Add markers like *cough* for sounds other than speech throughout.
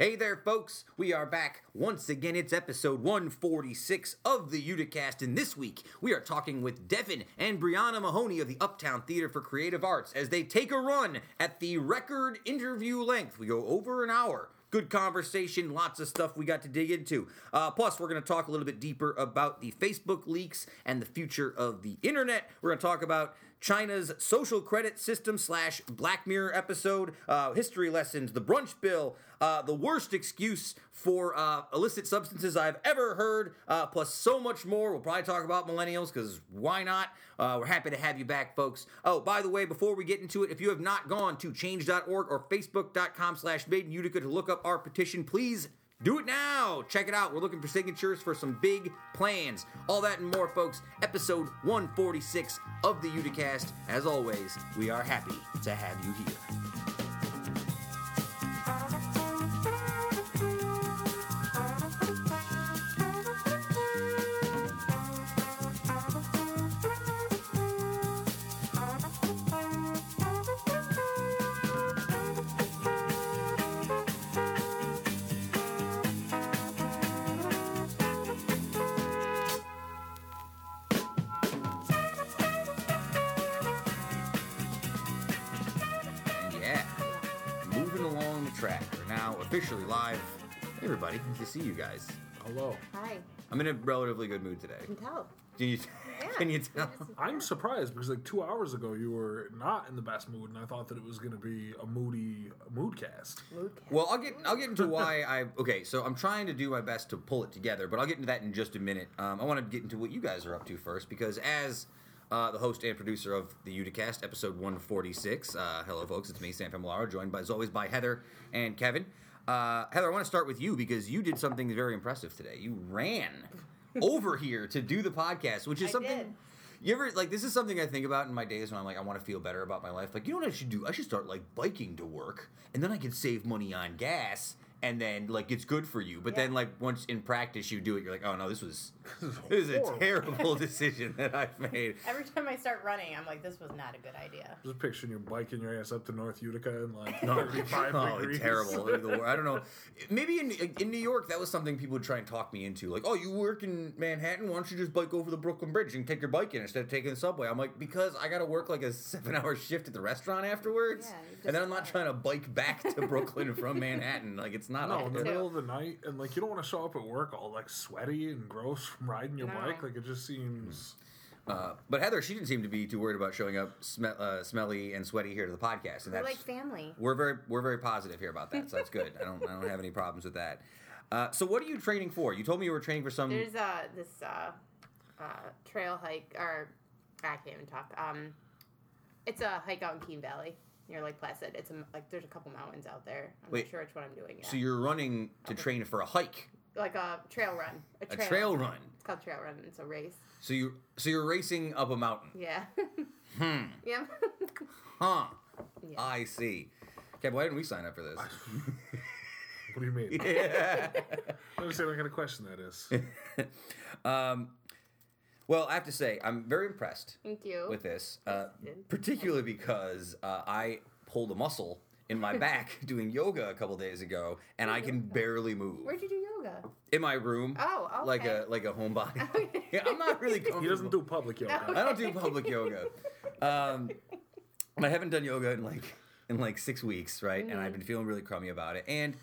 Hey there, folks. We are back once again. It's episode 146 of the Uticast, and this week we are talking with Devin and Briana Mahoney of the Uptown Theatre for Creative Arts as they take a run at the record interview length. We go over an hour. Good conversation, lots of stuff we got to dig into. Uh, plus, we're going to talk a little bit deeper about the Facebook leaks and the future of the internet. We're going to talk about China's social credit system slash Black Mirror episode, uh, history lessons, the brunch bill, uh, the worst excuse for uh, illicit substances I've ever heard, uh, plus so much more. We'll probably talk about millennials because why not? Uh, we're happy to have you back, folks. Oh, by the way, before we get into it, if you have not gone to change.org or facebook.com slash made in Utica to look up our petition, please do it now! Check it out. We're looking for signatures for some big plans. All that and more, folks. Episode 146 of the Uticast. As always, we are happy to have you here. Live. Hey, everybody. Nice to see you guys. Hello. Hi. I'm in a relatively good mood today. Can tell. Can you, *laughs* can you tell? I'm surprised because like two hours ago you were not in the best mood, and I thought that it was going to be a moody mood cast. Mood cast. Well, I'll get I'll get into why I okay. So I'm trying to do my best to pull it together, but I'll get into that in just a minute. Um, I want to get into what you guys are up to first because as uh, the host and producer of the Uticast, episode 146. Uh, hello, folks. It's me, Sam Familaro, joined by, as always by Heather and Kevin. Uh, Heather, I want to start with you because you did something very impressive today. You ran over here to do the podcast, which is I something. did. You ever like this is something I think about in my days when I'm like I want to feel better about my life. Like you know what I should do? I should start like biking to work, and then I can save money on gas, and then like it's good for you. But then like once in practice you do it, you're like, oh no, this was *laughs* this is a terrible *laughs* decision that I've made. Every time I start running, I'm like, this was not a good idea. Just picturing you biking your ass up to North Utica and like No, *laughs* 35 oh, degrees. terrible. I don't know. Maybe in in New York, that was something people would try and talk me into. Like, oh, you work in Manhattan? Why don't you just bike over the Brooklyn Bridge and take your bike in instead of taking the subway? I'm like, because I got to work like a seven hour shift at the restaurant afterwards, Yeah, and then I'm not trying to bike back to Brooklyn from Manhattan. Like, it's not. No, in the middle of the night, and like you don't want to show up at work all like sweaty and gross from riding your No. bike. Like it just seems. Uh, but Heather, she didn't seem to be too worried about showing up sm- uh, smelly and sweaty here to the podcast, and We're that's like family. we're very we're very positive here about that. So that's good. I don't I don't have any problems with that. Uh, so what are you training for? You told me you were training for some. There's uh this uh, uh trail hike or I can't even talk. Um, it's a hike out in Keene Valley near Lake Placid. It's a, like there's a couple mountains out there. I'm Wait. not sure which one I'm doing yet. So you're running to train for a hike, like a trail run. A a trail, trail run. It's called trail run. It's a race. So you so you're racing up a mountain. Yeah. Hmm. *laughs* yeah. Huh. Yeah. I see. Okay, why didn't we sign up for this? *laughs* What do you mean? *laughs* yeah. I understand what kind of question that is. um, well, I have to say I'm very impressed Thank you. with this, uh, particularly because uh, I pulled a muscle in my *laughs* back doing yoga a couple days ago, and I can barely move Where'd you do yoga? in my room. Oh, okay. Like a like a homebody. *laughs* Okay. *laughs* yeah, I'm not really comfortable. He doesn't do public yoga. I don't do public yoga. Um, and I haven't done yoga in like in like six weeks, right? And I've been feeling really crummy about it. And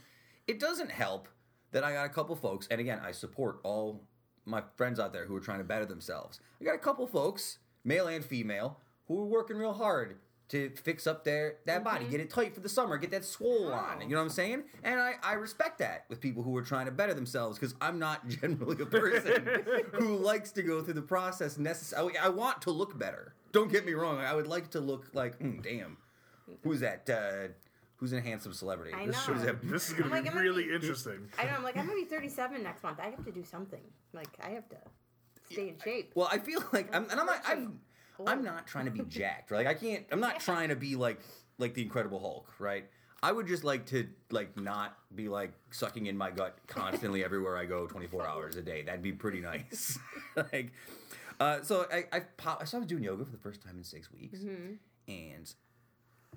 it doesn't help that I got a couple folks, and again, I support all my friends out there who are trying to better themselves. I got a couple folks, male and female, who are working real hard to fix up their that body, get it tight for the summer, get that swole on. You know what I'm saying? And I, I respect that with people who are trying to better themselves because I'm not *laughs* generally a person who *laughs* likes to go through the process necessary. I want to look better. Don't get me wrong. I would like to look like, mm, damn, who's that? Uh, who's a handsome celebrity? I This, know. Who's that? this is gonna be I'm gonna really be- interesting. I know. I'm like, I'm gonna be 37 next month. I have to do something. Like, I have to stay in shape. Well, I feel like I'm, and I'm not. I'm, I'm not trying to be jacked. Like I can't. I'm not trying to be like like the Incredible Hulk, right? I would just like to like not be like sucking in my gut constantly everywhere I go, 24 hours a day. That'd be pretty nice. *laughs* like, uh, so I I, pop, I started doing yoga for the first time in six weeks, and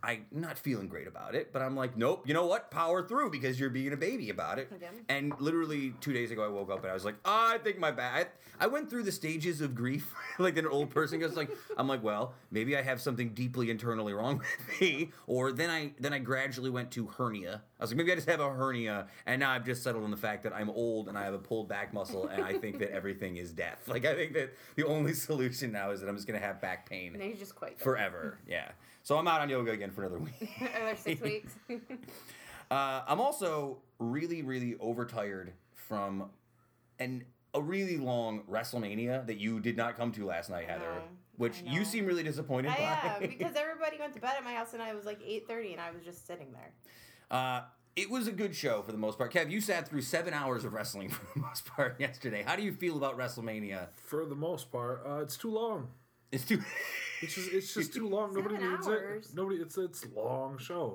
I'm not feeling great about it, but I'm like, nope, you know what? Power through because you're being a baby about it. Okay. And literally two days ago, I woke up and I was like, ah, I think my back. I, I went through the stages of grief *laughs* like an old person goes. Like, I'm like, well, maybe I have something deeply internally wrong *laughs* with me, or then I then I gradually went to hernia. I was like, maybe I just have a hernia, and now I've just settled on the fact that I'm old and I have a pulled back muscle, and I think that everything is death. *laughs* Like, I think that the only solution now is that I'm just gonna have back pain And you just quit. forever. Yeah. So I'm out on yoga again for another week. *laughs* Another six *laughs* weeks. Uh, I'm also really, really overtired from an a really long WrestleMania that you did not come to last night, Heather. know, which you seem really disappointed I by. am *laughs* because everybody went to bed at my house and I was like eight thirty and I was just sitting there. uh, it was a good show for the most part. Kev, you sat through seven hours of wrestling for the most part yesterday. How do you feel about WrestleMania? For the most part, uh, it's too long. It's too. It's just it's just too long. Nobody Seven needs hours. it. Nobody. It's it's long show.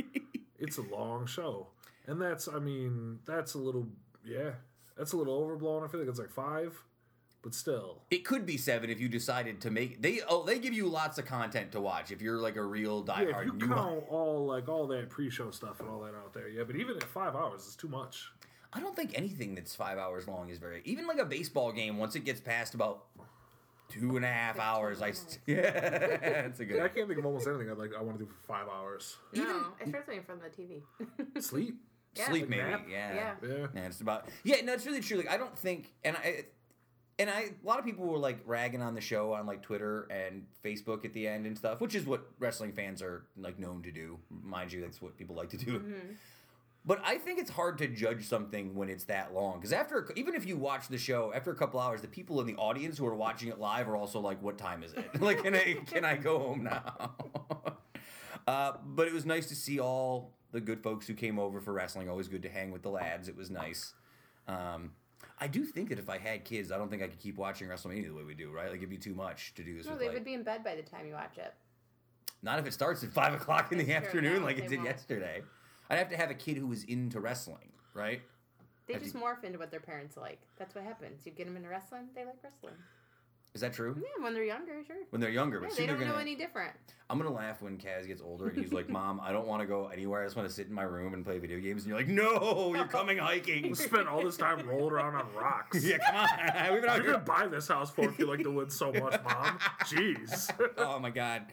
*laughs* it's a long show, and that's I mean that's a little yeah that's a little overblown. I feel like it's like five, but still. It could be seven if you decided to make they oh they give you lots of content to watch if you're like a real diehard. Yeah, diehard. if you and you want- count all like all that pre-show stuff and all that out there, yeah. But even at five hours, it's too much. I don't think anything that's five hours long is very. Even like a baseball game, once it gets past about two and a half hours, I st- *laughs* yeah, that's a good. I can't think of almost anything I'd like. I want to do for five hours. no, especially in front of the TV. *laughs* Sleep. Yeah. Sleep Like maybe, nap? yeah. Yeah. Yeah. Yeah, it's about yeah. No, it's really true. Like I don't think, and I, and I, a lot of people were like ragging on the show on like Twitter and Facebook at the end and stuff, which is what wrestling fans are like known to do. Mind you, that's what people like to do. Mm-hmm. But I think it's hard to judge something when it's that long because after even if you watch the show after a couple hours, the people in the audience who are watching it live are also like, "What time is it? *laughs* like, can I can I go home now?" *laughs* uh, but it was nice to see all the good folks who came over for wrestling. Always good to hang with the lads. It was nice. Um, I do think that if I had kids, I don't think I could keep watching WrestleMania the way we do. Right? Like it'd be too much to do this no, with they like. would be in bed by the time you watch it. Not if it starts at five o'clock in the That's true, afternoon no, like it did won't. yesterday. I'd have to have a kid who was into wrestling, right? They Have just you- morph into what their parents like. That's what happens. You get them into wrestling, they like wrestling. Is that true? Yeah, when they're younger, sure. When they're younger, but Yeah, soon they don't gonna. know any different. I'm gonna laugh when Kaz gets older and he's like, "Mom, I don't want to go anywhere. I just want to sit in my room and play video games." And you're like, "No, you're coming hiking." We spent all this time rolling around on rocks. *laughs* yeah, come on. *laughs* We've been out You're here. gonna buy this house for if you like the woods so much, mom. Jeez. *laughs* Oh my god,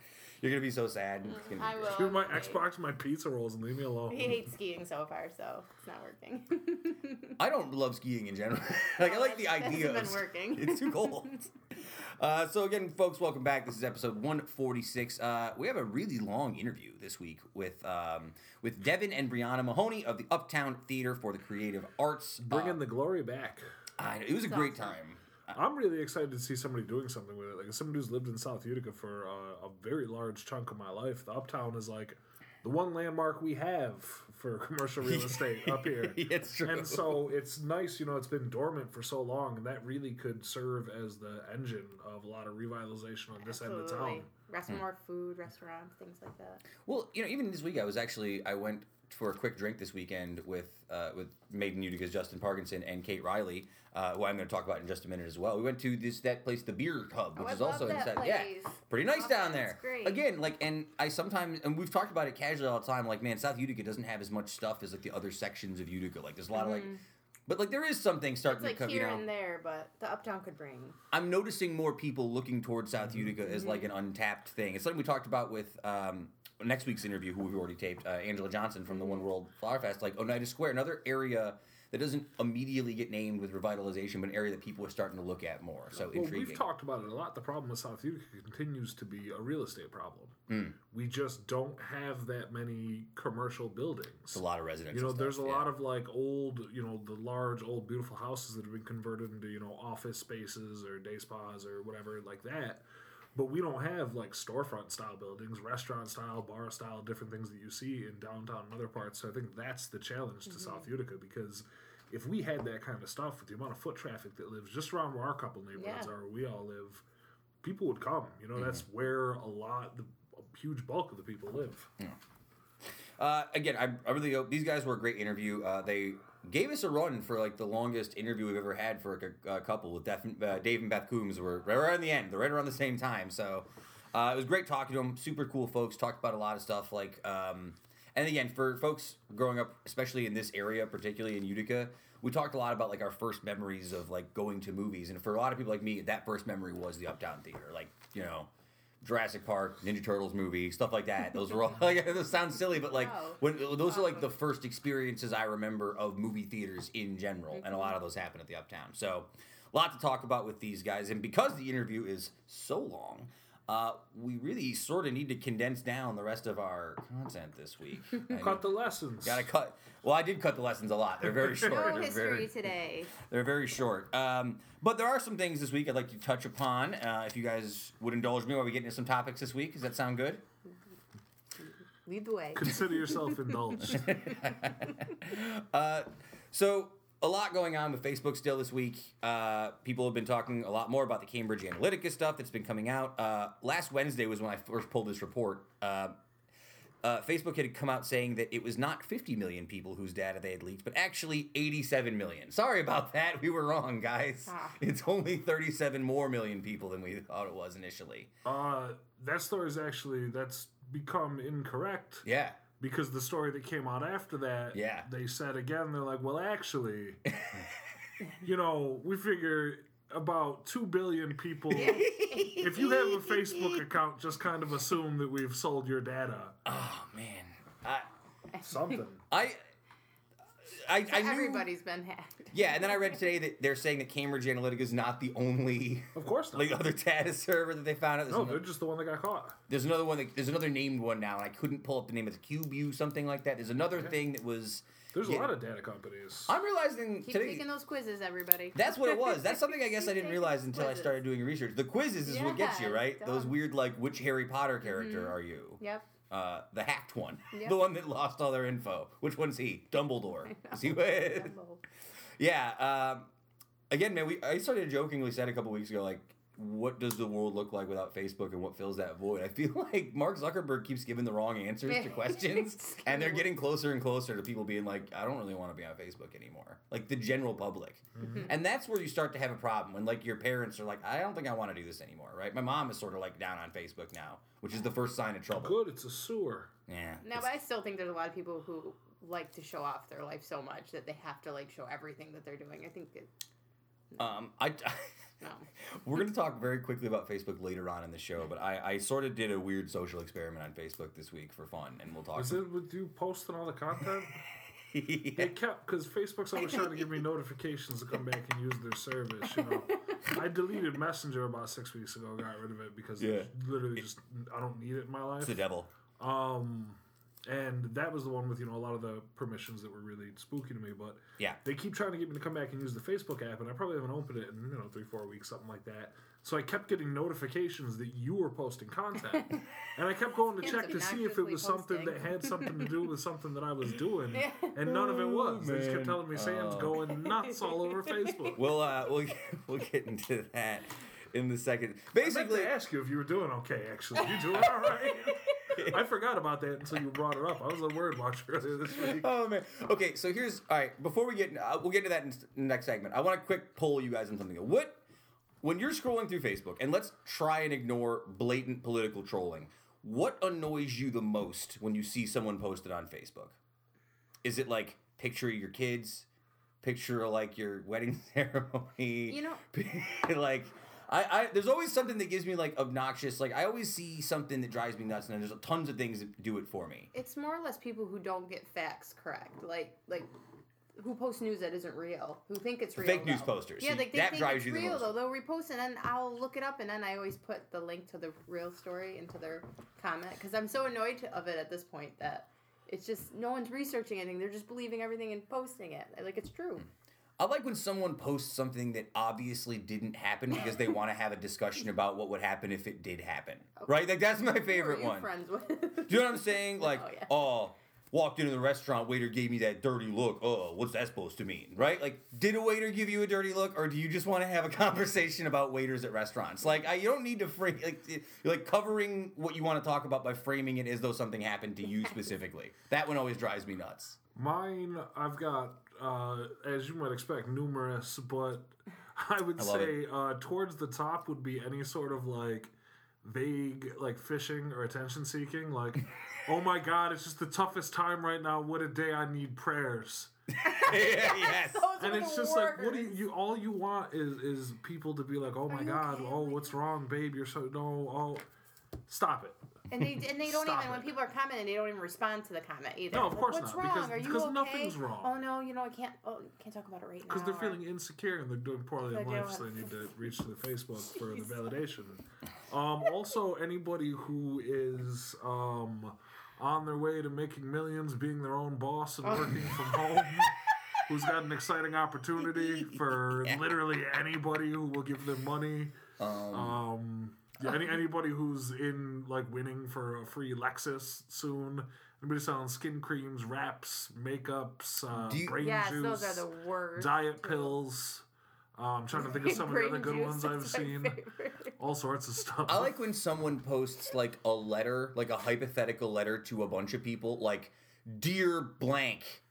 you're gonna be so sad. It's gonna be I will. Give my Okay. Xbox my pizza rolls and leave me alone. He hates skiing so far, so it's not working. *laughs* I don't love skiing in general. *laughs* like I Oh, like the that's- idea. hasn't of been working. *laughs* It's too cold. Uh, so again, folks, welcome back. This is episode 146. Uh, we have a really long interview this week with um, with Devin and Briana Mahoney of the Uptown Theatre for the Creative Arts. Bringing Uh, the glory back. I know, it was a It's great awesome. time. I'm really excited to see somebody doing something with it. Like as somebody who's lived in South Utica for uh, a very large chunk of my life, the Uptown is like the one landmark we have for commercial real estate *laughs* up here. it's true. And so it's nice, you know, it's been dormant for so long, and that really could serve as the engine of a lot of revitalization on this end of town. Rest Hmm. more food, restaurants, things like that. Well, you know, even this week I was actually I went for a quick drink this weekend with uh, with Made in Utica's Justin Parkinson and Kate Riley, uh, who I'm going to talk about in just a minute as well. We went to this that place, the Beer Hub, Oh, which I is also love that inside. Yeah, pretty nice down there. Great. Again, like, and I sometimes and we've talked about it casually all the time. Like, man, South Utica doesn't have as much stuff as like the other sections of Utica. Like, there's a lot of like. But like there is something starting Mm-hmm. It's like to come. here you know, and there, but the Uptown could bring. I'm noticing more people looking towards South Mm-hmm. Utica as like an untapped thing. It's something we talked about with um, next week's interview, who we've already taped, uh, Angela Johnson from the One World Flower Fest. Like Oneida Square, another area that doesn't immediately get named with revitalization, but an area that people are starting to look at more. So Well, intriguing. we've talked about it a lot. The problem with South Utica continues to be a real estate problem. Hmm. We just don't have that many commercial buildings. It's a lot of residential. You know, stuff, there's a yeah. lot of like old, you know, the large, old, beautiful houses that have been converted into, you know, office spaces or day spas or whatever like that. But we don't have like storefront style buildings, restaurant style, bar style, different things that you see in downtown and other parts. So I think that's the challenge to South Utica because if we had that kind of stuff with the amount of foot traffic that lives just around where our couple neighborhoods Yeah. are, where we all live, people would come. You know, that's where a lot, the a huge bulk of the people live. Uh, again, I, I really hope these guys were a great interview. Uh, they gave us a run for like the longest interview we've ever had for a, a couple with uh, Dave and Beth Coombs. Were right around the end. They're right around the same time. So Uh, it was great talking to them. Super cool folks. Talked about a lot of stuff. Like, um, and again, for folks growing up, especially in this area, particularly in Utica, we talked a lot about like our first memories of like going to movies. And for a lot of people like me, that first memory was the Uptown Theatre. Like, you know. Jurassic Park, Ninja Turtles movie, stuff like that. Those were all *laughs* like those sound silly, but like No. when those are like the oh. first experiences I remember of movie theaters in general, and a lot of mm-hmm. those happen at the Uptown. So, a lot to talk about with these guys, and because the interview is so long, uh, we really sort of need to condense down the rest of our content this week. *laughs* Cut the lessons. Gotta cut. Well, I did cut the lessons a lot. They're very *laughs* short. No They're history very, today. *laughs* they're very short. Um, but there are some things this week I'd like to touch upon. Uh, if you guys would indulge me while we get into some topics this week, does that sound good? Lead the way. Consider yourself indulged. Uh, so a lot going on with Facebook still this week. Uh, people have been talking a lot more about the Cambridge Analytica stuff that's been coming out. Uh, last Wednesday was when I first pulled this report. Uh, uh, Facebook had come out saying that it was not 50 million people whose data they had leaked, but actually 87 million. Sorry about that. We were wrong, guys. Ah. It's only 37 more million people than we thought it was initially. uh, that story is actually that's become incorrect Yeah. Because the story that came out after that, Yeah. they said again, they're like, well, actually, *laughs* you know, we figure about two billion people. if you have a Facebook account, just kind of assume that we've sold your data. Oh, man. I. Something. I I, I knew, Everybody's been hacked. Yeah, and then I read today that they're saying that Cambridge Analytica is not the only *laughs* Of course not. like other data server that they found out. There's, no, ano- they're just the one that got caught. there's another one. That, there's another named one now, and I couldn't pull up the name. It's CubeYou, something like that. There's another thing that was. There's Yeah. a lot of data companies. I'm realizing Keep today. taking those quizzes, everybody. That's what it was. That's *laughs* something I guess I didn't realize taking until I started doing research. The quizzes is what gets you, Yeah, right? Those weird, like, which Harry Potter character mm-hmm. are you? Yep. Uh, the hacked one. *laughs* Yep. The one that lost all their info. Which one's he? Dumbledore. *laughs* Is he *laughs* Yeah. Um, again, man, we I started jokingly said a couple weeks ago, like, what does the world look like without Facebook, and what fills that void? I feel *laughs* like Mark Zuckerberg keeps giving the wrong answers to *laughs* questions, and they're getting closer and closer to people being like, I don't really want to be on Facebook anymore, like the general public, and that's where you start to have a problem when like your parents are like, I don't think I want to do this anymore, right? My mom is sort of like down on Facebook now, which is the first sign of trouble. Good, it's a sewer. Yeah. No, but I still think there's a lot of people who like to show off their life so much that they have to like show everything that they're doing. I think it, Um, I. *laughs* no. We're going to talk very quickly about Facebook later on in the show, but I, I sort of did a weird social experiment on Facebook this week for fun, and we'll talk. Is it with you posting all the content? *laughs* They kept because Facebook's always trying to give me notifications to come back and use their service. You know, I deleted Messenger about six weeks ago, got rid of it because Yeah. it's literally just I don't need it in my life. It's life. the devil. Um, and that was the one with you know a lot of the permissions that were really spooky to me. But Yeah. they keep trying to get me to come back and use the Facebook app, and I probably haven't opened it in you know three four weeks, something like that. So I kept getting notifications that you were posting content, *laughs* and I kept going to check to see if it was obnoxiously something that had something to do with something that I was *laughs* doing, Yeah. and none of it was. They just kept telling me Sam's Oh. going nuts all over *laughs* Facebook. We'll uh, we'll we'll get into that in the second. I meant Basically, to ask you if you were doing okay. Actually, you doing all right? *laughs* I forgot about that until you brought it up. I was a word watcher earlier *laughs* this week. oh man. Okay, so here's all right. Before we get, uh, we'll get into that in s- next segment. I want to quick poll you guys on something. What when you're scrolling through Facebook, and let's try and ignore blatant political trolling. What annoys you the most when you see someone posted on Facebook? Is it like picture of your kids, picture of like your wedding *laughs* ceremony? You know- like. I, I, there's always something that gives me like obnoxious. Like I always see something that drives me nuts, and there's tons of things that do it for me. It's more or less people who don't get facts correct, like like who post news that isn't real, who think it's real. Fake news though. posters. Yeah, like they that think drives it's you the real though. They'll repost it, and then I'll look it up, and then I always put the link to the real story into their comment because I'm so annoyed of it at this point that it's just no one's researching anything. They're just believing everything and posting it like it's true. Hmm. I like when someone posts something that obviously didn't happen because they want to have a discussion *laughs* about what would happen if it did happen. Oh. Right? Like that's my Who are favorite you one. friends with? Do you know what I'm saying? *laughs* Like, Oh, yeah. oh, walked into the restaurant, waiter gave me that dirty look. Oh, what's that supposed to mean? Right? Like, did a waiter give you a dirty look, or do you just want to have a *laughs* conversation about waiters at restaurants? Like, I, you don't need to frame like you're like covering what you want to talk about by framing it as though something happened to you specifically. That one always drives me nuts. Mine, I've got, uh, as you might expect, numerous, but *laughs* I would I say uh, towards the top would be any sort of like vague, like fishing or attention seeking. Like, *laughs* oh my god, it's just the toughest time right now. What a day! I need prayers. *laughs* yes. Those And it's the just like, what do you, you? All you want is is people to be like, oh my god, oh what's wrong, babe? You're so no, oh, stop it. And they and they don't Stop even when people are commenting, they don't even respond to the comment either. No, of Like, course What's not, wrong? because- are you because okay? nothing's wrong. Oh no, you know I can't. Oh, can't talk about it right now. Because they're or- feeling insecure and they're doing poorly in life, so they need to *laughs* reach to the Facebook for the validation. Um, also, anybody who is um, on their way to making millions, being their own boss, and working from *laughs* home, who's got an exciting opportunity for *laughs* literally anybody who will give them money. Um, yeah, any, anybody who's in like winning for a free Lexus soon. Anybody selling skin creams, wraps, makeups, uh, Do you- brain Yes, juice those are the worst. diet pills. Um, I'm trying to think of *laughs* some of the Brain other good juice, ones I've my seen. favorite. All sorts of stuff. I like when someone posts like a letter, like a hypothetical letter to a bunch of people, like "Dear blank."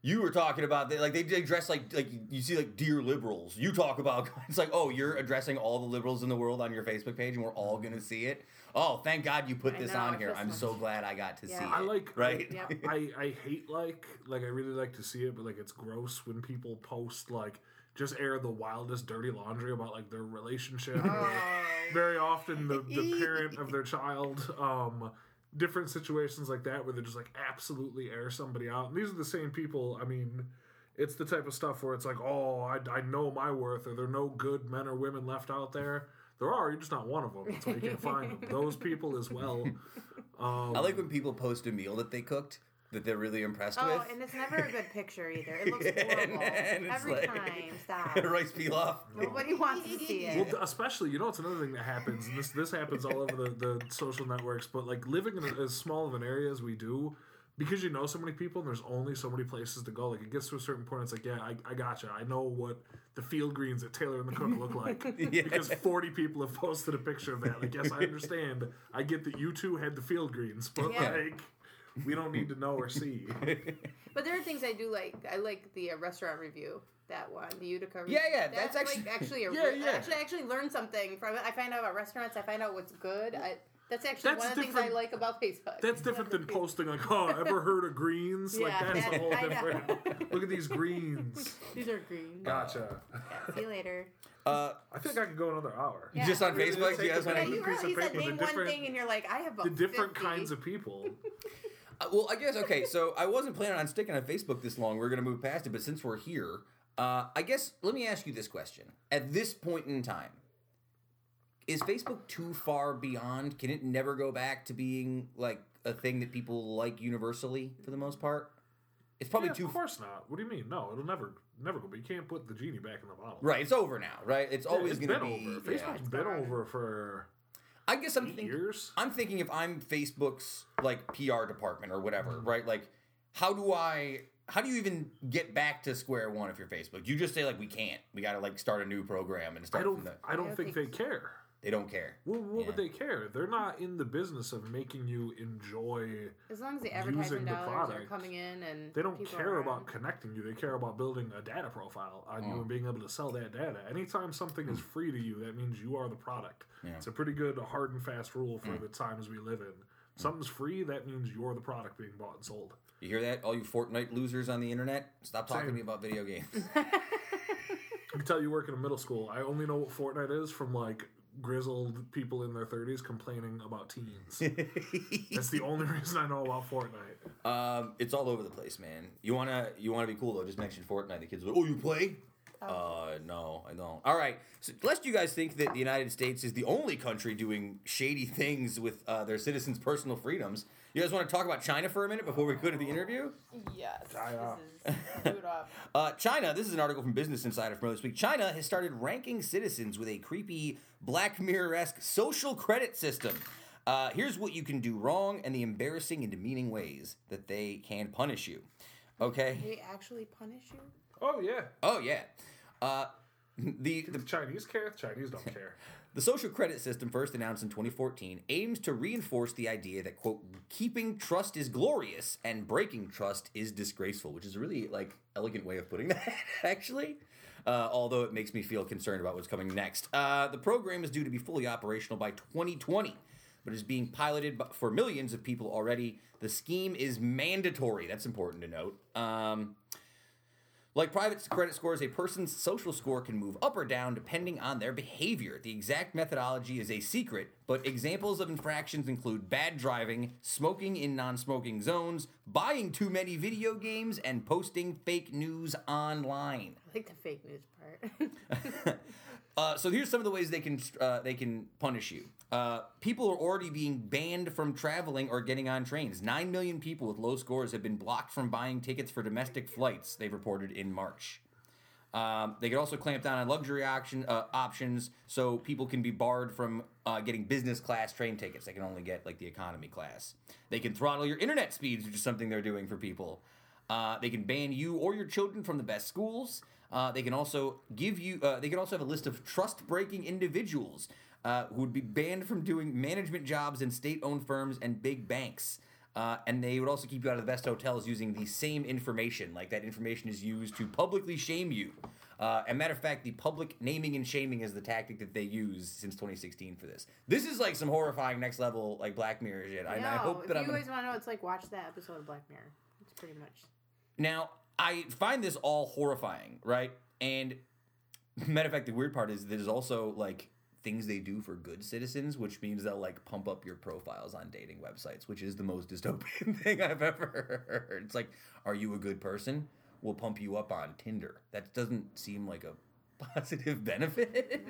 You were talking about that, like they address like like you see like "Dear liberals." You talk about *laughs* it's like oh you're addressing all the liberals in the world on your Facebook page, and we're all gonna see it. Oh, thank God you put I this know, on here. I'm so so glad I got to Yeah. see it. I like right. Yep. *laughs* I, I hate like like I really like to see it, but like it's gross when people post like just air the wildest dirty laundry about like their relationship. or Oh. very often the, the *laughs* parent of their child. Um, different situations like that where they just like absolutely air somebody out. And these are the same people. I mean, it's the type of stuff where it's like, oh, I, I know my worth. Are there no good men or women left out there? There are. You're just not one of them. That's why you can't find them. *laughs* Those people as well. Um, I like when people post a meal that they cooked that they're really impressed with. Oh, with. and it's never a good picture either. It looks *laughs* horrible and it's every like- time. Stop. Rice pilaf. Nobody wants to see it. th- especially, you know, it's another thing that happens, and this this happens all over the, the social networks. But like living in a, as small of an area as we do, because you know so many people, and there's only so many places to go. Like it gets to a certain point, it's like, yeah, I, I gotcha. I know what the field greens at Tailor and the Cook look like *laughs* *laughs* Yeah. because 40 people have posted a picture of that. Like, yes, I understand. I get that you two had the field greens, but Yeah. like. We don't need to know or see. *laughs* But there are things I do like. I like the uh, restaurant review. That one, the Utica. Yeah, yeah, review. that's actually- like, actually a *laughs* Yeah, re- yeah. Actually, I actually learned something from it. I find out about restaurants. I find out what's good. I, that's actually That's one of the things I like about Facebook. That's different than *laughs* posting like, "Oh, ever heard of greens?" Like Yeah, that's a whole I different. Look at these greens. These are green. Gotcha. See you later. Uh, I think I could go another hour. Yeah. Just on Facebook, take do you guys want to? you piece of really he said the name one thing, and you're like, I have about The different 50. kinds of people. Uh, well, I guess okay. So I wasn't planning on sticking on Facebook this long. We're gonna move past it, but since we're here, uh, I guess let me ask you this question: At this point in time, is Facebook too far beyond? Can it never go back to being like a thing that people like universally for the most part? It's probably Yeah, too of course not. What do you mean? No, it'll never, never go. But you can't put the genie back in the bottle. right. It's over now, right? It's Yeah, always gonna been be. over. yeah. Facebook's been over for I guess I'm thinking. I'm thinking if I'm Facebook's like PR department or whatever, Mm-hmm. right? Like, how do I? How do you even get back to square one if you're Facebook? You just say like we can't. We got to like start a new program and start. I don't. from the. I don't I think think they care. They don't care. Well, what would they care? They're not in the business of making you enjoy. As long as the using advertising the dollars are product. coming in and They don't care about connecting you. They care about building a data profile on Mm. you and being able to sell that data. Anytime something is free to you, that means you are the product. Yeah. It's a pretty good hard and fast rule Mm. for the times we live in. Something's free, that means you're the product being bought and sold. You hear that? All you Fortnite losers on the internet, stop talking Same. to me about video games. *laughs* I can tell you work in a middle school. I only know what Fortnite is from like grizzled people in their 30s complaining about teens. *laughs* That's the only reason I know about Fortnite. um, it's all over the place, man. You wanna you wanna be cool though? Just mention Fortnite. The kids will. Oh, you play? Uh, no, I don't. All right. So, lest you guys think that the United States is the only country doing shady things with uh, their citizens' personal freedoms, you guys want to talk about China for a minute before we go to the interview? Yes. China. This is boot up. *laughs* Uh, China, this is an article from Business Insider from this week. China has started ranking citizens with a creepy Black Mirror esque social credit system. Uh, here's what you can do wrong and the embarrassing and demeaning ways that they can punish you. Okay? They actually punish you? Oh, yeah. Oh, yeah. Uh, the, The the, Chinese care, the Chinese don't care. *laughs* The social credit system, first announced in 2014, aims to reinforce the idea that, quote, keeping trust is glorious and breaking trust is disgraceful, which is a really, like, elegant way of putting *laughs* that, actually. Uh, although it makes me feel concerned about what's coming next. Uh, the program is due to be fully operational by 2020, but is being piloted for millions of people already. The scheme is mandatory. That's important to note. Um, like private credit scores, a person's social score can move up or down depending on their behavior. The exact methodology is a secret, but examples of infractions include bad driving, smoking in non smoking zones, buying too many video games, and posting fake news online. I like the fake news part. *laughs* *laughs* Uh, so here's some of the ways they can uh, they can punish you. Uh, people are already being banned from traveling or getting on trains. Nine million people with low scores have been blocked from buying tickets for domestic flights. They've reported in March. Um, they could also clamp down on luxury option, uh, options, so people can be barred from uh, getting business class train tickets. They can only get like the economy class. They can throttle your internet speeds, which is something they're doing for people. They can ban you or your children from the best schools. Uh, they can also give you. Uh, they can also have a list of trust-breaking individuals uh, who would be banned from doing management jobs in state-owned firms and big banks. Uh, and they would also keep you out of the best hotels using the same information. Like that information is used to publicly shame you. Uh, and matter of fact, the public naming and shaming is the tactic that they use since 2016 for this. This is like some horrifying next level like Black Mirror shit. And I no, hope that you I'm gonna- guys want to know, it's like watch that episode of Black Mirror. It's pretty much. Now, I find this all horrifying, right? And matter of fact, the weird part is there's also like things they do for good citizens, which means they'll like pump up your profiles on dating websites, which is the most dystopian *laughs* thing I've ever heard. It's like, are you a good person? We'll pump you up on Tinder. That doesn't seem like a *laughs* positive benefit.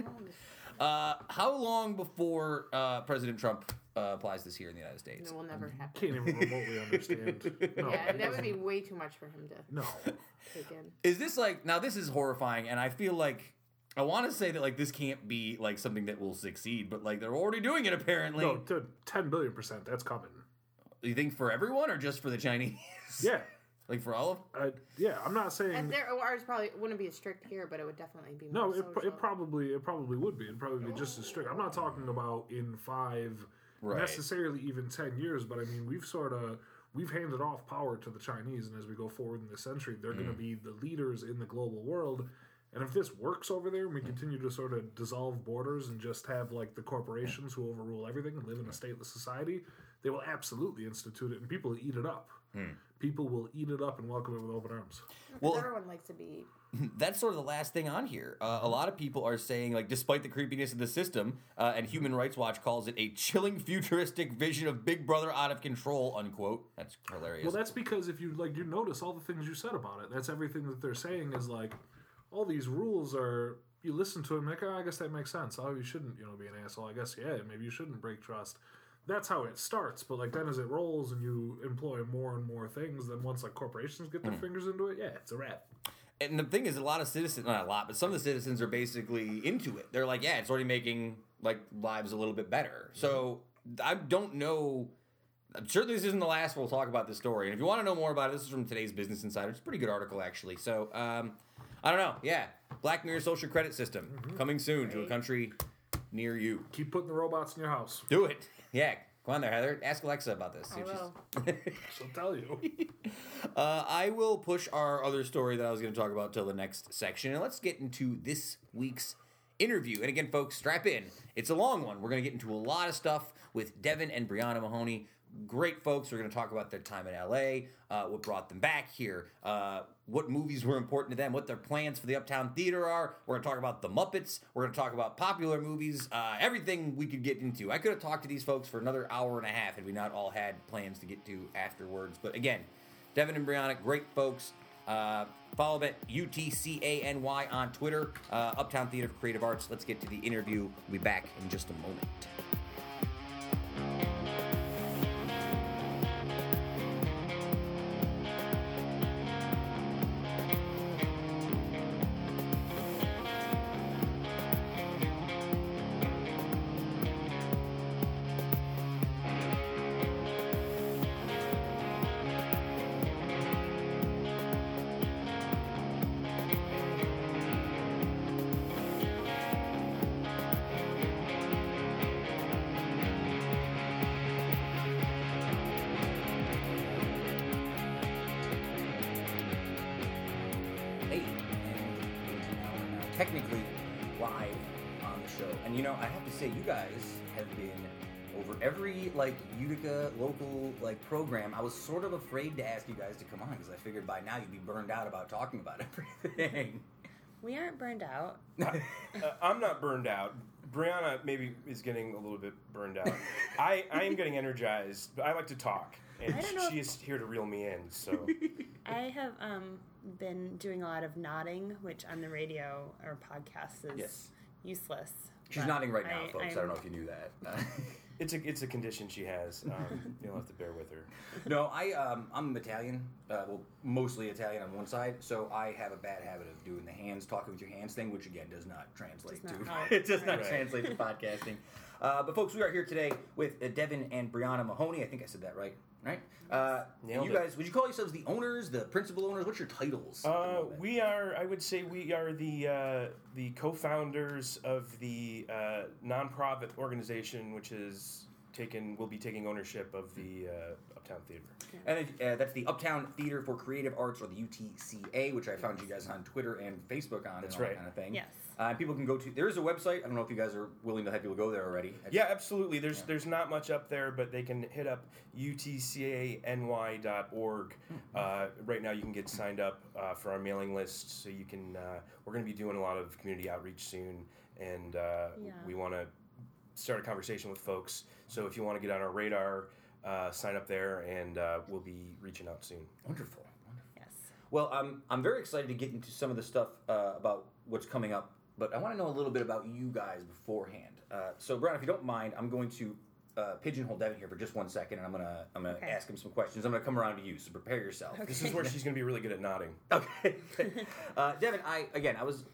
Uh, how long before uh, President Trump uh, applies this here in the United States? It will never happen. Can't even remotely *laughs* understand. No, Yeah, that would be way too much for him to no. take in. Is this like now? This is horrifying, and I feel like I want to say that like this can't be like something that will succeed, but like they're already doing it apparently. No, to 10 billion percent. That's coming. You think for everyone or just for the Chinese? Yeah. Like for all of. I, yeah, I'm not saying. And there, ours probably wouldn't be as strict here, but it would definitely be No, it, social. it probably it probably would be. It'd probably be just as strict. I'm not talking about in five Right. necessarily even ten years, but I mean we've sort of we've handed off power to the Chinese, and as we go forward in this century, they're going to mm. be the leaders in the global world. And if this works over there, and we mm. continue to sort of dissolve borders and just have like the corporations who overrule everything and live in a stateless society, they will absolutely institute it, and people will eat it up. Hmm. People will eat it up and welcome it with open arms. Well, Well- everyone likes to be. *laughs* That's sort of the last thing on here. Uh, a lot of people are saying like, despite the creepiness of the system, uh, and Human Rights Watch calls it a chilling, futuristic vision of Big Brother out of control. Unquote. That's hilarious. Well, that's because if you like, you notice all the things you said about it. That's everything that they're saying is like, all these rules are. You listen to them, like, oh, I guess that makes sense. Oh, you shouldn't, you know, be an asshole. I guess, yeah, maybe you shouldn't break trust. That's how it starts. But like, then as it rolls and you employ more and more things, then once like corporations get their fingers into it, yeah, it's a wrap. and the thing is, a lot of citizens, not a lot, but some of the citizens are basically into it. They're like, yeah, it's already making like lives a little bit better. So I don't know. I'm sure this isn't the last we'll talk about this story. And if you want to know more about it, this is from today's Business Insider. It's a pretty good article, actually. So um, I don't know. Yeah, Black Mirror social credit system coming soon to a country near you. Keep putting the robots in your house. Do it. Yeah. Go on there, Heather. Ask Alexa about this. I will. *laughs* She'll tell you. *laughs* Uh, I will push our other story that I was going to talk about till the next section, and let's get into this week's interview. And again, folks, strap in. It's a long one. We're going to get into a lot of stuff with Devin and Briana Mahoney. Great folks. We're going to talk about their time in LA, uh, what brought them back here, uh, what movies were important to them, what their plans for the Uptown Theatre are. We're going to talk about the Muppets. We're going to talk about popular movies, uh, everything we could get into. I could have talked to these folks for another hour and a half had we not all had plans to get to afterwards. But again, Devin and Briana, great folks. Uh, follow them at UTCANY on Twitter, uh, Uptown Theatre for Creative Arts. Let's get to the interview. We'll be back in just a moment. Program. I was sort of afraid to ask you guys to come on because I figured by now you'd be burned out about talking about *laughs* everything. We aren't burned out. *laughs* uh, I'm not burned out. Briana maybe is getting a little bit burned out. I, I am getting energized, but I like to talk, and I don't know she if- is here to reel me in. So *laughs* I have um, been doing a lot of nodding, which on the radio or podcast is Yes. useless. She's nodding right now, I- folks. I I'm- don't know if you knew that. It's a it's a condition she has. Um, *laughs* you'll have to bear with her. no, I um, I'm Italian. Uh, well, mostly Italian on one side, so I have a bad habit of doing the hands, talking with your hands thing, which again does not translate Does not to. *laughs* help. it does not Right. translate to podcasting. Uh, but folks, we are here today with uh, Devin and Briana Mahoney. I think I said that right. Right? Uh, Nailed you it. guys, would you call yourselves the owners, the principal owners? What's your titles? at the Uh, moment? we are. I would say we are the uh, the co-founders of the uh, nonprofit organization, which is taken will be taking ownership of the uh, Uptown Theatre. And uh, that's the Uptown Theatre for Creative Arts, or the UTCA, which I found you guys on Twitter and Facebook on, That's and all right. that kind of thing. Yes. Uh, and people can go to. There is a website. I don't know if you guys are willing to have people go there already. Yeah, absolutely. There's Yeah. there's not much up there, but they can hit up utcany.org. Uh, right now, you can get signed up uh, for our mailing list, so you can. Uh, we're going to be doing a lot of community outreach soon, and uh, Yeah. we want to start a conversation with folks. So if you want to get on our radar, uh, sign up there, and uh, we'll be reaching out soon. Wonderful. Wonderful. Yes. Well, I'm I'm very excited to get into some of the stuff uh, about what's coming up, but I want to know a little bit about you guys beforehand. Uh, so, Brian, if you don't mind, I'm going to uh, pigeonhole Devin here for just one second, and I'm gonna I'm gonna Okay. ask him some questions. I'm gonna come around to you, so prepare yourself. This is where she's going to be really good at nodding. Okay. *laughs* uh, Devin, I again, I was.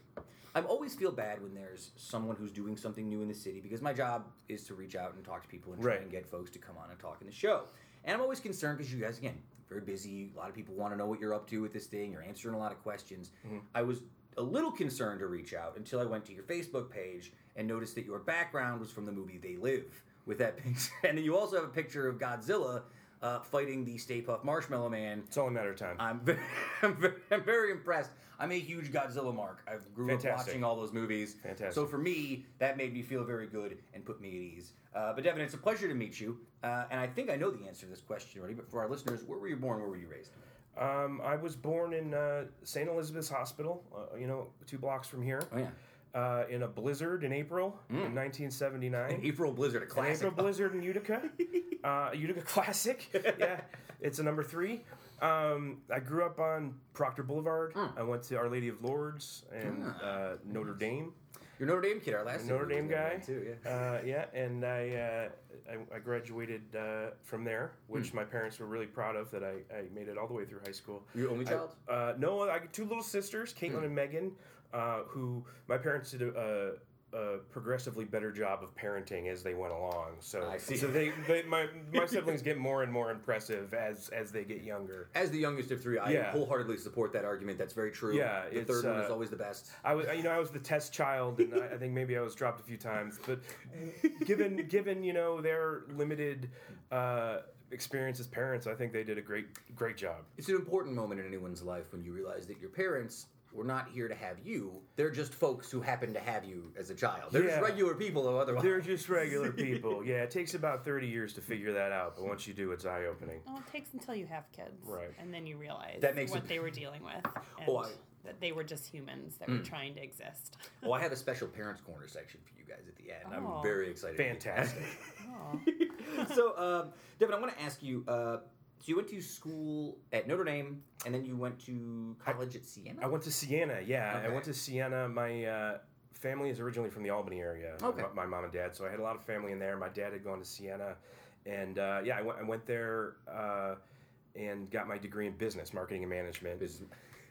I always feel bad when there's someone who's doing something new in the city because my job is to reach out and talk to people and try Right. and get folks to come on and talk in the show. And I'm always concerned because you guys, again, very busy. A lot of people want to know what you're up to with this thing. You're answering a lot of questions. I was a little concerned to reach out until I went to your Facebook page and noticed that your background was from the movie They Live with that *laughs* picture. And then you also have a picture of Godzilla uh, fighting the Stay Puft Marshmallow Man It's all a matter of time. I'm very, *laughs* I'm very, I'm very impressed. I'm a huge Godzilla mark. I grew up watching all those movies. Fantastic. So for me, that made me feel very good and put me at ease. Uh, but Devin, it's a pleasure to meet you. Uh, and I think I know the answer to this question already. But for our listeners, where were you born? Where were you raised? Um, I was born in uh, St. Elizabeth's Hospital, uh, you know, two blocks from here. Oh yeah, uh, in a blizzard in April in 1979. an *laughs* April blizzard, a An classic. April blizzard in Utica. *laughs* uh, Utica Classic. *laughs* yeah, it's a number three. Um, I grew up on Proctor Boulevard. I went to Our Lady of Lourdes and Ah. uh, Notre Dame. You're Notre Dame kid, our last Notre Dame guy. too. Yeah. Uh, yeah, and I, uh, I I graduated uh, from there, which Hmm. my parents were really proud of that I, I made it all the way through high school. Your only I- child? uh, no, I got two little sisters, Caitlin Hmm. and Megan, uh, who my parents did a, a, progressively better job of parenting as they went along. So, I see. so they, they my my *laughs* siblings get more and more impressive as as they get younger. As the youngest of three, I Yeah. wholeheartedly support that argument. That's very true. Yeah, the third one is uh, always the best. I was, you know, I was the test child, and I, I think maybe I was dropped a few times. But given, *laughs* given, you know, their limited uh, experience as parents, I think they did a great, great job. It's an important moment in anyone's life when you realize that your parents were not here to have you. They're just folks who happen to have you as a child. They're just Yeah. regular people, though, otherwise. They're just regular *laughs* people. Yeah, it takes about thirty years to figure that out, but once you do, it's eye opening. Well, it takes until you have kids, Right. And then you realize That makes what it- they were dealing with, *laughs* and Oh, I- that they were just humans that Mm. were trying to exist. well, I *laughs* have a special parents' corner section for you guys at the end. Oh. I'm very excited. to get to that. Fantastic. Oh. so, um, Devin, I want to ask you. Uh, so you went to school at Notre Dame, and then you went to college at Siena. I went to Siena. Yeah, Okay. I went to Siena. My uh, family is originally from the Albany area. Okay. My, my mom and dad. So I had a lot of family in there. My dad had gone to Siena, and uh, yeah, I went. I went there uh, and got my degree in business, marketing and management. Business-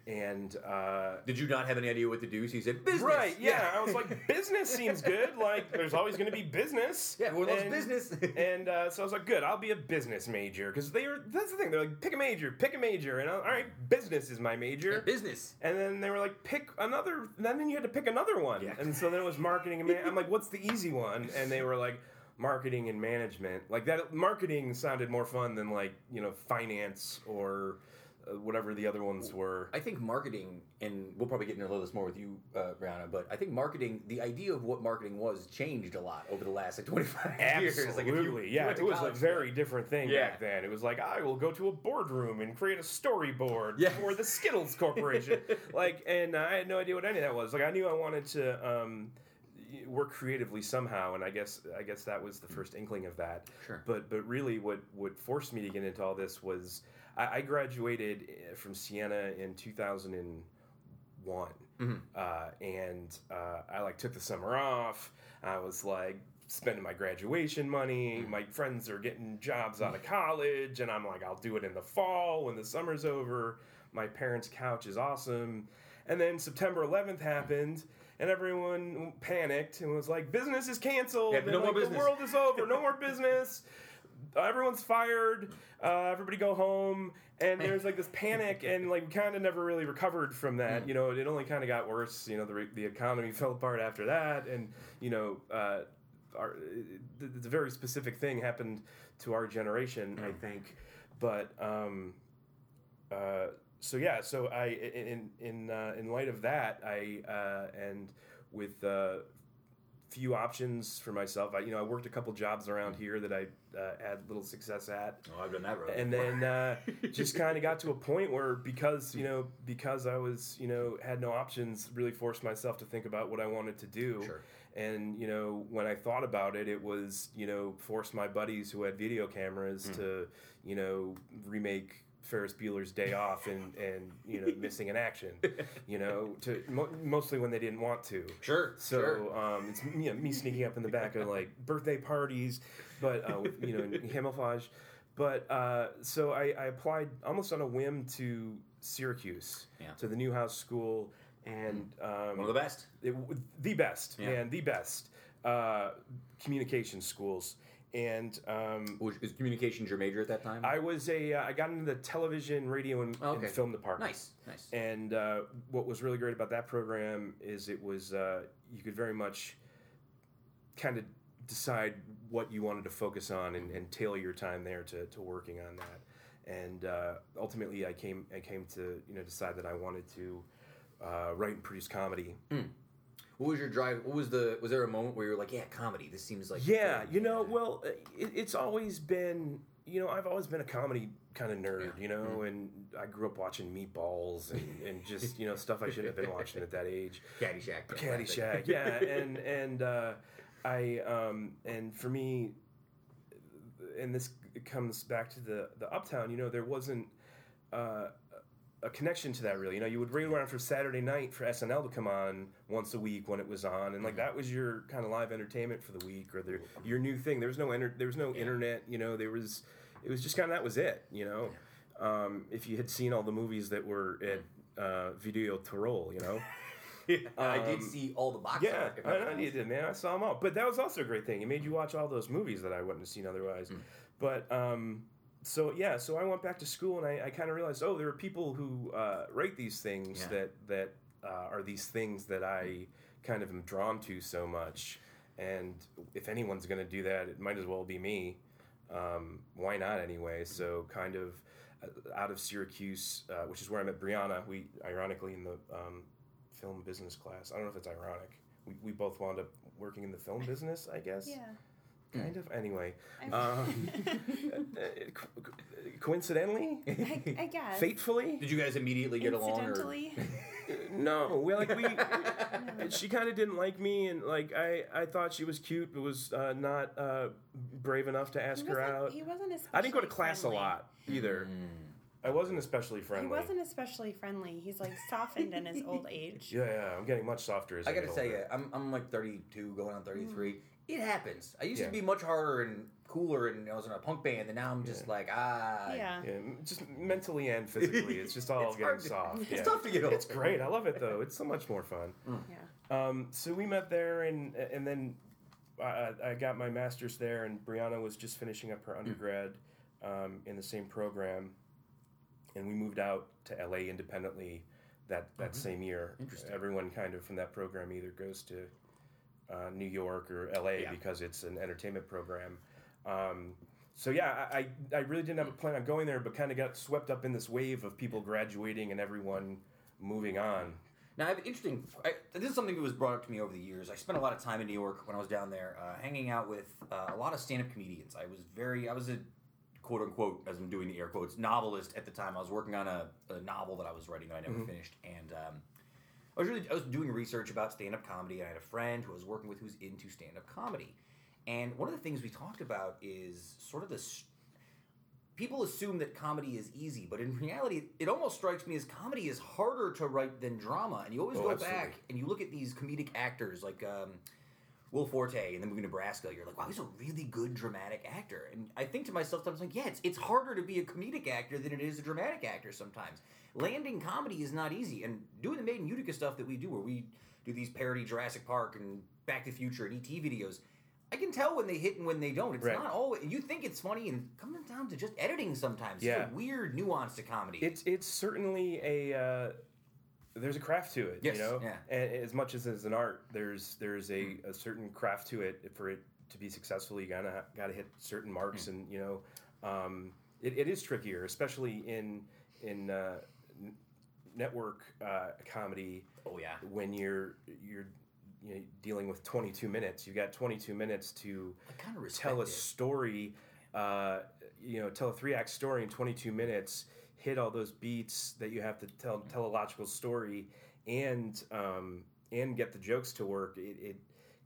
And uh, Did you not have any idea what to do? So you said business. right, yeah, I was like, business seems good. Like, there's always going to be business. yeah, everyone loves business. *laughs* and uh, so I was like, good, I'll be a business major because they were. That's the thing. They're like, pick a major, pick a major, and I, all right, business is my major. business. And then they were like, pick another. And then you had to pick another one. Yeah. And so then it was marketing and man- I'm like, what's the easy one? And they were like, marketing and management. Like that, marketing sounded more fun than like you know finance or uh, whatever the other ones were. I think marketing, and we'll probably get into a little this more with you, uh, Briana, but I think marketing, the idea of what marketing was, changed a lot over the last like 25 years. Like, if you- Absolutely, if you yeah. went It was a very different thing Yeah. back then. It was like I will go to a boardroom and create a storyboard Yeah. for the Skittles Corporation. *laughs* like, and I had no idea what any of that was. Like, I knew I wanted to um, work creatively somehow, and I guess I guess that was the first inkling of that. Sure. But but really, what what forced me to get into all this was I, I graduated uh, from Siena in two thousand and one, uh, and uh, I like took the summer off. I was like spending my graduation money. My friends are getting jobs out of college, and I'm like, I'll do it in the fall when the summer's over. My parents' couch is awesome. And then September 11th happened, and everyone panicked and was like, "Business is canceled. Yeah, and, no more business." The world is over. No *laughs* more business." Everyone's fired. Uh, everybody go home. And there's like this panic, and like we kind of never really recovered from that. You know, it only kind of got worse. You know, the, the economy *laughs* fell apart after that, and you know, uh, our, the, the very specific thing happened to our generation, I think. But um, uh, so yeah, so I in in uh, in light of that, I uh, and with uh, few options for myself, I you know I worked a couple jobs around here that I uh, had little success at, Oh, I've done that road. and then uh, *laughs* just kind of got to a point where because you know because I was you know had no options, really forced myself to think about what I wanted to do. Sure. And you know when I thought about it, it was you know forced my buddies who had video cameras to you know remake. Ferris Bueller's Day Off and, and you know missing in action, you know, to mo- mostly when they didn't want to. sure. So sure. um, it's you know, me sneaking up in the back of like birthday parties, but uh, with, you know *laughs* camouflage. But uh, so I, I applied almost on a whim to Syracuse, Yeah. to the Newhouse School, and um, One of the best. it, the best, Yeah. man, the best uh, communication schools. And um, Was, was communications your major at that time? I was a uh, I got into the television, radio, and, Oh, okay. and film department. nice, nice. And uh, what was really great about that program is it was uh, you could very much kind of decide what you wanted to focus on and, and tailor your time there to, to working on that. And uh, ultimately, I came I came to you know decide that I wanted to uh, write and produce comedy. What was your drive? What was the? Was there a moment where you were like, "Yeah, comedy. This seems like." Yeah, you know, well, it, it's always been, you know, I've always been a comedy kind of nerd, you know, and I grew up watching Meatballs and, and just, you know, stuff I shouldn't have been watching at that age. *laughs* Caddyshack. Caddyshack, yeah, and and uh, I um, and for me, and this comes back to the the Uptown. You know, there wasn't uh, a connection to that really. You know, you would wait around for Saturday night for SNL to come on once a week when it was on, and like that was your kind of live entertainment for the week or your new thing. There was no enter, there was no internet. You know, there was it was just kind of that was it. You know, um, if you had seen all the movies that were at uh, Video Tirol, you know. *laughs* I did Um, see all the box Yeah, art. I, I did, man. I saw them all. But that was also a great thing. It made you watch all those movies that I wouldn't have seen otherwise. Hmm. But um, so yeah, so I went back to school and I, I kind of realized, oh, there are people who uh, write these things Yeah. that that uh, are these things that I kind of am drawn to so much. And if anyone's going to do that, it might as well be me. Um, why not anyway? So kind of uh, out of Syracuse, uh, which is where I met Briana. We ironically in the um, film business class. I don't know if it's ironic. We, we both wound up working in the film business, I guess. Yeah. Kind of. Anyway, um, *laughs* uh, co- co- coincidentally, I, I guess. fatefully, Did you guys immediately get along? Or? Incidentally. *laughs* no. We like we. *laughs* she kind of didn't like me, and like I, I thought she was cute, but was uh, not uh, brave enough to He ask her wasn't, out. he wasn't especially I didn't go to class friendly. a lot either. I wasn't especially friendly. He wasn't especially friendly. He's like softened in his old age. Yeah, yeah. I'm getting much softer as I, I gotta get say, older. uh, I'm, I'm like 32, going on 33. It happens. I used Yeah. to be much harder and cooler, and I was in a punk band, and now I'm just like, ah. Yeah. Yeah, just mentally and physically, it's just *laughs* all It's getting hard to- soft. it's yeah. tough to get over. It's great. I love it though. It's so much more fun. Yeah. Um, so we met there, and and then I, I got my master's there, and Briana was just finishing up her undergrad um, in the same program, and we moved out to LA independently that that same year. Interesting. Everyone kind of from that program either goes to uh, New York or LA Yeah. because it's an entertainment program. Um, so yeah, I, I really didn't have a plan on going there, but kind of got swept up in this wave of people graduating and everyone moving on. Now, I have an interesting. I, this is something that was brought up to me over the years. I spent a lot of time in New York when I was down there, uh, hanging out with uh, a lot of stand-up comedians. I was very, I was a quote unquote, as I'm doing the air quotes, novelist at the time. I was working on a, a novel that I was writing that I never finished, and um, I was really, I was doing research about stand-up comedy. And I had a friend who I was working with who's into stand-up comedy, and one of the things we talked about is sort of this people assume that comedy is easy, but in reality, it almost strikes me as comedy is harder to write than drama. And you always Oh, go absolutely. back and you look at these comedic actors like um, Will Forte in the movie Nebraska. You're like, wow, he's a really good dramatic actor. And I think to myself, sometimes like, yeah, it's it's harder to be a comedic actor than it is a dramatic actor. Sometimes landing comedy is not easy, and doing the Made in Utica stuff that we do, where we do these parody Jurassic Park and Back to the Future and ET videos. I can tell when they hit and when they don't. It's Right. not always. You think it's funny, and coming down to just editing sometimes. Yeah. It's a weird nuance to comedy. It's it's certainly a uh, there's a craft to it, Yes, you know. yeah. And as much as it's an art, there's there's a, a certain craft to it. For it to be successful, you gotta gotta hit certain marks, and you know, um, it, it is trickier, especially in in uh, network uh, comedy oh yeah. when you're you're you know, dealing with 22 minutes. You've got 22 minutes to kind of tell a story, uh, you know, tell a three act story in 22 minutes, hit all those beats that you have to tell, tell a logical story, and um, and get the jokes to work. It, it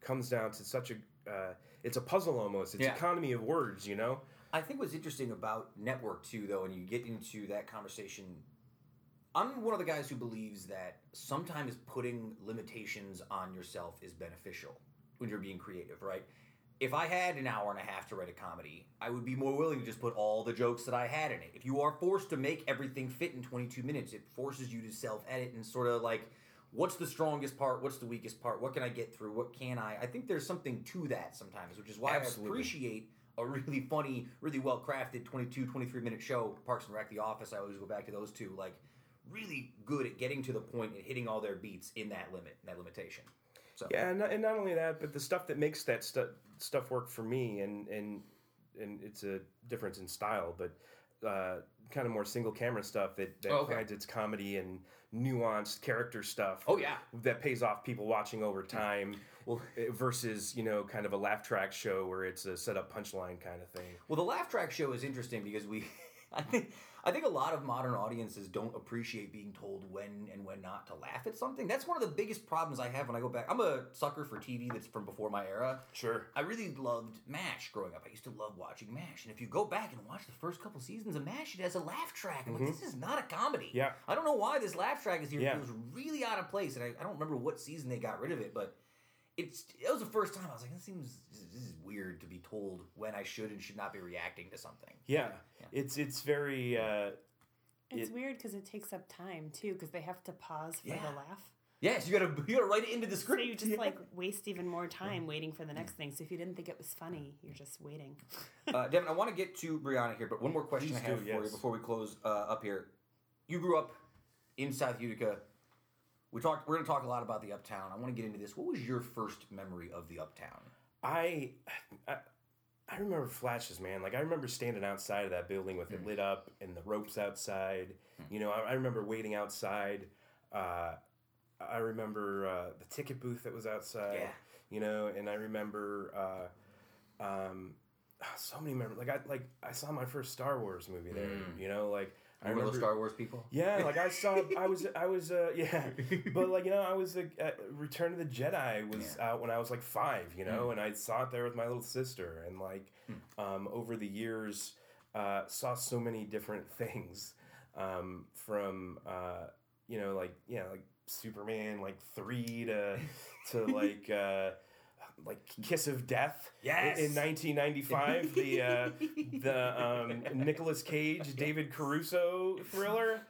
comes down to such a, uh, it's a puzzle almost. It's Yeah. economy of words, you know. I think what's interesting about network too, though, and you get into that conversation. I'm one of the guys who believes that sometimes putting limitations on yourself is beneficial when you're being creative, right? If I had an hour and a half to write a comedy, I would be more willing to just put all the jokes that I had in it. If you are forced to make everything fit in 22 minutes, it forces you to self edit and sort of like, what's the strongest part? What's the weakest part? What can I get through? What can I? I think there's something to that sometimes, which is why Absolutely. I appreciate a really funny, really well crafted 22, 23 minute show. Parks and Rec, The Office, I always go back to those two. Like, really good at getting to the point and hitting all their beats in that limit, that limitation. So, Yeah, and not, and not only that, but the stuff that makes that stu- stuff work for me, and and and it's a difference in style, but uh, kind of more single camera stuff that, that Oh, okay. finds its comedy and nuanced character stuff. Oh, yeah. that pays off people watching over time. Well- eh, versus you know kind of a laugh track show where it's a set up punchline kind of thing. Well, the laugh track show is interesting because we, *laughs* I think, I think a lot of modern audiences don't appreciate being told when and when not to laugh at something. That's one of the biggest problems I have when I go back. I'm a sucker for TV that's from before my era. Sure. I really loved MASH growing up. I used to love watching MASH. And if you go back and watch the first couple seasons of MASH, it has a laugh track. I'm like, this is not a comedy. Mm-hmm. Yeah. I don't know why this laugh track is here. Yeah. It was really out of place. And I, I don't remember what season they got rid of it, but it's it was the first time I was like, this seems this is weird to be told when I should and should not be reacting to something. Yeah, it's it's very. Uh, It's It- weird because it takes up time too, because they have to pause for Yeah. the laugh. Yes, you gotta *laughs* you gotta write it into the So script. you just *laughs* like waste even more time waiting for the next thing. So if you didn't think it was funny, you're just waiting. uh, Devin, I want to get to Briana here, but one more question Please I have do, for you before we close uh, up here. You grew up in South Utica. We talked. We're gonna talk a lot about the Uptown. I want to get into this. What was your first memory of the Uptown? I, I I remember flashes, man. Like I remember standing outside of that building with it lit up and the ropes outside. You know, I, I remember waiting outside. Uh, I remember uh, the ticket booth that was outside. Yeah. You know, and I remember uh, um, so many memories. Like I like I saw my first Star Wars movie there. You know, like I remember Star Wars people. yeah, *laughs* like I saw, I was, I was, uh, *laughs* yeah, but like you know, I was uh, uh, Return of the Jedi was Yeah. out when I was like five, you know, and I saw it there with my little sister, and like um, over the years, uh, saw so many different *laughs* things um, from uh, you know, like yeah, like Superman, like three to to like. Uh, like Kiss of Death Yes! in, in 1995, the uh, *laughs* the um, Nicolas Cage, David Caruso thriller,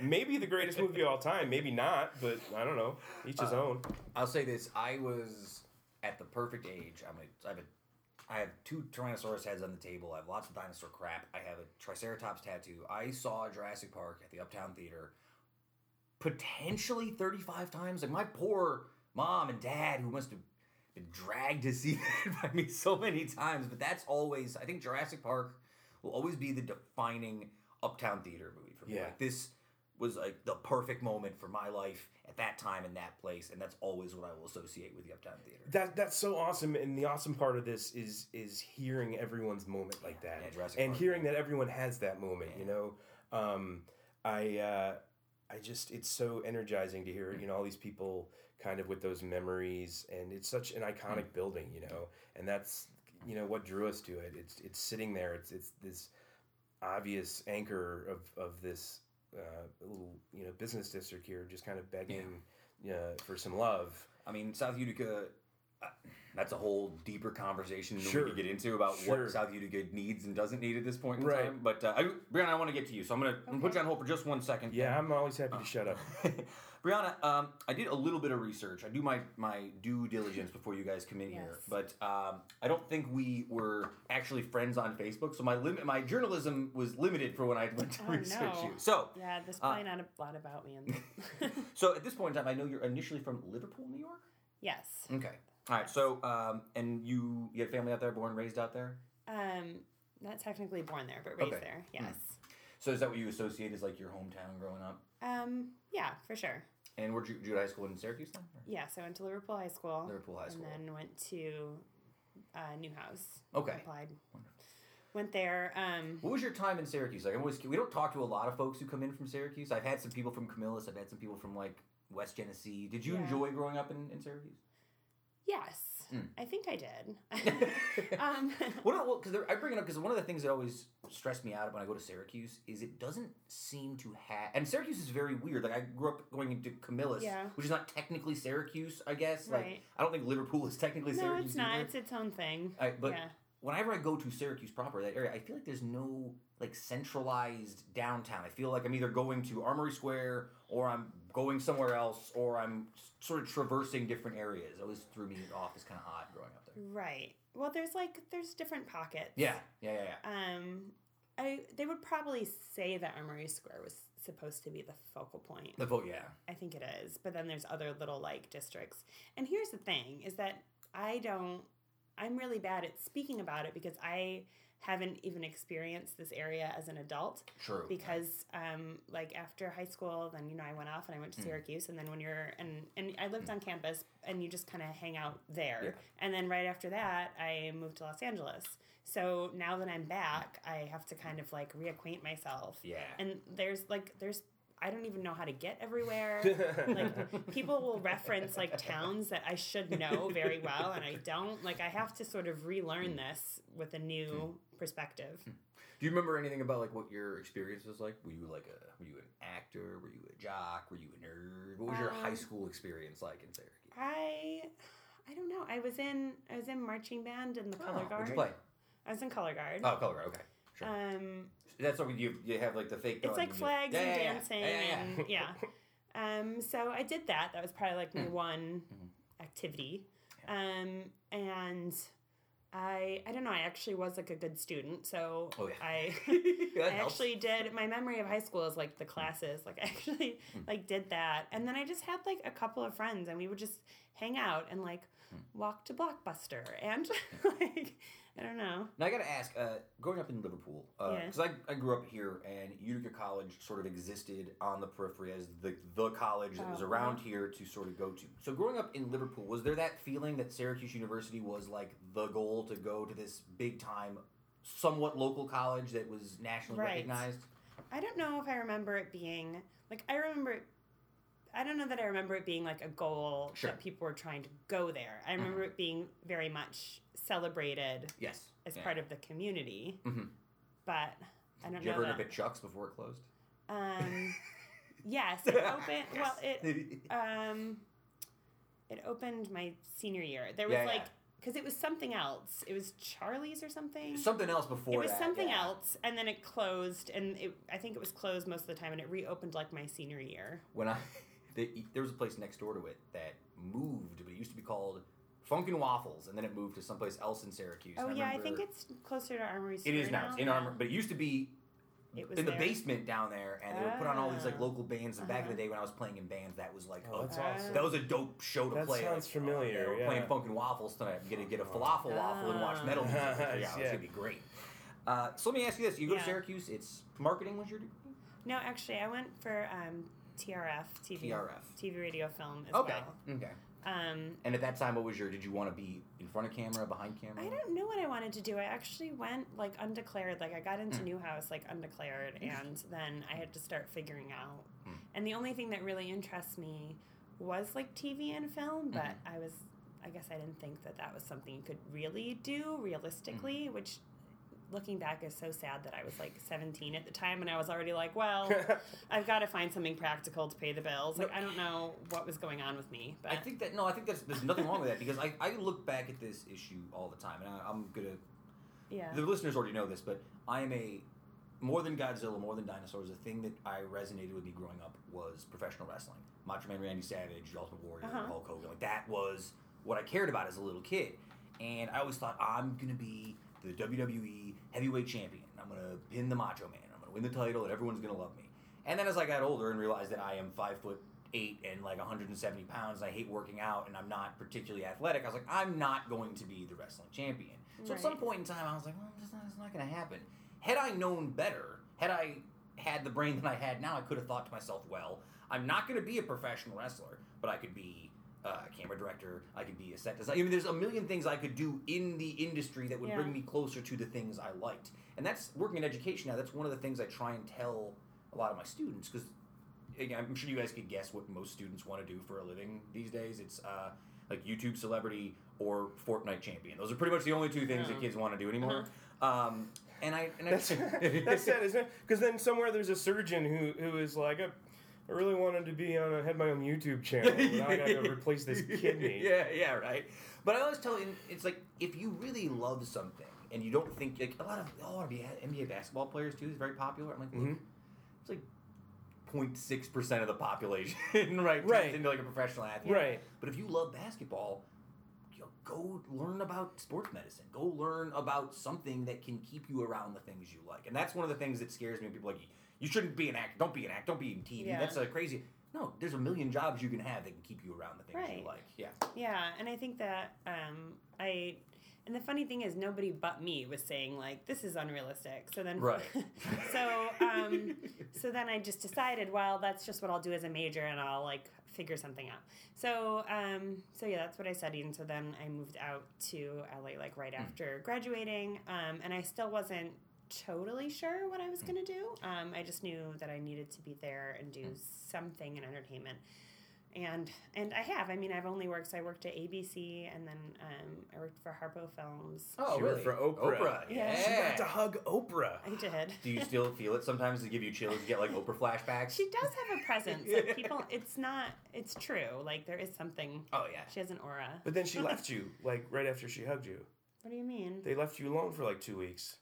maybe the greatest movie of all time, maybe not, but I don't know, each his own. I'll say this: I was at the perfect age. I'm a, I have a, I have two Tyrannosaurus heads on the table. I have lots of dinosaur crap. I have a Triceratops tattoo. I saw Jurassic Park at the Uptown Theater potentially 35 times. Like my poor mom and dad, who must have been dragged to see *laughs* that by me so many times. But that's always, I think Jurassic Park will always be the defining Uptown Theater movie for me. Yeah. Like this was like the perfect moment for my life at that time in that place, and that's always what I will associate with the Uptown Theater. That that's so awesome, and the awesome part of this is is hearing everyone's moment like that, Yeah, and Park. hearing that everyone has that moment. Yeah. You know, um, I uh, I just it's so energizing to hear you know all these people kind of with those memories, and it's such an iconic Mm. building, you know, and that's you know what drew us to it. It's it's sitting there. It's it's this obvious anchor of of this uh, little you know business district here, just kind of begging. Yeah, for some love. I mean, South Utica. Uh, that's a whole deeper conversation that Sure. we could get into about Sure. what South Utica needs and doesn't need at this point in Right. time. But uh, I, Briana, I want to get to you, so I'm gonna, I'm gonna put you on hold for just one second. Yeah, I'm always happy to shut up. *laughs* Briana, um, I did a little bit of research. I do my, my due diligence before you guys come in here, but um, I don't think we were actually friends on Facebook. So my limit, my journalism was limited for when I went to Oh, research no. you. So, Yeah, there's Uh, not a lot about me in this. *laughs* so at this point in time, I know you're initially from Liverpool, New York. yes. Okay. All right. So, um, and you you had family out there, born raised out there. Um, not technically born there, but raised Okay. there. Yes. So is that what you associate as like your hometown growing up? Um, yeah, for sure. And where'd you, did you go to high school in Syracuse then? or Yeah, so I went to Liverpool High School. Liverpool High School. And then went to uh, Newhouse. Okay. Applied. Went there. Um, What was your time in Syracuse? Like, I'm always we don't talk to a lot of folks who come in from Syracuse. I've had some people from Camillus. I've had some people from like West Genesee. Did you Yeah. enjoy growing up in, in Syracuse? Yes, Mm. I think I did. *laughs* *laughs* um, *laughs* Well, because I bring it up because one of the things that always stressed me out when I go to Syracuse is it doesn't seem to have. And Syracuse is very weird. Like I grew up going into Camillus, Yeah. which is not technically Syracuse, I guess. Like Right. I don't think Liverpool is technically no, Syracuse. it's not. either. It's its own thing. I, but yeah. whenever I go to Syracuse proper, that area, I feel like there's no like centralized downtown. I feel like I'm either going to Armory Square or I'm going somewhere else or I'm sort of traversing different areas. It always threw me off as kind of odd growing up there. Right. Well, there's like there's different pockets. Yeah, yeah, yeah, yeah. Um, I they would probably say that Armory Square was supposed to be the focal point. The vote, yeah. I think it is, but then there's other little like districts. And here's the thing: is that I don't. I'm really bad at speaking about it because I haven't even experienced this area as an adult. True. Because um, like after high school, then you know I went off and I went Hmm. to Syracuse, and then when you're and and I lived on campus, and you just kind of hang out there. Yeah. And then right after that, I moved to Los Angeles. So now that I'm back, I have to kind of like reacquaint myself. Yeah. And there's like there's I don't even know how to get everywhere. *laughs* like people will reference like towns that I should know very well and I don't. Like I have to sort of relearn this with a new perspective. Do you remember anything about like what your experience was like? Were you like a were you an actor? Were you a jock? Were you a nerd? What was your high Um, school experience like in Syracuse? I I don't know. I was in I was in marching band in the Oh, color guard. What'd you play? I was in color guard. Oh, color guard. Okay, sure. Um That's what you you have like the fake. it's like and flags Yeah, and yeah, dancing Yeah, and yeah. Um, so I did that. That was probably like Hmm. my one Mm-hmm. activity. Um, and I I don't know. I actually was like a good student, so Oh, yeah. I *laughs* I helps. actually did. My memory of high school is like the classes. Like *laughs* I actually Hmm. like did that, and then I just had like a couple of friends, and we would just hang out and like Hmm. walk to Blockbuster and *laughs* like I don't know. Now I gotta ask, uh, growing up in Liverpool, Yeah. because I, I grew up here, and Utica College sort of existed on the periphery as the the college that was Oh, around wow. here to sort of go to. So growing up in Liverpool, was there that feeling that Syracuse University was like the goal to go to this big time, somewhat local college that was nationally Right. recognized? I don't know if I remember it being like I remember it. I don't know that I remember it being like a goal Sure. Mm-hmm. that people were trying to go there. I remember it being very much celebrated Yes. as Yeah. part of the community, Mhm. but I don't Did you know ever end that. up at Chuck's before it closed? Um, *laughs* yes, it opened. Well, it um, it opened my senior year. There was Yeah, like because it was something else. It was Charlie's or something. Something else before. it was that, something yeah. else, and then it closed, and it, I think it was closed most of the time, and it reopened like my senior year. when I *laughs* they, there was a place next door to it that moved, but it used to be called Funk 'n Waffles, and then it moved to someplace else in Syracuse. Oh And yeah, I think it's closer to Armory it Square is now. It's in yeah. Armor, but it used to be It was in the basement down there, and they would put on all these like local bands. And back in Uh-huh. the day when I was playing in bands, that was like Oh, that's awesome. that was a dope show to That play. sounds like, familiar, Oh, we're yeah. playing Funk 'n Waffles tonight. I'm gonna get a falafel waffle and watch metal music. *laughs* yeah, Nice, it's gonna be great. Uh, so let me ask you this: You go to Syracuse. It's marketing was your degree. No, actually, I went for um, TRF, TV, TRF. TV radio film as Okay. well. Okay. Um, And at that time, what was your? Did you want to be in front of camera, behind camera? I don't know what I wanted to do. I actually went like undeclared. Like I got Hmm. into Newhouse like undeclared, and then I had to start figuring out. Hmm. And the only thing that really interests me was like TV and film, but Mm-hmm. I was, I guess I didn't think that that was something you could really do realistically, Mm-hmm. which. Looking back is so sad that I was like 17 at the time and I was already like, well, *laughs* I've got to find something practical to pay the bills. Like, I don't know what was going on with me, but I think that no, I think that's there's nothing wrong with that because I, I look back at this issue all the time, and I, I'm gonna. yeah. The listeners already know this, but I am a more than Godzilla, more than dinosaurs. The thing that I resonated with me growing up was professional wrestling. Macho Man Randy Savage, Ultimate Warrior, Uh-huh. Hulk Hogan. Like that was what I cared about as a little kid, and I always thought I'm gonna be the WWE heavyweight champion. I'm gonna pin the Macho Man. I'm gonna win the title, and everyone's gonna love me. And then as I got older and realized that I am five foot eight and like 170 pounds, and I hate working out, and I'm not particularly athletic, I was like, I'm not going to be the wrestling champion. So at some point in time, I was like, well, it's not, it's not going to happen. Had I known better, had I had the brain that I had now, I could have thought to myself, well, I'm not going to be a professional wrestler, but I could be uh, camera director. I could be a set designer. I mean, there's a million things I could do in the industry that would Yeah. bring me closer to the things I liked. And that's working in education now. That's one of the things I try and tell a lot of my students because I'm sure you guys could guess what most students want to do for a living these days. It's uh, like YouTube celebrity or Fortnite champion. Those are pretty much the only two things that kids want to do anymore. Um, and I, and I That's *laughs* that's sad, isn't it? Because then somewhere there's a surgeon who who is like, I, I really wanted to be on. I had my own YouTube channel. Now I got to replace this *laughs* kidney. yeah, yeah, right. But I always tell you, it's like if you really love something and you don't think like a lot of oh, NBA, NBA basketball players too is very popular. I'm like, look, Mhm. it's like 0.6 percent of the population, *laughs* right? Right. into like a professional athlete. Right. But if you love basketball, you know, go learn about sports medicine. Go learn about something that can keep you around the things you like. And that's one of the things that scares me. when People are like you shouldn't be an act. Don't be an act. Don't be in TV. Yeah. That's a crazy. No, there's a million jobs you can have that can keep you around the things you like. Yeah. Yeah, and I think that um, I and the funny thing is nobody but me was saying like this is unrealistic. So then Right. *laughs* so um, so then I just decided well that's just what I'll do as a major and I'll like figure something out. So um, so yeah, that's what I studied and so then I moved out to LA like right after graduating um, and I still wasn't totally sure what I was going to do. Um, I just knew that I needed to be there and do something in entertainment and and I have. I mean, I've only worked. So I worked at ABC, and then um, I worked for Harpo Films. Oh, She really? worked for Oprah. Oprah. Yeah. Yeah. She got to hug Oprah. I did. Do you still feel it sometimes to give you chills? You get like Oprah flashbacks. She does have a presence. Like *laughs* people, it's not. It's true. Like there is something. Oh yeah. She has an aura. But then she *laughs* left you, like right after she hugged you. What do you mean? They left you alone for like two weeks.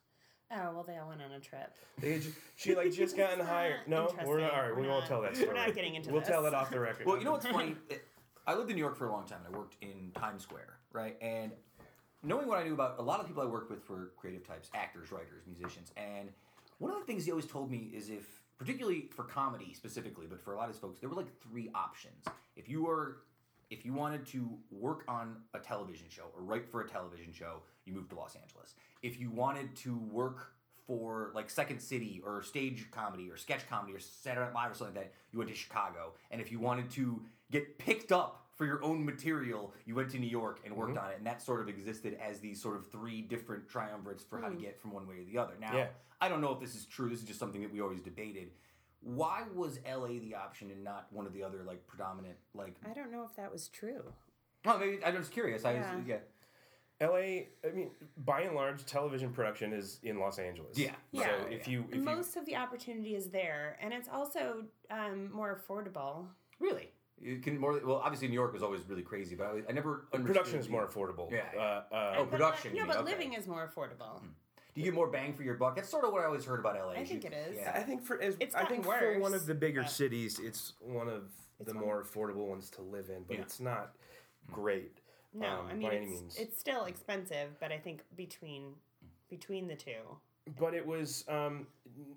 Oh well, they all went on a trip. They had ju- she like just *laughs* gotten hired. No, we're not. All right, interesting. we We're won't not- tell that story. *laughs* We're not getting into. We'll this. tell it off the record. Well, you know what's funny? I lived in New York for a long time, and I worked in Times Square, right? And knowing what I knew about a lot of people I worked with were creative types, actors, writers, musicians, and one of the things he always told me is if, particularly for comedy specifically, but for a lot of his folks, there were like three options. If you were, if you wanted to work on a television show or write for a television show, you moved to Los Angeles. If you wanted to work for like Second City or stage comedy or sketch comedy or Saturday Night Live or something like that, you went to Chicago. And if you wanted to get picked up for your own material, you went to New York and worked mm-hmm. on it. And that sort of existed as these sort of three different triumvirates for how to mm. get from one way to the other. Now, Yeah. I don't know if this is true. This is just something that we always debated. Why was LA the option and not one of the other like predominant like? I don't know if that was true. Oh, maybe I'm just curious. I Yeah. yeah. L.A. I mean, by and large, television production is in Los Angeles. Yeah. So Yeah. if you if you Most of the opportunity is there, and it's also um, more affordable. Really? You can more well. Obviously, New York was always really crazy, but I, I never understood. production is the- more affordable. Yeah. Uh, uh, Oh, production, li- you no, but okay. living is more affordable. Do you get more bang for your buck? That's sort of what I always heard about LA. I think you- it is. Yeah. I think for as It's I gotten think for one of the bigger cities, it's one of It's the more affordable ones to live in, but Yeah. it's not great. No, um, I mean it's, it's still expensive, but I think between between the two, but it was um,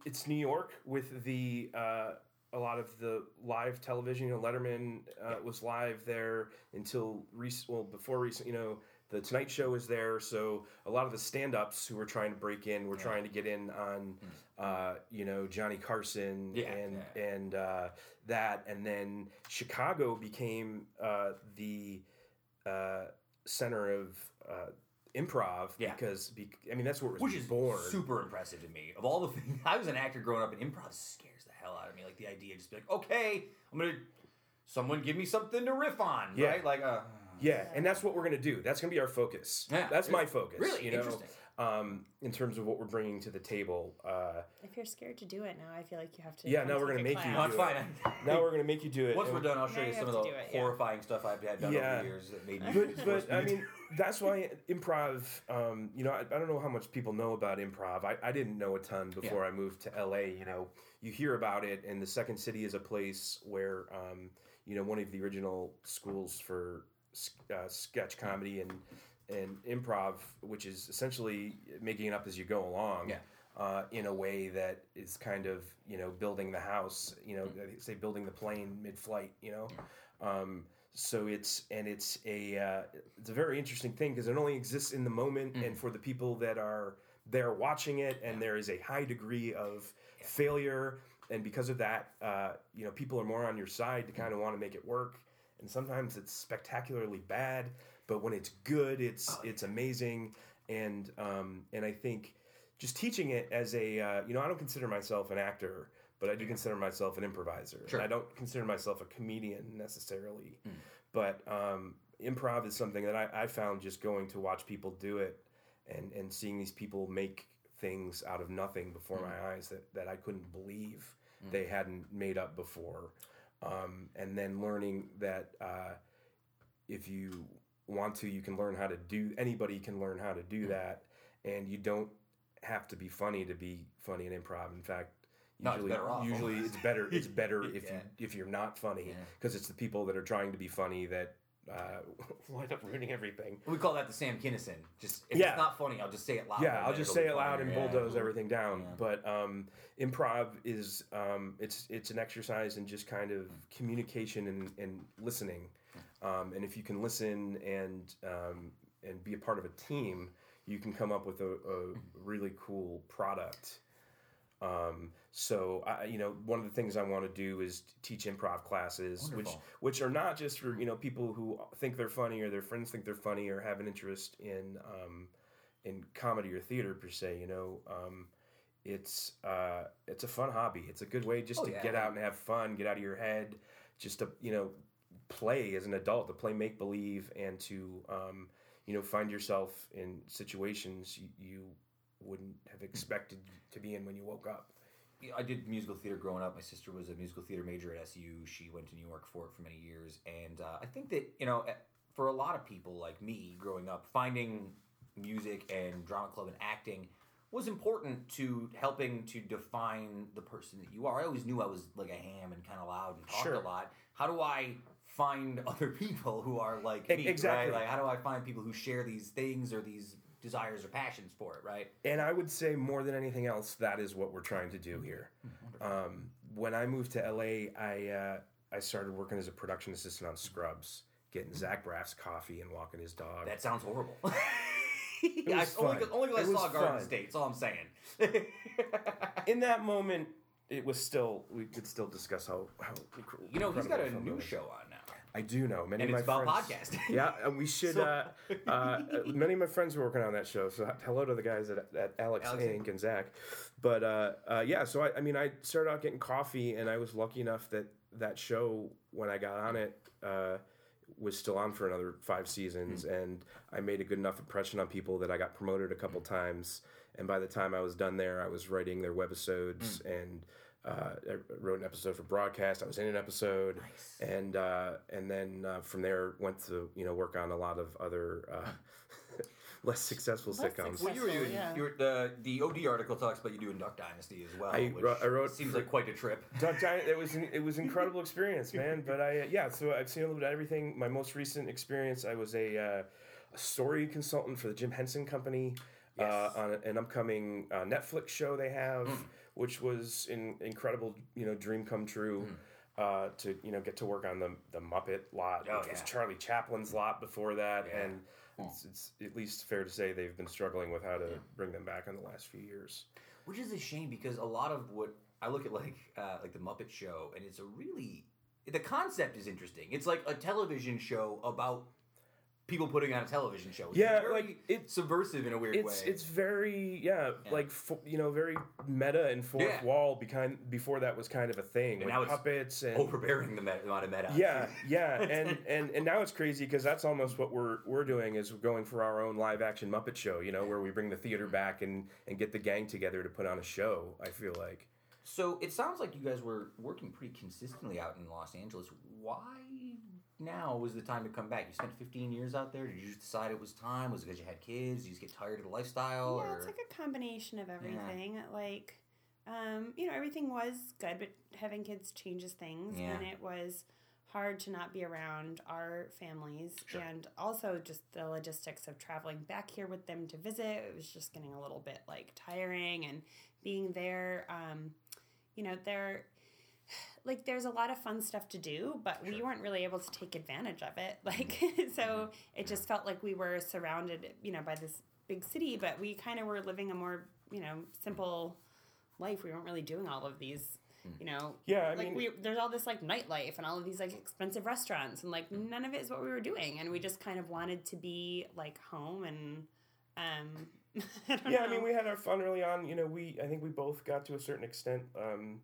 it's New York with the uh, a lot of the live television. You know, Letterman uh, was live there until recent. Well, before recent, you know, the Tonight Show is there, so a lot of the stand-ups who were trying to break in were trying to get in on, uh, you know, Johnny Carson. Yeah, and yeah. and uh, that, and then Chicago became uh, the uh, center of uh, improv Yeah. because be, I mean that's where it was Which is born. super impressive to me. Of all the *laughs* things, I was an actor growing up, and improv scares the hell out of me. Like the idea, just be like, okay, I'm gonna, someone give me something to riff on, Yeah. right? Like, uh, Yeah, and that's what we're gonna do. That's gonna be our focus. Yeah. that's my focus. Really you know, interesting. Um, in terms of what we're bringing to the table. Uh, If you're scared to do it now, I feel like you have to. Yeah, now we're gonna a make you no, class. it's do it. fine. now we're gonna make you do it. Once and- we're done, I'll show you you some of the do it, yeah. horrifying stuff I've had done Yeah. over the years that made me. But, force *laughs* but I mean, that's why improv. Um, you know, I, I don't know how much people know about improv. I, I didn't know a ton before I moved to LA. You know, you hear about it, and the Second City is a place where, um, you know, one of the original schools for uh, sketch comedy and and improv, which is essentially making it up as you go along. Yeah. Uh, in a way that is kind of you know building the house, you know, they say building the plane mid-flight, you know. Um, so it's and it's a uh, it's a very interesting thing because it only exists in the moment and for the people that are there watching it, and there is a high degree of failure, and because of that, uh, you know, people are more on your side to kind of want to make it work, and sometimes it's spectacularly bad, but when it's good, it's it's amazing, and um, and I think just teaching it as a uh, you know I don't consider myself an actor, but I do consider myself an improviser. Sure. And I don't consider myself a comedian necessarily, but um, improv is something that I, I found just going to watch people do it and and seeing these people make things out of nothing before my eyes that, that I couldn't believe they hadn't made up before. Um, and then learning that uh, if you want to, you can learn how to do. Anybody can learn how to do that, and you don't have to be funny to be funny in improv. In fact, No, it's usually, usually it's better. It's *laughs* better if Yeah. you if you're not funny Yeah. because it's the people that are trying to be funny that uh, *laughs* wind up ruining everything. we call that the Sam Kinison. Just if Yeah. it's not funny, I'll just say it loud. Yeah, I'll just say it loud and funnier. Yeah. bulldoze everything down. Yeah. But um, improv is um, it's it's an exercise in just kind of communication and, and listening. Um, and if you can listen and um, and be a part of a team, you can come up with a, a really cool product. Um, so I, you know, one of the things I want to do is teach improv classes, which which are not just for you know people who think they're funny or their friends think they're funny or have an interest in um, in comedy or theater per se. You know, um, it's uh, it's a fun hobby. It's a good way just Oh, to yeah. get out and have fun, get out of your head, just to you know play as an adult, to play make believe, and to um, you know find yourself in situations you, you wouldn't have expected to be in when you woke up. Yeah, I did musical theater growing up. My sister was a musical theater major at SU. She went to New York for it for many years, and uh, I think that you know, eh, for a lot of people like me growing up, finding music and drama club and acting was important to helping to define the person that you are. I always knew I was like a ham and kind of loud and talked Sure. a lot. How do I find *laughs* other people who are like me? exactly. Right? Like, how do I find people who share these things or these desires or passions for it? Right? And I would say more than anything else, that is what we're trying to do here. Um, when I moved to LA, I uh, I started working as a production assistant on Scrubs, getting Zach Braff's coffee and walking his dog. That sounds horrible. *laughs* *laughs* I, only because I saw Garden fun. State. That's all I'm saying. In that moment, it was still we could still discuss how how. you know, he's got a new film it is. show on. I do know many And of my about friends. podcasting. *laughs* Yeah, and we should. So- uh, uh, uh, many of my friends are working on that show. So hello to the guys at, at Alex, Alex Inc. and Zach. But uh, uh, yeah, so I, I mean, I started out getting coffee, and I was lucky enough that that show when I got on it. Uh, was still on for another five seasons, Hmm. and I made a good enough impression on people that I got promoted a couple Hmm. times. And by the time I was done there, I was writing their webisodes Hmm. and uh, I wrote an episode for broadcast. I was in an episode, Nice. and uh, and then uh, from there went to you know work on a lot of other uh, *laughs* less successful Less sitcoms. Well, you were Successful, doing yeah. you were, the the OD article talks about you doing Duck Dynasty as well. I which wrote- I wrote seems like quite a trip. *laughs* Duck Giant, it was an, it was an incredible experience, man. *laughs* But I uh, yeah, so I've seen a little bit of everything. My most recent experience, I was a, uh, a story consultant for the Jim Henson Company Yes. uh, on an upcoming uh, Netflix show they have, which was an incredible, you know, dream come true. uh, to you know get to work on the the Muppet lot, Oh, which was. Charlie Chaplin's lot before that, Yeah. and it's, it's at least fair to say they've been struggling with how to bring them back in the last few years. Which is a shame because a lot of what I look at like uh, like the Muppet Show, and it's a really the concept is interesting. It's like a television show about people putting on a television show. It's Yeah, very like, it's subversive in a weird It's way. it's very yeah, Yeah. like fo- you know very meta and fourth Yeah. wall. Behind before that was kind of a thing And with now it's puppets and overbearing the meta, amount of meta. yeah *laughs* yeah and and and now it's crazy because that's almost what we're we're doing is we're going for our own live action muppet show you know where we bring the theater mm-hmm. back and and get the gang together to put on a show i feel like So it sounds like you guys were working pretty consistently out in Los Angeles. Why now was the time to come back? You spent 15 years out there. Did you just decide it was time? Was it because you had kids? Did you just get tired of the lifestyle? Yeah, or? it's like a combination of everything. Like, um, you know, everything was good, but having kids changes things, Yeah. and it was hard to not be around our families, Sure. and also just the logistics of traveling back here with them to visit. It was just getting a little bit like tiring, and being there. Um, you know, there. *sighs* Like there's a lot of fun stuff to do, but we weren't really able to take advantage of it. *laughs* Like mm-hmm. *laughs* so, mm-hmm. it just felt like we were surrounded, you know, by this big city, but we kind of were living a more, you know, simple life. We weren't really doing all of these, mm. you know. Yeah, I like mean- we there's all this like nightlife and all of these like expensive restaurants and like mm. none of it is what we were doing, and we mm. just kind of wanted to be like home and, um. *laughs* I yeah i mean we had our fun early on you know we i think we both got to a certain extent um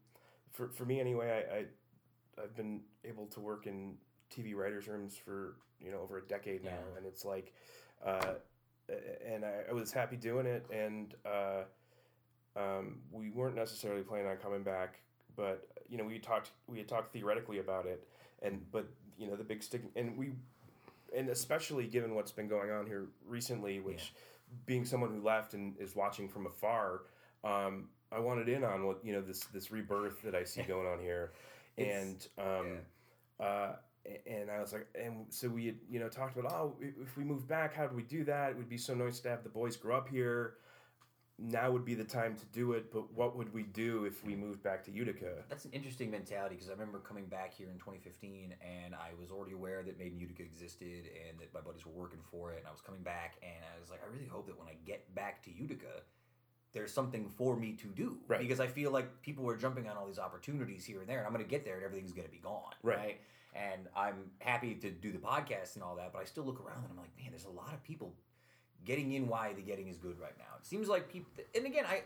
for for me anyway i, I i've been able to work in tv writers rooms for you know over a decade now. Yeah. and it's like uh and I, I was happy doing it. And uh um, we weren't necessarily planning on coming back, but you know we talked we had talked theoretically about it, and but you know the big stick and we and especially given what's been going on here recently, which being someone who left and is watching from afar, um, I wanted in on what you know this this rebirth that I see *laughs* going on here, and um, uh, and I was like, and so we had you know talked about oh if if we move back, how do we do that? It would be so nice to have the boys grow up here now would be the time to do it, but what would we do if we moved back to Utica? That's an interesting mentality because I remember coming back here in 2015 and I was already aware that Made in Utica existed and that my buddies were working for it. And I was coming back and I was like, I really hope that when I get back to Utica, there's something for me to do. Right. Because I feel like people were jumping on all these opportunities here and there, and I'm going to get there and everything's going to be gone. Right. And I'm happy to do the podcast and all that, but I still look around and I'm like, man, there's a lot of people getting in why the getting is good right now. It seems like people, and again, I,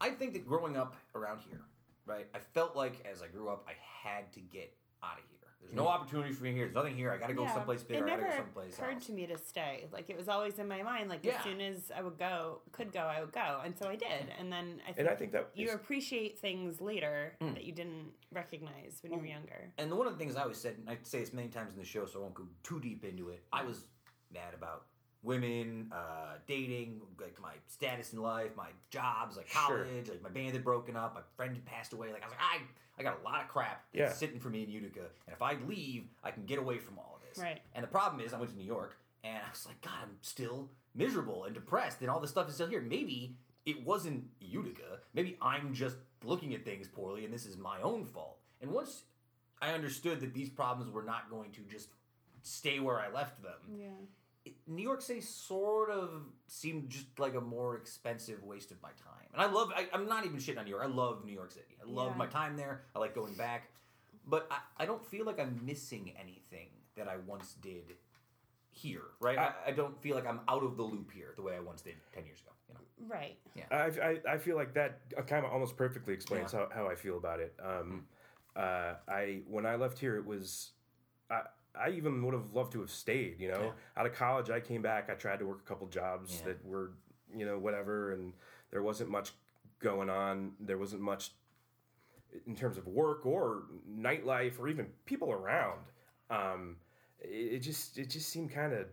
I think that growing up around here, right, I felt like as I grew up, I had to get out of here. There's no opportunity for me here. There's nothing here. I got to go Yeah, someplace bigger. It I got to never go someplace occurred else. to me to stay. Like it was always in my mind. Like Yeah. as soon as I would go, could go, I would go, and so I did. And then I think, And I think that you is- appreciate things later Mm. that you didn't recognize when you were younger. And one of the things I always said, and I say this many times in the show, so I won't go too deep into it. I was mad about women, uh, dating, like my status in life, my jobs, like Sure. college, like my band had broken up, my friend had passed away. Like I was like, I, I got a lot of crap that's Yeah. sitting for me in Utica, and if I leave, I can get away from all of this. Right. And the problem is, I went to New York, and I was like, God, I'm still miserable and depressed, and all this stuff is still here. Maybe it wasn't Utica. Maybe I'm just looking at things poorly, and this is my own fault. And once I understood that these problems were not going to just stay where I left them, Yeah. It, New York City sort of seemed just like a more expensive waste of my time. And I love, I, I'm not even shitting on New York. I love New York City. I love Yeah. my time there. I like going back. But I, I don't feel like I'm missing anything that I once did here, right? I, I don't feel like I'm out of the loop here the way I once did 10 years ago. You know? Right. I, I, I feel like that kind of almost perfectly explains how, how I feel about it. Um, uh, I when I left here, it was I I even would have loved to have stayed. You know, out of college, I came back. I tried to work a couple jobs Yeah. that were you know whatever, and there wasn't much going on. There wasn't much in terms of work or nightlife or even people around. Um, it, it just it just seemed kind of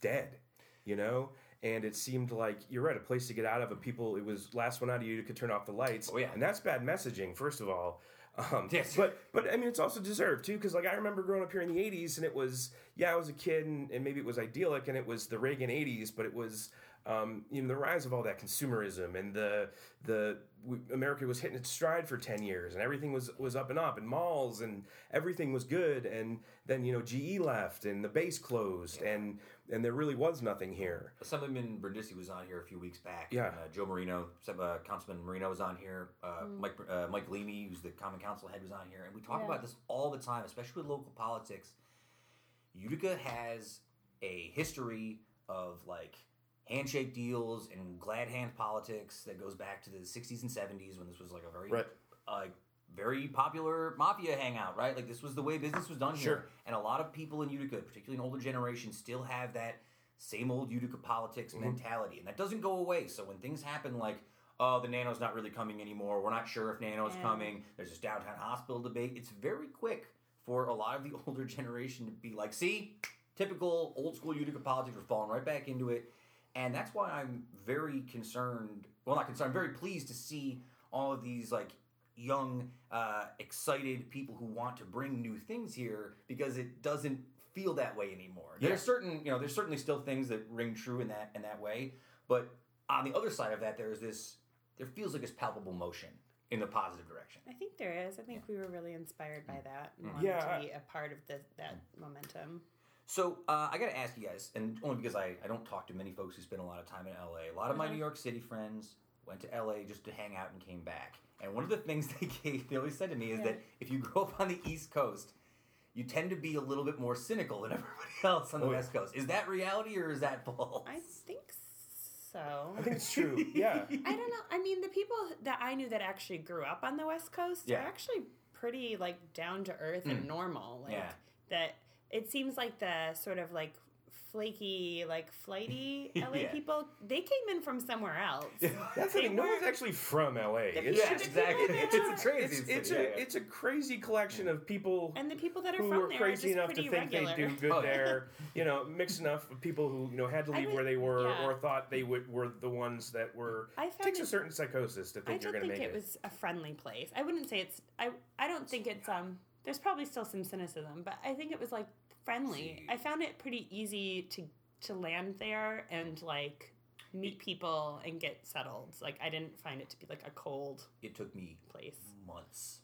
dead, you know. And it seemed like you're right, a place to get out of. But people, it was last one out of you could turn off the lights. Oh, yeah. and that's bad messaging. First of all, um, *laughs* Yes. but but I mean it's also deserved too because like I remember growing up here in the '80s and it was yeah I was a kid and, and maybe it was idyllic and it was the Reagan '80s, but it was um, you know the rise of all that consumerism and the the we, America was hitting its stride for ten years and everything was was up and up and malls and everything was good and then you know GE left and the base closed and and there really was nothing here. Assemblyman Brindisi was on here a few weeks back. Yeah. and, uh, Joe Marino, uh, Councilman Marino was on here. Uh, Mike uh, Mike Galime, who's the Common Council head, was on here, and we talk Yeah. about this all the time, especially with local politics. Utica has a history of like handshake deals and glad hand politics that goes back to the 60s and 70s when this was like a very Right. like very popular mafia hangout, right? Like this was the way business was done Sure. here. And a lot of people in Utica, particularly an older generation, still have that same old Utica politics Mm-hmm. mentality. And that doesn't go away. So when things happen like, oh, the nano's not really coming anymore, we're not sure if nano's Yeah. coming, there's this downtown hospital debate, it's very quick for a lot of the *laughs* older generation to be like, see, typical old school Utica politics, we're falling right back into it. And that's why I'm very concerned, well, not concerned, I'm very pleased to see all of these like young, uh, excited people who want to bring new things here because it doesn't feel that way anymore. Yeah. There's certain, you know, there's certainly still things that ring true in that in that way, but on the other side of that, there's this, there feels like this palpable motion in the positive direction. I think there is. I think we were really inspired by that and wanted Yeah, to be a part of the, that momentum. So uh, I got to ask you guys, and only because I, I don't talk to many folks who spend a lot of time in LA. A lot of my Mhm. New York City friends went to LA just to hang out and came back. And one of the things *laughs* they gave, they always said to me is Yeah. that if you grow up on the East Coast, you tend to be a little bit more cynical than *laughs* everybody else on the Oh. West Coast. Is that reality or is that false? I think so. I think it's true. *laughs* Yeah. I don't know. I mean, the people that I knew that actually grew up on the West Coast Yeah. are actually pretty like down to earth and mm. normal. Like Yeah. that it seems like the sort of like flaky, like flighty *laughs* LA Yeah. people, they came in from somewhere else. That's the thing. No one's actually from LA. It's yeah, exactly. people that It's a crazy. it's, it's yeah, a yeah. it's a crazy collection of people And the people that are who from were there crazy are just enough to think regular. they do good Oh, there. *laughs* You know, mixed enough of people who you know had to I leave would- where they were yeah. or thought they would were the ones that were. I It found takes a certain psychosis to I think you're don't going to think make it was a friendly place. I wouldn't say it's. I I don't think it's um. There's probably still some cynicism, but I think it was like friendly. See. I found it pretty easy to to land there and like meet people and get settled. Like I didn't find it to be like a cold it took me place. months,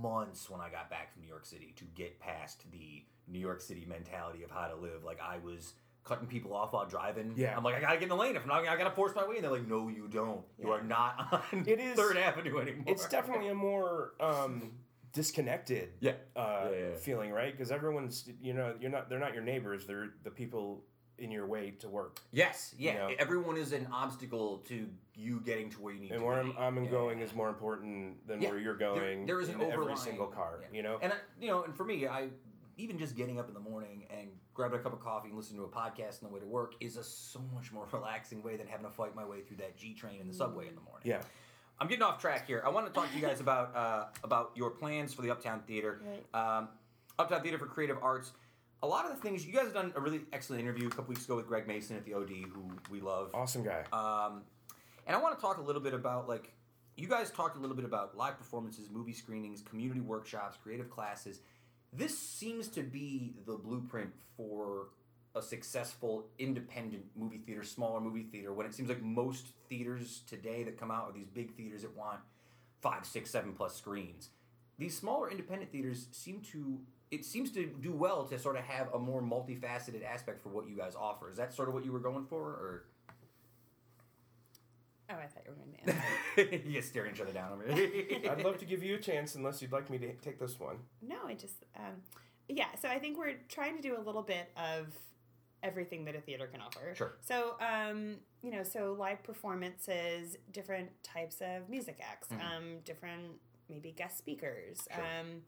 months when I got back from New York City to get past the New York City mentality of how to live. Like I was cutting people off while driving. Yeah. I'm like, I gotta get in the lane. If I'm not, I gotta force my way. And they're like, No, you don't. You Yeah. are not *laughs* on It is- Third Avenue anymore. It's definitely a more um, *laughs* disconnected yeah. uh, Yeah, yeah, feeling, right? Because everyone's you know you're not they're not your neighbors. They're the people in your way to work. Yes. Yeah. You know? Everyone is an obstacle to you getting to where you need And to where be. I'm, I'm Yeah. going is more important than where you're There- going. there is an in every single car. You know. And I, you know, and for me, I even just getting up in the morning and grabbing a cup of coffee and listening to a podcast on the way to work is a so much more *laughs* relaxing way than having to fight my way through that G train in the subway in the morning. yeah. I'm getting off track here. I want to talk to you guys about uh, about your plans for the Uptown Theatre. Right. Um, Uptown Theatre for Creative Arts. A lot of the things you guys have done a really excellent interview a couple weeks ago with Greg Mason at the OD, who we love. Awesome guy. Um, and I want to talk a little bit about like you guys talked a little bit about live performances, movie screenings, community workshops, creative classes. This seems to be the blueprint for a successful independent movie theater, smaller movie theater. When it seems like most theaters today that come out are these big theaters that want five, six, seven plus screens. These smaller independent theaters seem to it seems to do well to sort of have a more multifaceted aspect for what you guys offer. Is that sort of what you were going for, or? Oh, I thought you were going to answer. you staring each other down over *laughs* here. I'd love to give you a chance, unless you'd like me to take this one. No, I just um, yeah. So I think we're trying to do a little bit of everything that a theater can offer. Sure. So um, you know, so live performances, different types of music acts, Mhm. um, different maybe guest speakers, Sure. um,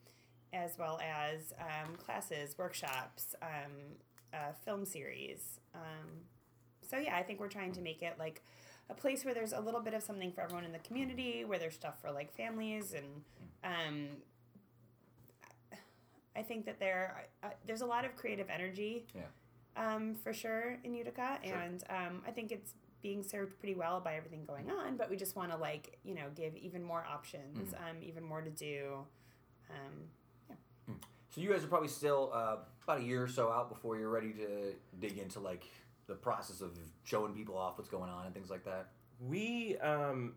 as well as um, classes, workshops, um, uh, film series. Um, so yeah, I think we're trying to make it like a place where there's a little bit of something for everyone in the community, where there's stuff for like families and um, I think that there uh, there's a lot of creative energy, Yeah. Um, for sure in Utica, Sure. and um, I think it's being served pretty well by everything going on. But we just want to like you know give even more options, Mm-hmm. um, even more to do. Um, yeah so you guys are probably still uh, about a year or so out before you're ready to dig into like the process of showing people off what's going on and things like that? We um,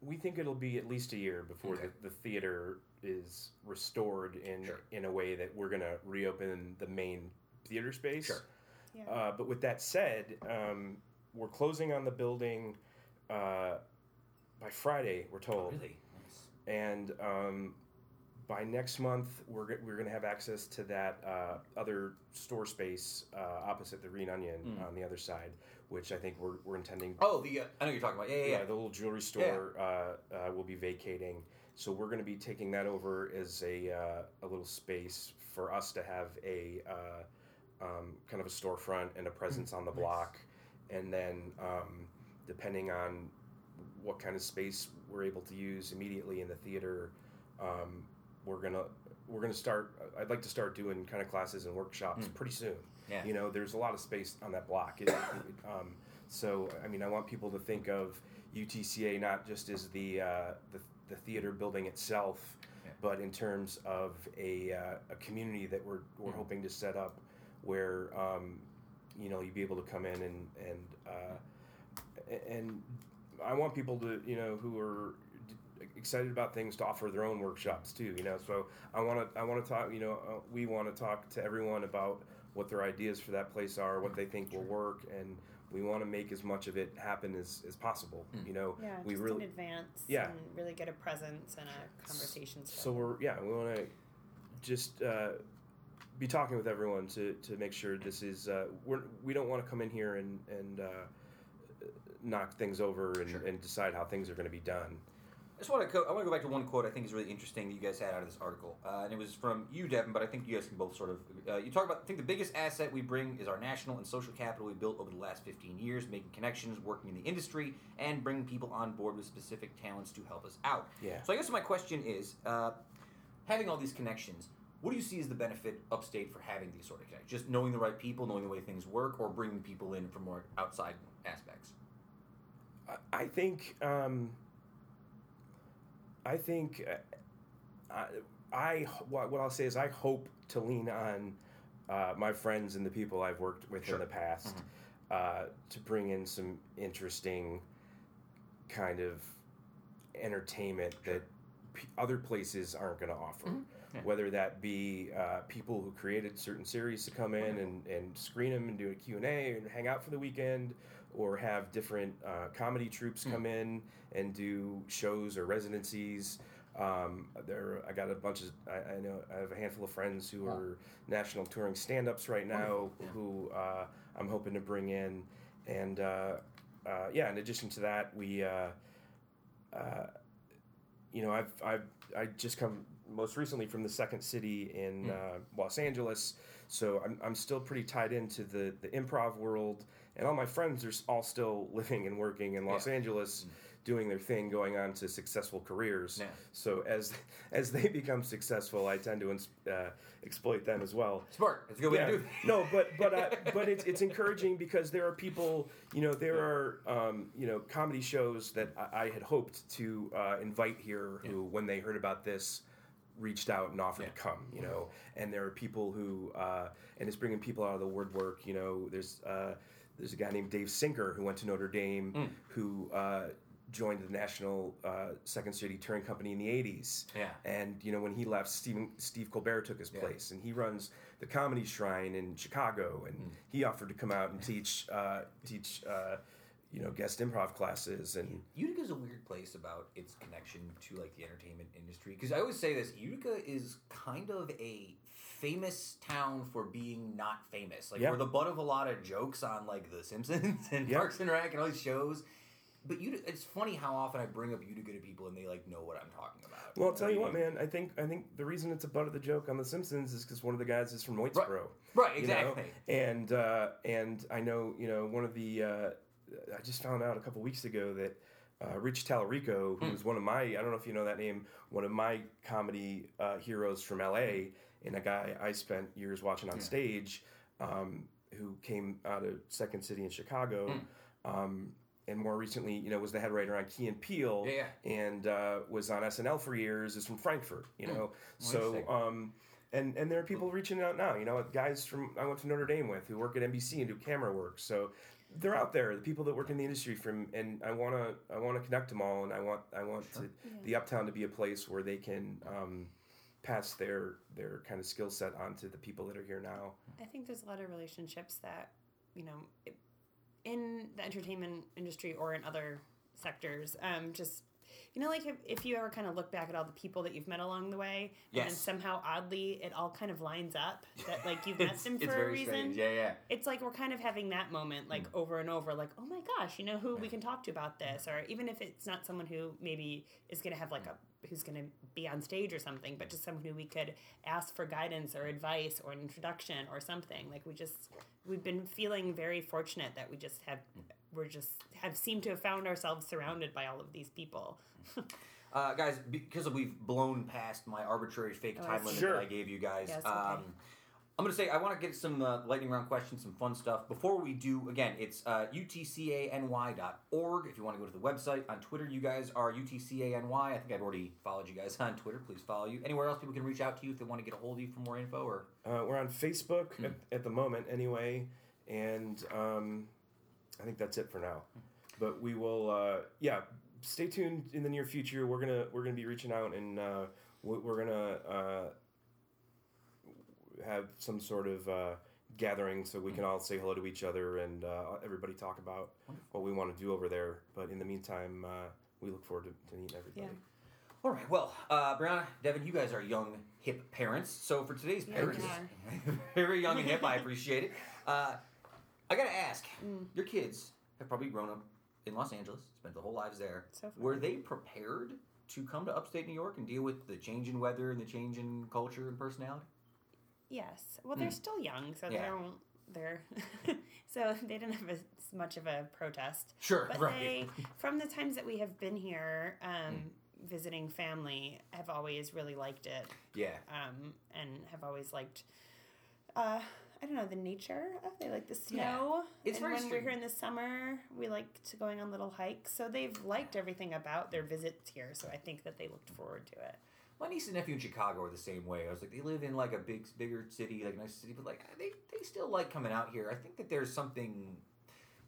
we think it'll be at least a year before Okay. the, the theater is restored in Sure. in a way that we're gonna reopen the main theater space. Sure. Yeah. Uh, but with that said, um, we're closing on the building uh, by Friday. We're told, Really nice. and um, by next month we're go- we're gonna have access to that uh, other store space uh, opposite the Green Onion Mm. on the other side, which I think we're we're intending Oh, the uh, I know what you're talking about. Yeah, yeah, yeah, yeah. the little jewelry store uh, uh, will be vacating. So we're going to be taking that over as a, uh, a little space for us to have a uh, um, kind of a storefront and a presence on the block, and then um, depending on what kind of space we're able to use immediately in the theater, um, we're gonna we're gonna start. I'd like to start doing kind of classes and workshops pretty soon. Yeah. You know, there's a lot of space on that block. It, it, um, so, I mean, I want people to think of UTCA not just as the uh, the, the theater building itself, but in terms of a, uh, a community that we're, we're Mhm. hoping to set up where um, you know you'd be able to come in and and uh, and I want people to you know who are excited about things to offer their own workshops too. You know, so I want to I want to talk. You know, uh, we want to talk to everyone about what their ideas for that place are, what they think will work, and we want to make as much of it happen as, as possible. Mm. You know, yeah, we just really in advance. Yeah. And really get a presence and a conversation. so started. we're yeah we want to just uh, be talking with everyone to, to make sure this is uh, we're, we don't want to come in here and and uh, knock things over and, Sure. and decide how things are going to be done. I just want to. Co- I want to go back to one quote I think is really interesting that you guys had out of this article, uh, and it was from you, Devin. But I think you guys can both sort of. Uh, you talk about. I think the biggest asset we bring is our national and social capital we built over the last 15 years, making connections, working in the industry, and bringing people on board with specific talents to help us out. Yeah. So I guess my question is, uh, having all these connections, what do you see as the benefit upstate for having these sort of connections? Just knowing the right people, knowing the way things work, or bringing people in from more outside aspects. I- I think um, I think uh, I, I what, I'll say is I hope to lean on uh, my friends and the people I've worked with Sure. in the past uh, to bring in some interesting kind of entertainment that p- other places aren't going to offer. Yeah. Whether that be uh, people who created certain series to come in and, and screen them and do a Q&A and hang out for the weekend, or have different uh, comedy troops come in and do shows or residencies. Um, there, I got a bunch of. I, I know I have a handful of friends who Wow. are national touring stand-ups right now, yeah. who uh, I'm hoping to bring in, and uh, uh, yeah. In addition to that, we, uh, uh, you know, I've I've I just come most recently from the second city in Hmm. uh, Los Angeles, so I'm, I'm still pretty tied into the the improv world, and all my friends are all still *laughs* living and working in Los Yeah. Angeles, doing their thing, going on to successful careers. Yeah. So as as they become successful, I tend to ins- uh, exploit them as well. Smart. It's a good way Yeah. to do. it. no, but but uh, *laughs* but it's it's encouraging because there are people, you know, there are um, you know comedy shows that I, I had hoped to uh, invite here who, when they heard about this, reached out and offered Yeah. to come. You know, and there are people who uh, and it's bringing people out of the woodwork. You know, there's uh, there's a guy named Dave Sinker who went to Notre Dame Mm. who. Uh, Joined the National uh, Second City Touring Company in the '80s, Yeah. and you know when he left, Stephen Steve Colbert took his Yeah. place, and he runs the Comedy Shrine in Chicago, and Hmm. he offered to come out and teach uh, teach uh, you know guest improv classes, and Utica's a weird place about its connection to like the entertainment industry because I always say this: Utica is kind of a famous town for being not famous. Like Yeah. we're the butt of a lot of jokes on like The Simpsons *laughs* and Yeah. Parks and Rec and all these shows. But Utica, it's funny how often I bring up Utica to people and they like know what I'm talking about. well, I'll tell you what, man, I think I think the reason it's a butt of the joke on The Simpsons is because one of the guys is from Whitesboro, Right, you know? exactly. and uh, and I know you know one of the uh, I just found out a couple weeks ago that. Uh, Rich Talarico, Hmm. who's one of my, I don't know if you know that name, one of my comedy uh, heroes from LA, and a guy I spent years watching on Yeah. stage, um, who came out of Second City in Chicago, Hmm. um, and more recently, you know, was the head writer on Key and Peele, Yeah, and uh, was on SNL for years. Is from Frankfort, you Hmm. know. Interesting. So, um, and and there are people reaching out now. You know, guys from I went to Notre Dame with who work at NBC and do camera work. So they're out there. The people that work in the industry from, and I want to I want to connect them all, and I want I want to the Uptown to be a place where they can. Um, pass their their kind of skill set onto the people that are here now. I think there's a lot of relationships that, you know, i- in the entertainment industry or in other sectors, um, just you know, like if, if you ever kind of look back at all the people that you've met along the way, and then somehow oddly it all kind of lines up that like you've met them for a reason. strange. Yeah, yeah. It's like we're kind of having that moment like over and over, like, oh my gosh, you know who we can talk to about this, or even if it's not someone who maybe is gonna have like a who's gonna be on stage or something, but just someone who we could ask for guidance or advice or an introduction or something. Like we just we've been feeling very fortunate that we just have we're just have seemed to have found ourselves surrounded by all of these people. *laughs* Uh, guys, because we've blown past my arbitrary fake Oh, time limit Sure. that I gave you guys, Yeah, it's okay. um, I'm going to say I want to get some uh, lightning round questions, some fun stuff. Before we do, again, it's uh, utcany.org if you want to go to the website. On Twitter, you guys are utcany. I think I've already followed you guys *laughs* on Twitter. Please follow you. Anywhere else people can reach out to you if they want to get a hold of you for more info or. Uh, we're on Facebook at, at the moment, anyway, and um, I think that's it for now. But we will, uh, yeah. Stay tuned in the near future. We're gonna we're gonna be reaching out and uh, we- we're gonna uh, have some sort of uh, gathering so we can all say hello to each other and uh, everybody talk about what we want to do over there. But in the meantime, uh, we look forward to, to meeting everybody. Yeah. All right. Well, uh, Briana, Devin, you guys are young, hip parents. So for today's Yeah, parents, we *laughs* very young and hip, I appreciate it. *laughs* Uh, I gotta ask, your kids have probably grown up in Los Angeles, spent their whole lives there. So. Were they prepared to come to upstate New York and deal with the change in weather and the change in culture and personality? Yes. Well, they're still young, so. Yeah. they don't. They're *laughs* so they didn't have as much of a protest. Sure, But right. they, from the times that we have been here, um, Hmm. visiting family, have always really liked it, Yeah. um, and have always liked. Uh, I don't know the nature of they like the Yeah. snow. It's and when we're here in the summer, we like to going on little hikes. So they've liked everything about their visits here. So I think that they looked forward to it. My niece and nephew in Chicago are the same way. I was like, they live in like a big, bigger city, like a nice city, but like they, they still like coming out here. I think that there's something.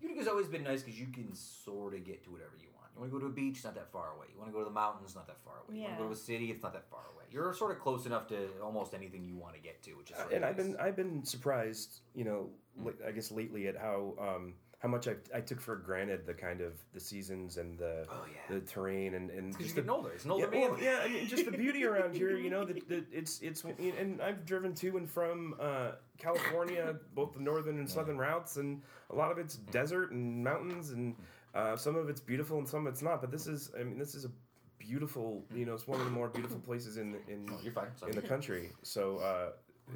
Utica's always been nice because you can sort of get to whatever you want. You want to go to a beach, it's not that far away. You want to go to the mountains, not that far away. You want to go to a city, it's not that far away. You're sort of close enough to almost anything you want to get to, which is really and I've been I've been surprised, you know, li- I guess lately at how um, how much I, I took for granted the kind of the seasons and the Oh, yeah. the terrain and and just you're the older. It's an older yeah, man. well, yeah, I mean, just the beauty *laughs* around here. You know, that that it's it's *laughs* and I've driven to and from uh, California, both the northern and southern routes, and a lot of it's desert and mountains, and uh, some of it's beautiful and some of it's not. But this is, I mean, this is a beautiful. You know, it's one of the more beautiful places in in Oh, you're fine. In the country. So uh,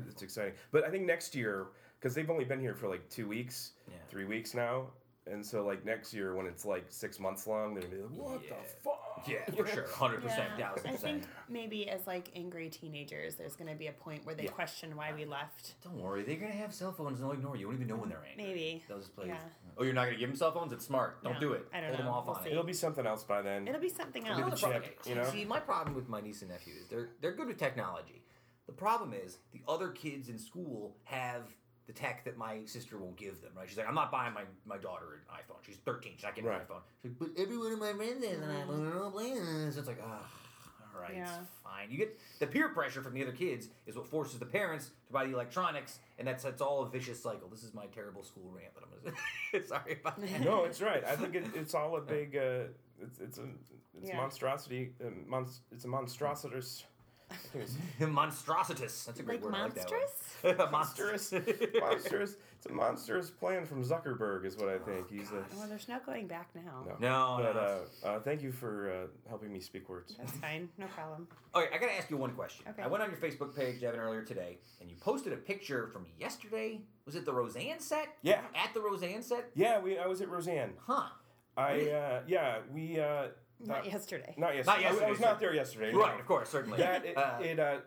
it's exciting. But I think next year, because they've only been here for like two weeks, Yeah. three weeks now. And so, like next year, when it's like six months long, they're gonna be like, "What Yeah. the fuck?" Yeah, for sure. 100%, Yeah, 1000%. I think maybe as like angry teenagers, there's going to be a point where they Yeah. question why we left. Don't worry, they're gonna have cell phones and they'll ignore you. You won't even know when they're angry. Maybe. They'll just play. Yeah. Oh, you're not gonna give them cell phones? It's smart. Don't No, do it. I don't Hold them off We'll on see. it. It'll be something else by then. It'll be something It'll be else. the chip, problem- you know? See, my problem with my niece and nephew is they're they're good with technology. The problem is the other kids in school have the tech that my sister won't give them. Right? She's like, I'm not buying my, my daughter an iPhone. She's 13. She's not getting Right. an iPhone. She's like, but every one of my friends has an iPhone. and I'm playing this. It's like, ah, all right, Yeah. it's fine. You get the peer pressure from the other kids is what forces the parents to buy the electronics, and that sets all a vicious cycle. This is my terrible school rant that I'm gonna. *laughs* Sorry about that. no, it's right. I think it, it's all a big. Uh, it's it's a it's Yeah. monstrosity. Uh, monst- it's a monstrositus. I *laughs* Monstrositus. That's a great Like word. monstrous? I like that one. monstrous. *laughs* *laughs* monstrous. It's a monstrous plan from Zuckerberg, is what I think. He's a. Well, there's no going back now. No. No, But no. uh, uh, thank you for uh, helping me speak words. That's fine. No problem. Okay, I gotta ask you one question. Okay. I went on your Facebook page, Devin, earlier today, and you posted a picture from yesterday. Was it the Roseanne set? Yeah. At the Roseanne set? Yeah, we. I was at Roseanne. Huh. I. Uh, yeah, we. Uh, Not yesterday. Not yesterday. I- I, was not there yesterday. no. Right, of course, certainly. That it, Uh, it uh,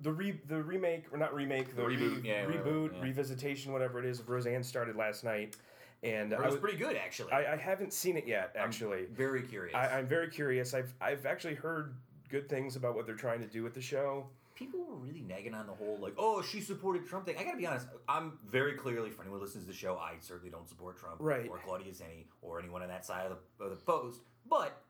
the re the remake or not remake the Reboot, re- yeah, whatever, reboot yeah. revisitation whatever it is of Roseanne started last night, and it I was was pretty good, actually. I, I haven't seen it yet actually. I'm very curious. I, I'm very curious. I've I've actually heard good things about what they're trying to do with the show. people were really nagging on the whole like, oh, she supported Trump thing. I gotta be honest, I'm very clearly for anyone who listens to the show, I certainly don't support Trump Right. or Claudia Tenney or anyone on that side of the, of the post. But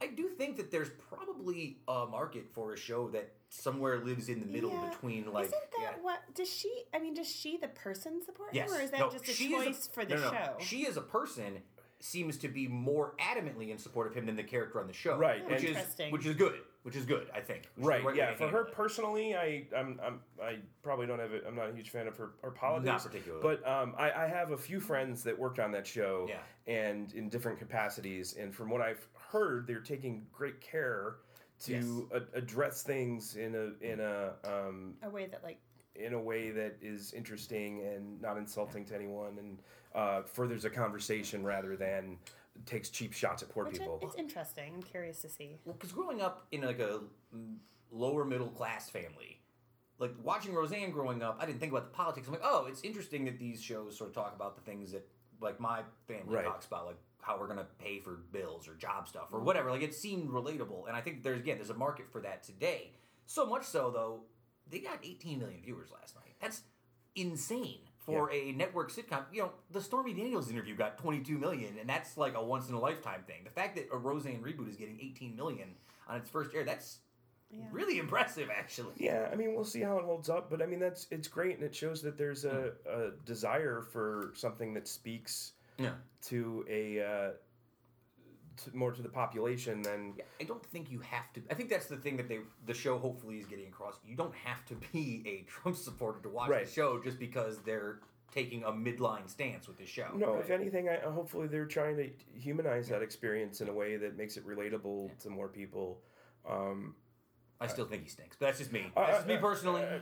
I do think that there's probably a market for a show that somewhere lives in the middle Yeah. between like Isn't that yeah. what does she? I mean, does she the person support Yes. him, or is that No, just a she is choice for the no, no, no. show? She is a person seems to be more adamantly in support of him than the character on the show. Right, oh, Which is which is good. Which is good, I think. Which Right. Yeah. For her it. personally, I I'm, I'm I probably don't have. it. I'm not a huge fan of her, her politics. Not particularly. But um, I, I have a few friends that worked on that show. Yeah. And in different capacities, and from what I've heard, they're taking great care to a- address things in a in a um, a way that like in a way that is interesting and not insulting to anyone, and uh, furthers a conversation rather than takes cheap shots at poor which people. it's interesting. I'm curious to see. Well, because growing up in like a lower middle class family, like watching Roseanne growing up, I didn't think about the politics. I'm like, oh, it's interesting that these shows sort of talk about the things that like my family Right. talks about, like how we're gonna pay for bills or job stuff or mm-hmm. whatever. Like it seemed relatable, and I think there's again there's a market for that today. So much so though, they got 18 million viewers last night. That's insane for a network sitcom. You know, the Stormy Daniels interview got 22 million, and that's like a once in a lifetime thing. The fact that a Roseanne reboot is getting 18 million on its first air, that's Yeah. really impressive, actually. Yeah, I mean, we'll see how it holds up, but I mean, that's it's great, and it shows that there's a, a desire for something that speaks Yeah. to a uh, to, more to the population than Yeah, I don't think you have to. I think that's the thing that they the show hopefully is getting across. You don't have to be a *laughs* Trump supporter to watch Right. the show just because they're taking a midline stance with the show. no. right? If anything, I hopefully they're trying to humanize that experience in a way that makes it relatable to more people. Um, I still think he stinks, but that's just me. Uh, That's just me uh, personally. uh,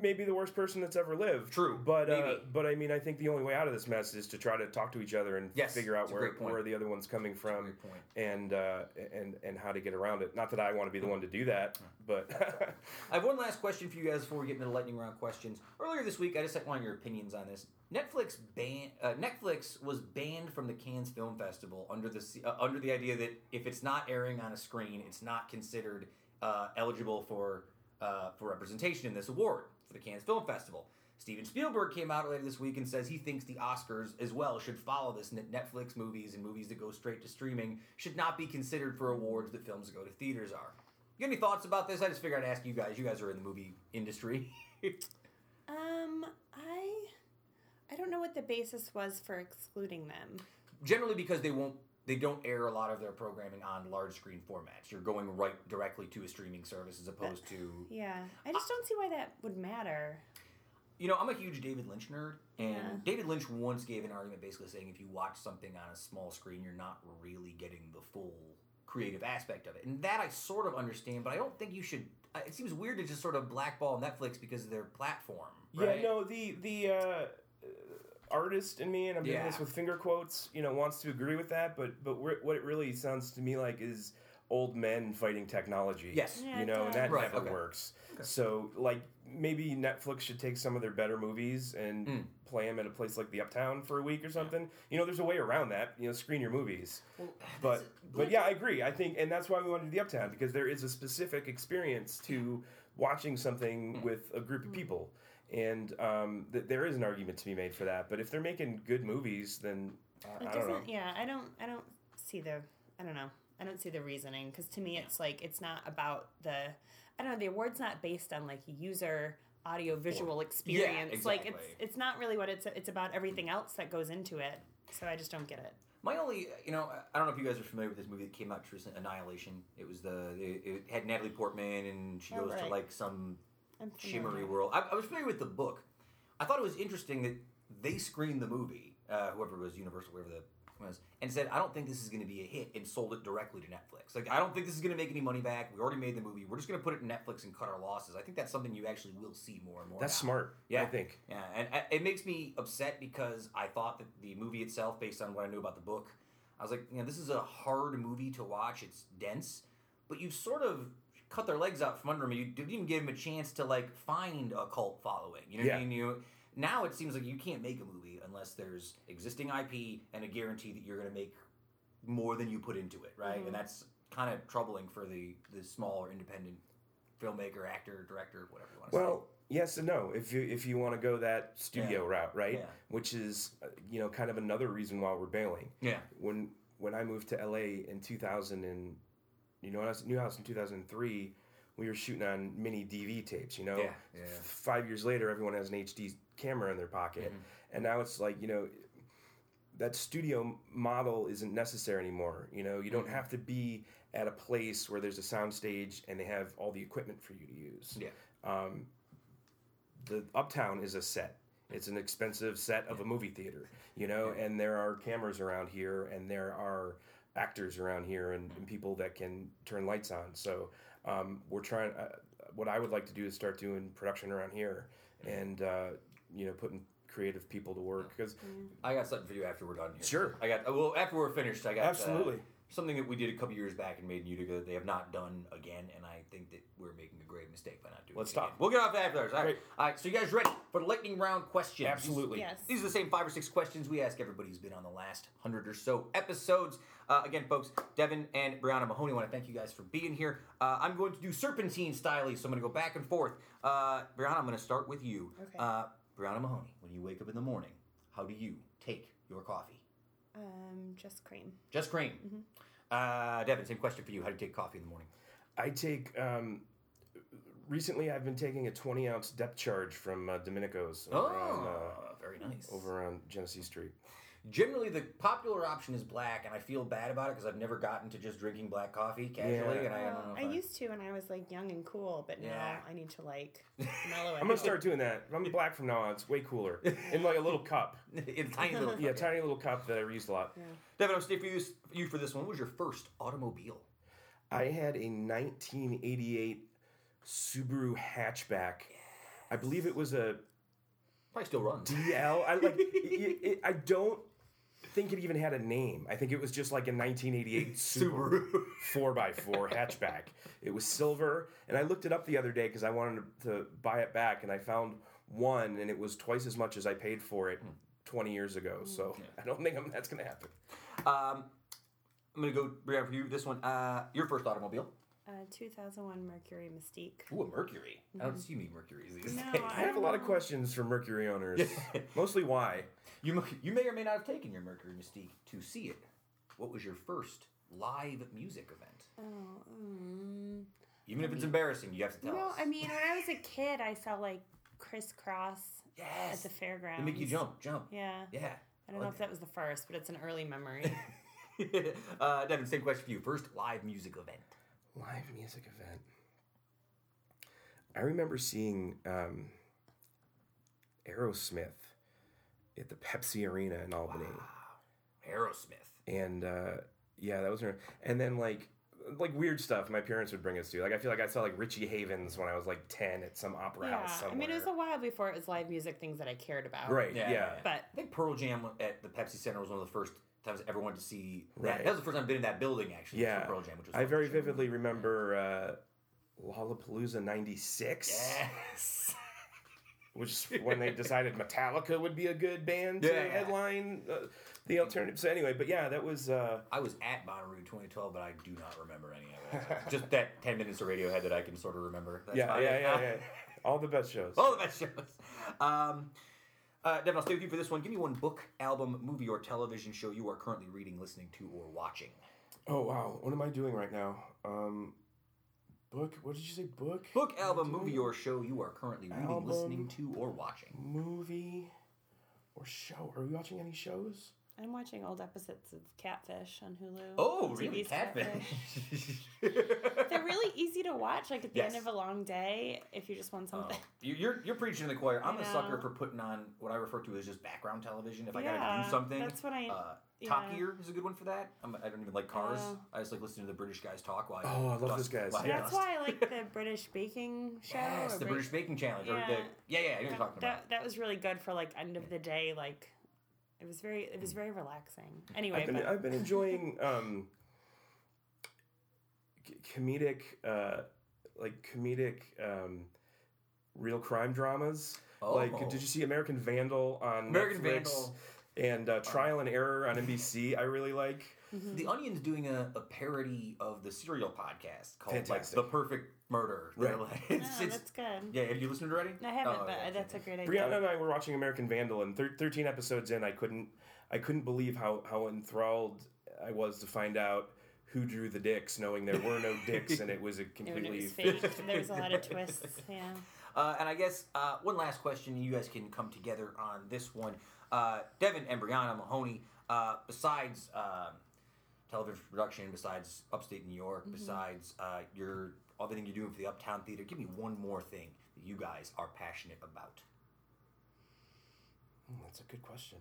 maybe the worst person that's ever lived. True, but uh, maybe. but I mean, I think the only way out of this mess is to try to talk to each other and Yes, figure out it's a where, great point. where the other one's coming from, great point. and uh, and and how to get around it. Not that I want to be the one to do that, but *laughs* I have one last question for you guys before we get into the lightning round questions. Earlier this week, I just wanted your opinions on this. Netflix ban uh, Netflix was banned from the Cannes Film Festival under the uh, under the idea that if it's not airing on a screen, it's not considered uh, eligible for uh, for representation in this award for the Cannes Film Festival. Steven Spielberg came out later this week and says he thinks the Oscars as well should follow this. Net- Netflix movies and movies that go straight to streaming should not be considered for awards that films that go to theaters are. You got any thoughts about this? I just figured I'd ask you guys. You guys are in the movie industry. *laughs* Um, I I don't know what the basis was for excluding them. Generally, because they won't, they don't air a lot of their programming on large screen formats. You're going right directly to a streaming service as opposed to. *sighs* Yeah, I just don't see why that would matter. You know, I'm a huge David Lynch nerd, and Yeah. David Lynch once gave an argument basically saying if you watch something on a small screen, you're not really getting the full creative aspect of it. And that I sort of understand, but I don't think you should. uh, It seems weird to just sort of blackball Netflix because of their platform. Right? yeah, no, the the uh, artist in me, and I'm doing Yeah. this with finger quotes, you know, wants to agree with that, but but what it really sounds to me like is old men fighting technology. Yes. Yeah, you know, and that does. never okay. works. So like maybe Netflix should take some of their better movies and Mm. play them at a place like the Uptown for a week or something. You know, there's a way around that. You know, screen your movies. Well, *sighs* But that's- but yeah, I agree. I think, and that's why we wanted to do the Uptown because there is a specific experience to watching something Hmm. with a group of people, and um, th- there is an argument to be made for that. But if they're making good movies, then uh, It I don't know. Yeah, I don't. I don't see the. I don't know. I don't see the reasoning because to me it's like it's not about the. I don't know. The award's not based on like user audio visual experience. Like it's exactly. it's not really what it's. It's about everything else that goes into it. So I just don't get it. My only, you know, I don't know if you guys are familiar with this movie that came out just recently, Annihilation. It was the, it, it had Natalie Portman and she Oh, goes to like some I'm shimmery world. I, I was familiar with the book. I thought it was interesting that they screened the movie, uh, whoever it was, Universal, whoever the was, and said, I don't think this is going to be a hit and sold it directly to Netflix. Like, I don't think this is going to make any money back. We already made the movie. We're just going to put it in Netflix and cut our losses. I think that's something you actually will see more and more. That's now. smart. Yeah. I think. Yeah, and uh, it makes me upset because I thought that the movie itself, based on what I knew about the book, I was like, you know, this is a hard movie to watch. It's dense, but you've sort of cut their legs out from under them. You didn't even give them a chance to like find a cult following. You know what I mean? You now it seems like you can't make a movie unless there's existing IP and a guarantee that you're going to make more than you put into it, right? Mhm. And that's kind of troubling for the the smaller independent filmmaker, actor, director, whatever you want to say. Well, yes and no. If you if you want to go that studio route, right? Yeah. Which is uh, you know kind of another reason why we're bailing. Yeah. When when I moved to LA in 2000 and you know when I was at Newhouse in 2003, we were shooting on mini DV tapes. You know, Yeah, yeah. Five years later, everyone has an HD camera in their pocket, Mm-hmm. and now it's like you know that studio model isn't necessary anymore. You know, you don't Mm-hmm. have to be at a place where there's a sound stage and they have all the equipment for you to use Yeah. um, the uptown is a set it's an expensive set of a movie theater you know and there are cameras around here and there are actors around here and, and people that can turn lights on so um, we're trying uh, what i would like to do is start doing production around here and uh, you know putting creative people to work because I got something for you after we're done here. Sure. I got well after we're finished. I got uh, Absolutely. Something that we did a couple years back and made in Utica that they have not done again, and I think that we're making a grave mistake by not doing. It. Let's it again. talk. We'll get off that after. All right. All right. So you guys ready for the lightning round questions? Absolutely. Yes. These are the same five or six questions we ask everybody who's been on the last hundred or so episodes. Uh, again, folks, Devin and Briana Mahoney, I want to thank you guys for being here. Uh, I'm going to do serpentine style, so I'm going to go back and forth. Uh, Briana, I'm going to start with you. Okay. Uh, Briana Mahoney, when you wake up in the morning, how do you take your coffee? Um, just cream. Just cream. Uh, Devin, same question for you. How do you take coffee in the morning? i take um, recently i've been taking a 20 ounce depth charge from uh, domenico's over, on, uh, very nice. over on genesee street Generally, the popular option is black, and I feel bad about it because I've never gotten to just drinking black coffee casually, Yeah. and I don't know. I If used to when I was like young and cool, but now Yeah. I need to like *laughs* mellow it. I'm gonna start doing that. I'm black from now on. It's way cooler. In like a little *laughs* cup. in tiny little. Yeah, tiny little cup that I reused a lot. Devin, I'm staying for you, you for this one. What was your first automobile? I had a 1988 Subaru hatchback. I believe it was a Probably still runs. DL. I like. *laughs* it, it, I don't think it even had a name. I think it was just like a 1988 *laughs* Subaru *laughs* four x four hatchback. It was silver, and I looked it up the other day because I wanted to, to buy it back, and I found one, and it was twice as much as I paid for it 20 years ago. So I don't think I'm, that's gonna happen. Um, I'm gonna go Briana for you. This one. Uh, your first automobile. Uh, 2001 Mercury Mystique. Ooh, a Mercury. I don't see many Mercuries these No, days. I have a lot of questions for Mercury owners. *laughs* Mostly why. You, you may or may not have taken your Mercury Mystique to see it. What was your first live music event? Oh, mm. Even if it's embarrassing, you have to tell You know, us. I mean, when I was a kid, I saw like Kris Kross at the fairgrounds. They make you jump, jump. Yeah. Yeah. I don't know if that was the first, but it's an early memory. *laughs* uh, Devin, same question for you. First live music event. Live music event. I remember seeing um, Aerosmith at the Pepsi Arena in Albany, Wow. Aerosmith. and uh, yeah, that was. And then like like weird stuff my parents would bring us to. Like I feel like I saw like Richie Havens when I was like ten at some opera yeah. house I mean, it was a while before it was live music things that I cared about. right. Yeah. Yeah. But I think Pearl Jam at the Pepsi Center was one of the first times ever wanted to see that. Right. That was the first time I've been in that building actually. Yeah. Pearl Jam, which was I very vividly remember uh, Lollapalooza '96. Yes. *laughs* which is when they decided Metallica would be a good band to Yeah. headline uh, the alternative. So anyway, but yeah, that was uh, I was at Bonnaroo 2012, but I do not remember any of it. *laughs* Just that 10 minutes of Radiohead that I can sort of remember. That's yeah, yeah, yeah, yeah. *laughs* All the best shows. All the best shows. Um, uh, Devin, I'll stay with you for this one. Give me one book, album, movie, or television show you are currently reading, listening to, or watching. Oh wow, what am I doing right now? Um, book. What did you say? Book. Book, album, movie, or show you are currently reading, Album. listening to, or watching. movie or show. Are we watching any shows? I'm watching old episodes of Catfish on Hulu. Oh, TV's really? Catfish. They're really easy to watch, like at the end of a long day, if you just want Oh, something. you- you're you're preaching to the choir. I'm I a sucker know. for putting on what I refer to as just background television. If I gotta do something, that's what I- Uh, Top yeah. Gear is a good one for that. I'm, I don't even like cars. Oh. I just like listening to the British guys talk while. Oh, I love dust those guys. while Yeah. That's why I like the British baking show. Yes, or the Brit- British Baking Challenge. Or the, Yeah. yeah, yeah, I know what you're talking that, about. that was really good for like end of the day. Like it was very it was very relaxing. Anyway, I've been but I've been enjoying um, c- comedic uh, like comedic um, real crime dramas. Oh. Like, did you see American Vandal on American Netflix? Vandal. and uh, Trial and Error on NBC. I really like. The Onion's doing a, a parody of the serial podcast called Fantastic. like The Perfect Murder. Right. They're like- *laughs* it's- Oh, it's- that's good. yeah, have you listened already? I haven't, Oh, but yeah. that's a great idea. Briana and I were watching American Vandal, and thir- 13 episodes in, I couldn't, I couldn't believe how how enthralled I was to find out who drew the dicks, knowing there were no *laughs* dicks, and it was a *laughs* It was completely. fake. There's a lot of twists. Yeah. Uh, and I guess uh, one last question, you guys can come together on this one. Uh, Devin and Briana Mahoney, uh, besides um television production, besides upstate New York, besides uh, your everything you're doing for the Uptown Theatre, give me one more thing that you guys are passionate about. Hmm, that's a good question.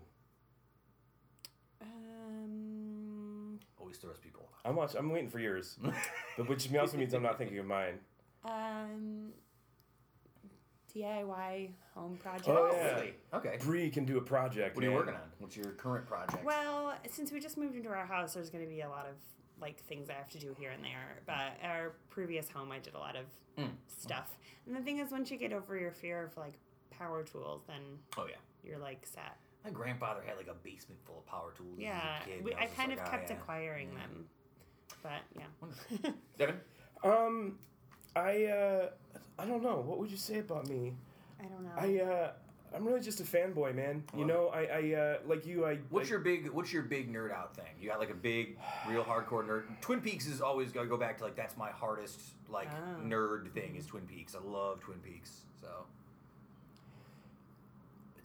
Um, Always throws people off. I'm watching. I'm waiting for yours, *laughs* but which also means I'm not thinking of mine. um, DIY home project. Oh, yeah. Really? Okay. Bree can do a project. What are you man. working on? What's your current project? Well, since we just moved into our house, there's going to be a lot of like things I have to do here and there. But our previous home, I did a lot of Mm. stuff. And the thing is, once you get over your fear of like power tools, then oh yeah. you're like set. My grandfather had like a basement full of power tools. Yeah, kid, we, and I kind like, of "Ah, kept yeah." acquiring Yeah. them. But yeah. *laughs* Devin? Um, I uh, I don't know. What would you say about me? I don't know. I uh, I'm really just a fanboy, man. You know, I I uh, like you. I What's I, your big What's your big nerd out thing? You got like a big, real hardcore nerd. Twin Peaks is always gonna go back to like that's my hardest like Oh. nerd thing is Twin Peaks. I love Twin Peaks. So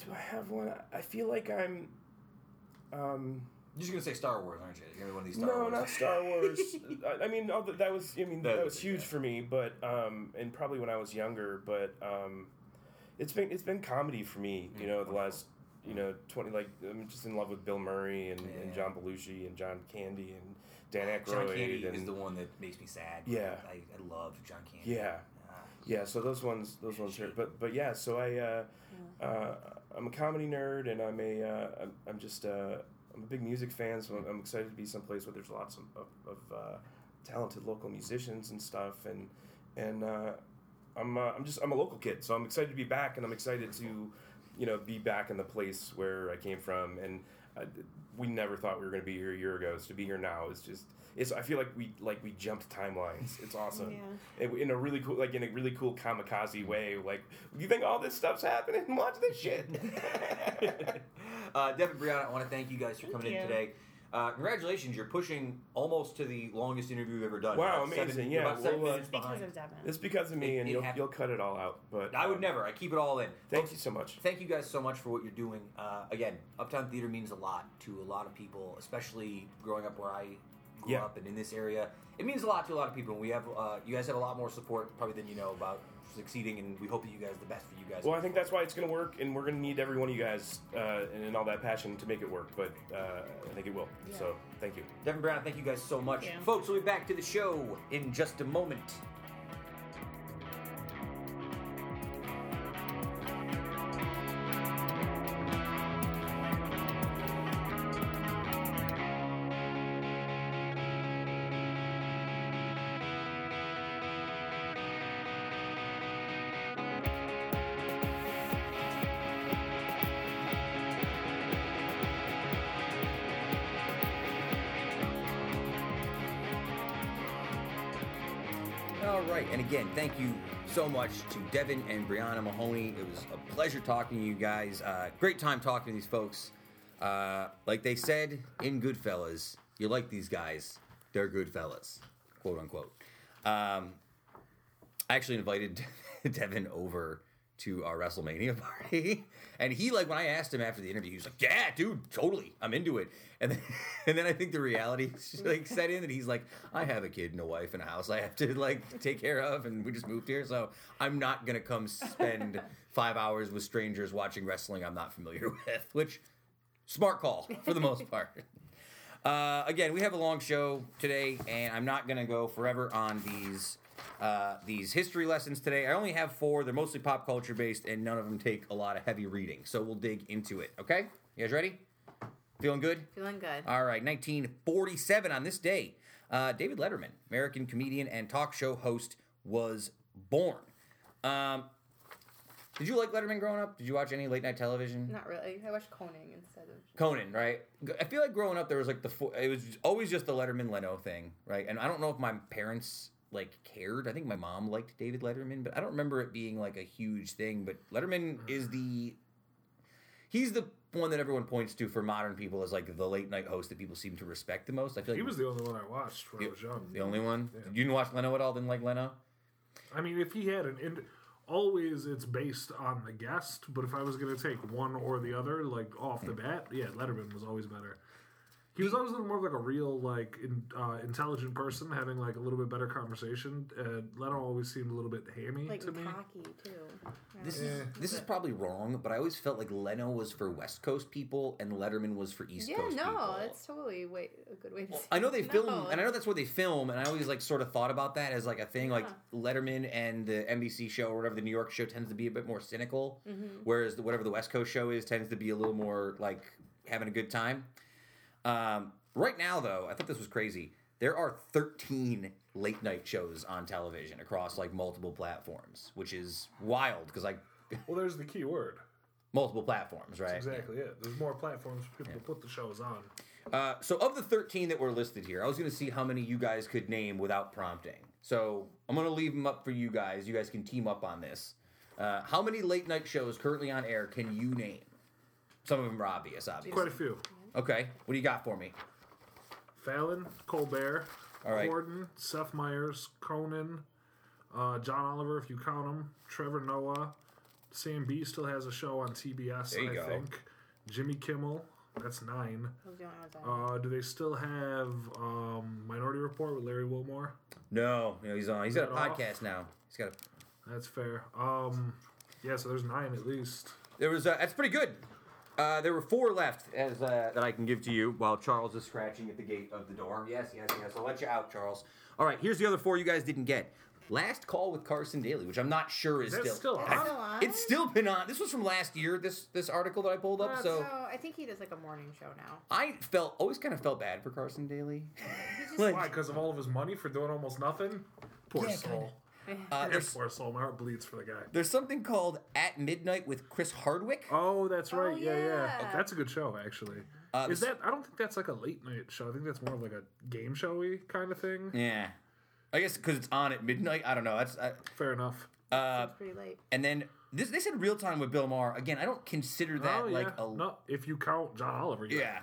Do I have one? I feel like I'm. Um, you're just gonna say Star Wars, aren't you? You're gonna be one of these Star no, Wars. not Star Wars. *laughs* I, I mean, all that that was. I mean, That that, was was big, huge yeah. for me. But um, and probably when I was younger. But um, it's been it's been comedy for me. You Mm, know, the last you know twenty like I'm just in love with Bill Murray and, Yeah. and John Belushi and John Candy and Dan Aykroyd. John Candy and, is the one that makes me sad. Yeah. I, I love John Candy. Yeah. Ah. Yeah, so those ones, those ones are. But but yeah, so I, uh, uh, I'm a comedy nerd, and I'm a, uh, I'm, I'm just, uh, I'm a big music fan. So I'm, I'm excited to be someplace where there's lots of, of, of uh, talented local musicians and stuff, and and uh, I'm, uh, I'm just, I'm a local kid, so I'm excited to be back, and I'm excited to, you know, be back in the place where I came from, and uh, we never thought we were going to be here a year ago. So to be here now is just. It's, I feel like we like we jumped timelines. It's awesome Yeah. in in a really cool, like in a really cool kamikaze way. Like, you think all this stuff's happening? *laughs* Watch this shit. *laughs* uh, Devin Briana, I want to thank you guys for Thank coming you. in today. Uh, congratulations, you're pushing almost to the longest interview we've ever done. Wow, About seven- amazing, you're yeah, about seven well, uh, minutes because behind. of Devin. it's because of me, It- and it you'll, hap- you'll cut it all out. But I would um, never. I keep it all in. Thank Folks, you so much. Thank you guys so much for what you're doing. Uh, again, Uptown Theatre means a lot to a lot of people, especially growing up where I grew Yeah. up and in this area. It means a lot to a lot of people. And we have, uh, you guys have a lot more support probably than you know about succeeding, and we hope that you guys the best for you guys. Well, I think that's why it's going to work, and we're going to need every one of you guys uh, and, and all that passion to make it work. But uh, I think it will. Yeah. So thank you. Devin Brown, thank you guys so much. Folks, we'll be back to the show in just a moment. Thank you so much to Devin and Briana Mahoney. It was a pleasure talking to you guys. Uh, great time talking to these folks. Uh, like they said in Goodfellas, you like these guys, they're good fellas, quote unquote. Um, I actually invited *laughs* Devin over to our WrestleMania *laughs* party, and he like when I asked him after the interview, he was like, "Yeah, dude, totally, I'm into it." And then, *laughs* and then I think the reality *laughs* like set in that he's like, "I have a kid and a wife and a house I have to like take care of, and we just moved here, so I'm not gonna come spend five hours with strangers watching wrestling I'm not familiar with." Which smart call for the most part. Uh, again, we have a long show today, and I'm not gonna go forever on these uh, these history lessons today. I only have four. They're mostly pop culture based, and none of them take a lot of heavy reading. So we'll dig into it. Okay, you guys ready? Feeling good? Feeling good. All right, 1947 on this day, uh, David Letterman, American comedian and talk show host, was born. Um, Did you like Letterman growing up? Did you watch any late night television? Not really. I watched Conan instead of. Conan, right? I feel like growing up there was like the it was always just the Letterman Leno thing, right? And I don't know if my parents like cared. I think my mom liked David Letterman, but I don't remember it being like a huge thing. But Letterman is the *sighs* he's the one that everyone points to for modern people as like the late night host that people seem to respect the most. I feel like He was the only one I watched when I was young. the only one. Yeah. You didn't watch Leno at all? Didn't like Leno? I mean, if he had an, in, always it's based on the guest. But if I was gonna take one or the other, like off the hmm. bat, yeah, Letterman was always better. He was always a little more of like a real, like in, uh, intelligent person, having like a little bit better conversation. And Leno always seemed a little bit hammy Like to me. cocky too. This Yeah. is this is probably wrong, but I always felt like Leno was for West Coast people and Letterman was for East Coast. yeah, Coast no, people. it's totally way, a good way to say I know they No, film, and I know that's where they film, and I always like sort of thought about that as like a thing. Like Letterman and the NBC show or whatever the New York show tends to be a bit more cynical, Mm-hmm. whereas the, whatever the West Coast show is tends to be a little more like having a good time. Um, right now, though, I thought this was crazy. There are 13 late night shows on television across like multiple platforms, which is wild because like *laughs* Well, there's the key word. multiple platforms, right? That's exactly it. There's more platforms for people to put the shows on. Uh, so of the 13 that were listed here, I was going to see how many you guys could name without prompting. So I'm going to leave them up for you guys. You guys can team up on this. Uh, how many late night shows currently on air can you name? Some of them are obvious, obviously. Quite a few. Okay, what do you got for me? Fallon, Colbert, All right. Corden, Seth Meyers, Conan, uh, John Oliver, if you count him, Trevor Noah, Sam Bee still has a show on TBS, There you I go. think. Jimmy Kimmel, that's nine. Those are the only ones I know. Uh, do they still have um, Minority Report with Larry Wilmore? No, you know, he's on. He's got a Is that off? podcast now. He's got a. That's fair. Um, yeah, so there's nine at least. There was. Uh, that's pretty good. Uh, there were four left as uh, that I can give to you while Charles is scratching at the gate of the door. Yes, yes, yes. I'll let you out, Charles. All right. Here's the other four you guys didn't get. Last call with Carson Daly, which I'm not sure is That's still. still on? still? It's still been on. This was from last year. This this article that I pulled up. That's- So So I think he does like a morning show now. I felt always kind of felt bad for Carson Daly. *laughs* Just, Like- Why? Because of all of his money for doing almost nothing? Poor Yeah, soul. Uh, Yeah, there's poor soul. My heart bleeds for the guy. there's something called At Midnight with Chris Hardwick. Oh, that's Oh, right. yeah, yeah. yeah. That's a good show, actually. Uh, Is that? I don't think that's like a late night show. I think that's more of like a game showy kind of thing. Yeah, I guess because it's on at midnight. I don't know. That's uh, Fair enough. uh, it's pretty late. and then this they said real time with Bill Maher. Again, I don't consider that oh yeah. like a no, if you count John Oliver, yeah.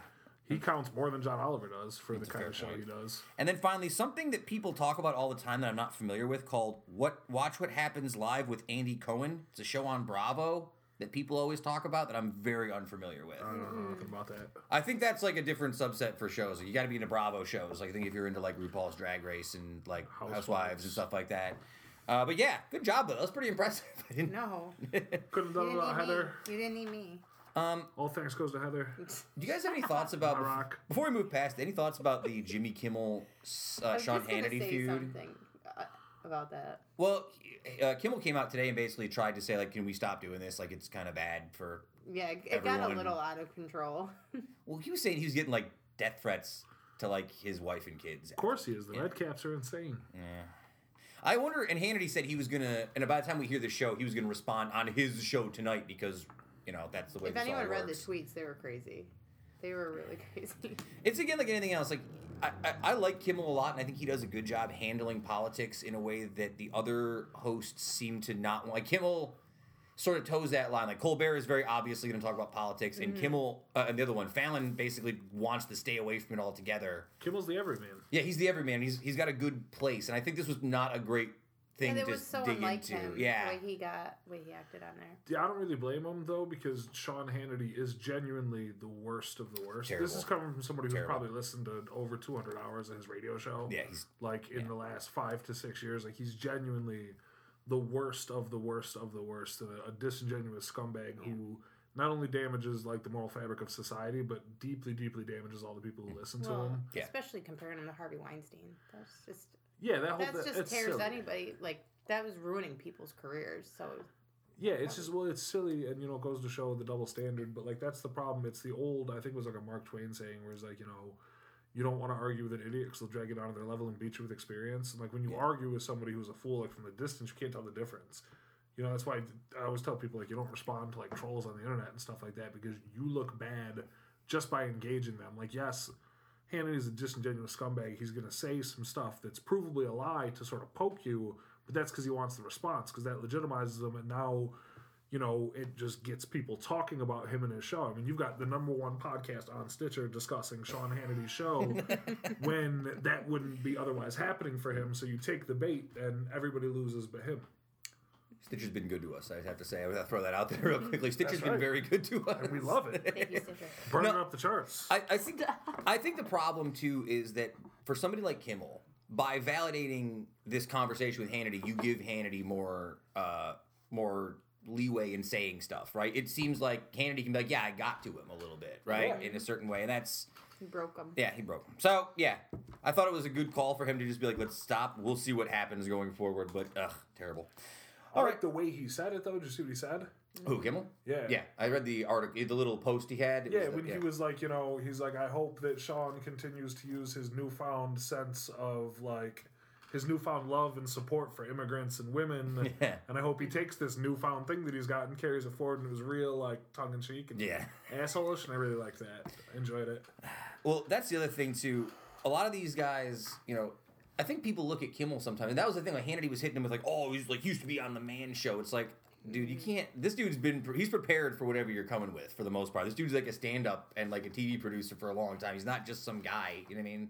He counts more than John Oliver does for That's the kind of show point. he does. And then finally, something that people talk about all the time that I'm not familiar with called "What Watch What Happens Live with Andy Cohen." It's a show on Bravo that people always talk about that I'm very unfamiliar with. I don't know nothing about that. I think that's like a different subset for shows. Like, you got to be into Bravo shows. Like I think if you're into like RuPaul's Drag Race and like Housewives, Housewives. and stuff like that. Uh, but yeah, good job though. was pretty impressive. I didn't- No. *laughs* Couldn't have You done didn't, without need Heather. me. you didn't need me. Um, All thanks goes to Heather. do you guys have any *laughs* thoughts about rock. before we move past? Any thoughts about the Jimmy Kimmel, uh, Sean Hannity say feud? something uh, about that. Well, uh, Kimmel came out today and basically tried to say like, "Can we stop doing this? Like, it's kind of bad for." Yeah, it, it got a little out of control. *laughs* Well, he was saying he was getting like death threats to like his wife and kids. Of course he is. The Yeah. Red Caps are insane. I wonder. And Hannity said he was gonna, and by the time we hear the show, he was gonna respond on his show tonight because you know that's the way. if this all anyone read the tweets, they were crazy. They were really *laughs* crazy. It's again like anything else. Like I, I, I like Kimmel a lot, and I think he does a good job handling politics in a way that the other hosts seem to not. Like Kimmel sort of toes that line. Like Colbert is very obviously going to talk about politics, and Kimmel uh, and the other one, Fallon, basically wants to stay away from it altogether. Kimmel's the everyman. Yeah, he's the everyman. He's he's got a good place, and I think this was not a great thing and it to was so dig unlike into. him. Yeah, The way he got, the way he acted on there. Yeah, I don't really blame him though because Sean Hannity is genuinely the worst of the worst. This is coming from somebody who's Terrible. probably listened to over 200 hours of his radio show. yeah, he's like in Yeah. the last five to six years. Like he's genuinely the worst of the worst of the worst, and a, a disingenuous scumbag who not only damages like the moral fabric of society, but deeply, deeply damages all the people who listen to him. Yeah. especially comparing him to Harvey Weinstein. That's just Yeah, that whole that, just tears silly. anybody. Like that was ruining people's careers. So Yeah, it's just well, it's silly, and you know, it goes to show the double standard. But like, that's the problem. It's the old. I think it was like a Mark Twain saying, where it's like, you know, you don't want to argue with an idiot because they'll drag you down to their level and beat you with experience. And like when you Yeah. argue with somebody who's a fool, like from the distance, you can't tell the difference. You know, that's why I always tell people like you don't respond to like trolls on the internet and stuff like that because you look bad just by engaging them. Like, yes, Hannity's a disingenuous scumbag. He's going to say some stuff that's provably a lie to sort of poke you, but that's because he wants the response because that legitimizes him. And now, you know, it just gets people talking about him and his show. I mean, you've got the number one podcast on Stitcher discussing Sean Hannity's show *laughs* when that wouldn't be otherwise happening for him. So you take the bait and everybody loses but him. Stitch has been good to us. I have to say. I would throw that out there real quickly. Stitch has That's been very good to us. And we love it. Thank you, Stitcher. *laughs* Burning No. up the charts. I, I think I think the problem too is that for somebody like Kimmel, by validating this conversation with Hannity, you give Hannity more uh, more leeway in saying stuff, right? It seems like Hannity can be like, "Yeah, I got to him a little bit, right?" Yeah. In a certain way, and that's He broke them. yeah, he broke him. So yeah, I thought it was a good call for him to just be like, "Let's stop. We'll see what happens going forward." But ugh, terrible. I like the way he said it though. Did you see what he said? Who Kimmel? Yeah. Yeah, I read the article, the little post he had. Yeah, was the- when he was like, you know, he's like, I hope that Sean continues to use his newfound sense of like his newfound love and support for immigrants and women. *laughs* Yeah. And I hope he takes this newfound thing that he's got and carries it forward and it was real like tongue in cheek and Yeah. *laughs* asshole-ish and I really liked that. I enjoyed it. Well, that's the other thing too. A lot of these guys, you know, I think people look at Kimmel sometimes, and that was the thing. Like Hannity was hitting him with like, "Oh, he's like used to be on the Man Show." It's like, dude, you can't. This dude's been he's prepared for whatever you're coming with for the most part. This dude's like a stand-up and like a TV producer for a long time. He's not just some guy. You know what I mean?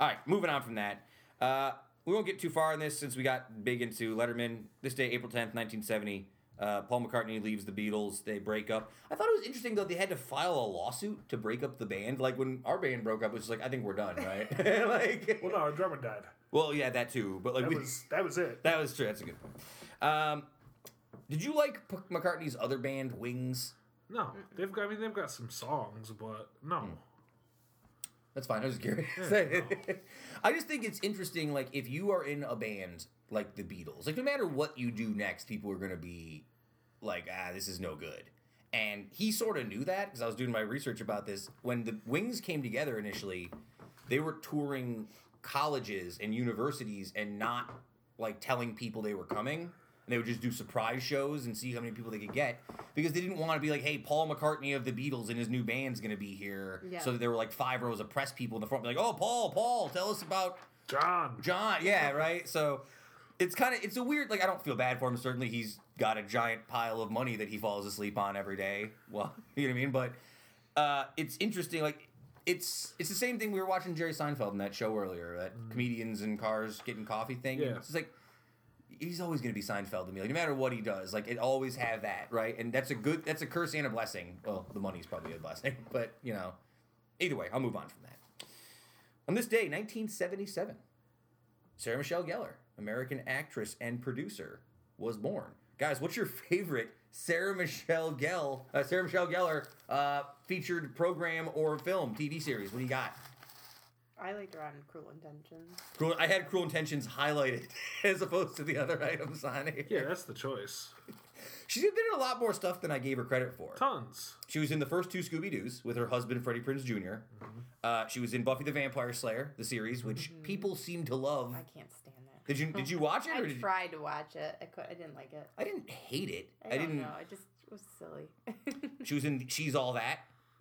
All right, moving on from that. Uh, we won't get too far in this since we got big into Letterman. This day, April tenth, nineteen seventy. Uh, Paul McCartney leaves the Beatles. They break up. I thought it was interesting though. They had to file a lawsuit to break up the band. Like when our band broke up, it was just like I think we're done, right? *laughs* *laughs* like, Well, no, our drummer died. well, yeah, that too. But like That we, was that was it. that was true. That's a good point. Um, did you like P- McCartney's other band, Wings? No, they've got. I mean, they've got some songs, but no. Hmm. That's fine. I was just curious. *laughs* I just think it's interesting. Like, if you are in a band like the Beatles, like no matter what you do next, people are gonna be like, ah, this is no good. And he sort of knew that because I was doing my research about this. When the Wings came together initially, they were touring colleges and universities and not like telling people they were coming. And they would just do surprise shows and see how many people they could get because they didn't want to be like, hey, Paul McCartney of the Beatles and his new band's gonna be here. Yeah. So there were like five rows of press people in the front, be like, oh, Paul, Paul, tell us about John. John. Yeah, right. So it's kind of it's a weird like I don't feel bad for him. Certainly he's got a giant pile of money that he falls asleep on every day. Well, *laughs* you know what I mean. But uh, it's interesting. Like it's it's the same thing we were watching Jerry Seinfeld in that show earlier. That comedians and cars getting coffee thing. Yeah. It's like. He's always going to be Seinfeld to me. Like, no matter what he does, like it always have that, right? And that's a good, that's a curse and a blessing. Well, the money's probably a blessing, *laughs* but you know, either way, I'll move on from that. On this day, 1977, Sarah Michelle Gellar, American actress and producer, was born. Guys, what's your favorite Sarah Michelle Gellar, uh, Sarah Michelle Gellar uh, featured program or film, TV series? What do you got? I liked her on Cruel Intentions. Cruel, I had Cruel Intentions highlighted *laughs* as opposed to the other *laughs* items on it. Yeah, that's the choice. She's been in a lot more stuff than I gave her credit for. Tons. She was in the first two Scooby Doo's with her husband Freddie Prinze Jr. Uh, she was in Buffy the Vampire Slayer, the series, which people seem to love. I can't stand it. Did you did you watch it? I Or did you, tried to watch it. I could. I didn't like it. I didn't hate it. I, I, didn't. know. I just it was silly. She was in She's All That.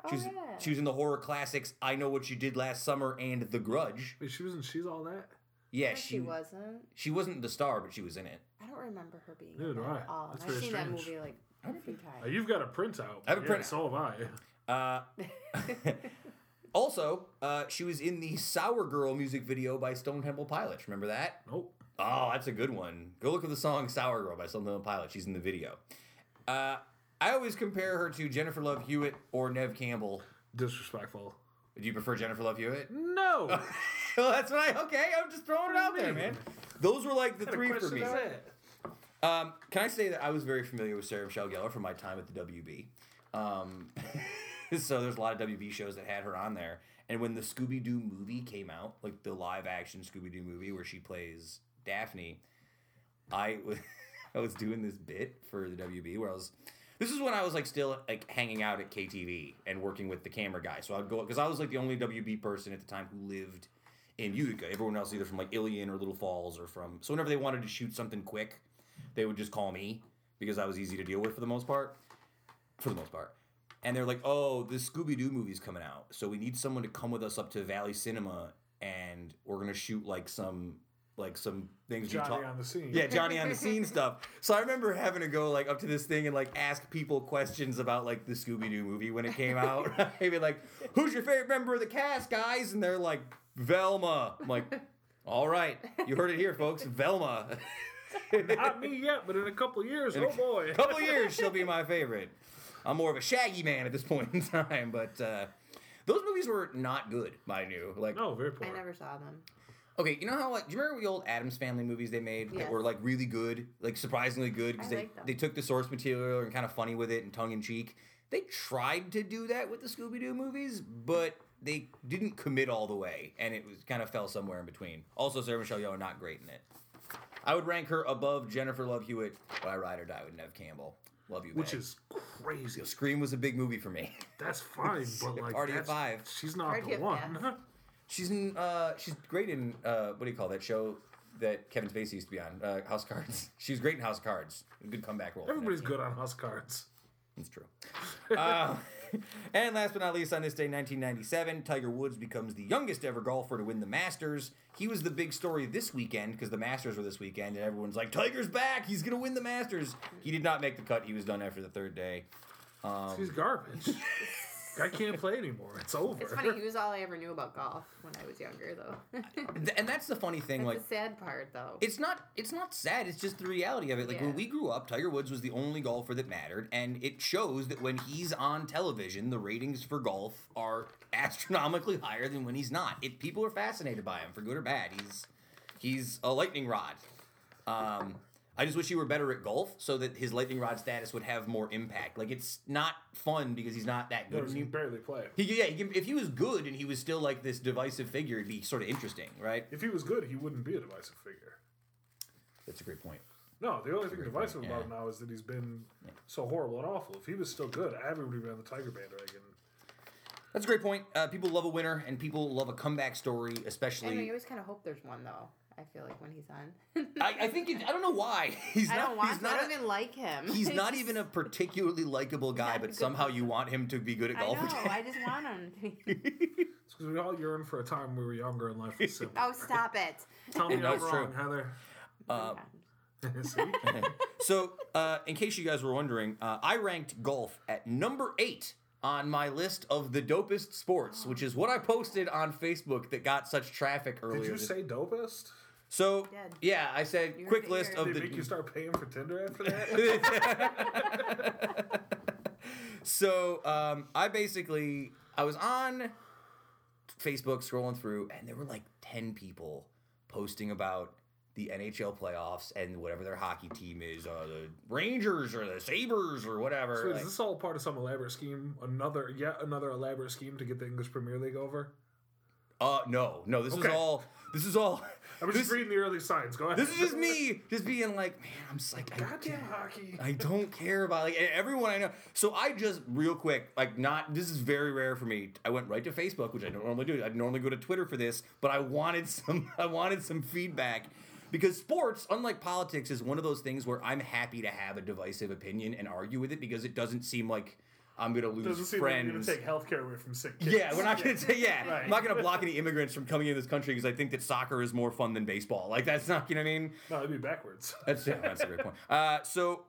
She Oh, was, yeah. she was in the horror classics I Know What You Did Last Summer and The Grudge. Wait, she was in She's All That? Yeah, No, she she wasn't. she wasn't the star, but she was in it. I don't remember her being Neither in do that at all. That's I've very seen that strange. movie like a few Uh, times. you've got a printout. I have a Yeah, printout. So have I. Uh, *laughs* *laughs* also, uh, she was in the Sour Girl music video by Stone Temple Pilots. Remember that? Nope. Oh, that's a good one. Go look at the song Sour Girl by Stone Temple Pilots. She's in the video. Uh, I always compare her to Jennifer Love Hewitt or Neve Campbell. Disrespectful. Do you prefer Jennifer Love Hewitt? No. *laughs* well, that's what I. Okay, I'm just throwing it out there, man. Those were like the three for me. Um, can I say that I was very familiar with Sarah Michelle Gellar from my time at the WB? Um, *laughs* *laughs* so there's a lot of WB shows that had her on there. And when the Scooby Doo movie came out, like the live action Scooby Doo movie where she plays Daphne, I was *laughs* I was doing this bit for the WB where I was. This is when I was like still like hanging out at KTV and working with the camera guy. So I'd go because I was like the only WB person at the time who lived in Utica. Everyone else either from like Ilion or Little Falls or from. So whenever they wanted to shoot something quick, they would just call me because I was easy to deal with for the most part. For the most part. And they're like, oh, the Scooby Doo movie's coming out. So we need someone to come with us up to Valley Cinema and we're gonna shoot like some like some things you Johnny talk on the scene. yeah, Johnny on the *laughs* scene stuff. So I remember having to go like up to this thing and like ask people questions about like the Scooby Doo movie when it came out. *laughs* Maybe like, who's your favorite member of the cast, guys? And they're like, Velma. I'm like, all right, you heard it here, folks. Velma. Not me yet, but in a couple years, In a oh boy. couple years, she'll be my favorite. I'm more of a Shaggy man at this point in time, but uh, those movies were not good. I knew like No, very poor. I never saw them. Okay, you know how like do you remember the old Addams Family movies they made that were like really good, like surprisingly good because they like them. they took the source material and kind of funny with it and tongue in cheek. They tried to do that with the Scooby Doo movies, but they didn't commit all the way, and it was kind of fell somewhere in between. Also, Sarah Michelle Gellar not great in it. I would rank her above Jennifer Love Hewitt, but I ride or die with Neve Campbell. Love you, Which babe. is crazy. Scream was a big movie for me. That's fine, *laughs* but like Party at that's, five. She's not Party the at one. *laughs* She's in. Uh, she's great in. Uh, what do you call that show that Kevin Spacey used to be on? Uh, House Cards. *laughs* She's great in House Cards. A good comeback role. for Everybody's good on house cards. It's true. uh, *laughs* and last but not least, on this day, 1997, Tiger Woods becomes the youngest ever golfer to win the Masters. He was the big story this weekend because the Masters were this weekend, and everyone's like, "Tiger's back! He's gonna win the Masters." He did not make the cut. He was done after the third day. Um, He's garbage. *laughs* Guy can't play anymore. It's over. It's funny. He was all I ever knew about golf when I was younger, though. and that's the funny thing. That's like, the sad part, though. It's not it's not sad, it's just the reality of it. Like when we grew up, Tiger Woods was the only golfer that mattered, and it shows that when he's on television, the ratings for golf are astronomically higher than when he's not. It people are fascinated by him for good or bad. He's he's a lightning rod. Um I just wish he were better at golf so that his lightning rod status would have more impact. Like it's not fun because he's not that No, good. he can barely play. He, yeah, he can, if he was good and he was still like this divisive figure, it'd be sort of interesting, right? If he was good, he wouldn't be a divisive figure. That's a great point. No, the only thing divisive point, about yeah. him now is that he's been so horrible and awful. If he was still good, everybody would be on the Tiger bandwagon. That's a great point. Uh, people love a winner, and people love a comeback story, especially. I know, you always kind of hope there's one, though. I feel like when he's on. I, I think it, I don't know why *laughs* he's I not. don't want he's to. I not. don't even like him. he's *laughs* not even a particularly likable guy, but good. somehow you want him to be good at golf. I golf. know. I just want him to be. *laughs* It's because we all yearn for a time when we were younger and life was simple. Oh, stop it. Tell me No, I'm true. wrong, Heather. Uh, so, uh, in case you guys were wondering, uh, I ranked golf at number eight on my list of the dopest sports, which is what I posted on Facebook that got such traffic earlier. Did you say dopest? So? Did. Yeah, I said You heard quick it list of Did the. they make you start paying for Tinder after *laughs* that? so um, I basically I was on Facebook scrolling through, and there were like ten people posting about the NHL playoffs and whatever their hockey team is, uh, the Rangers or the Sabres or whatever. so like- is this all part of some elaborate scheme? Another, yet another elaborate scheme to get the English Premier League over? uh, no, no, this is all. This is all. I'm just reading the early signs. Go ahead. this is just me, just being like, man, I'm just like, I Goddamn hockey. I don't care about like everyone I know. So I just real quick, like not this is very rare for me. I went right to Facebook, which I don't normally do. I normally go to Twitter for this, but I wanted some *laughs* I wanted some feedback because sports, unlike politics, is one of those things where I'm happy to have a divisive opinion and argue with it because it doesn't seem like I'm gonna lose Doesn't seem like friends. going to take healthcare away from sick kids. yeah, we're not gonna take. yeah. Right. I'm not gonna block any *laughs* immigrants from coming into this country because I think that soccer is more fun than baseball. Like that's not, you know what I mean? No, it'd be backwards. *laughs* That's yeah, that's a great point. Uh, so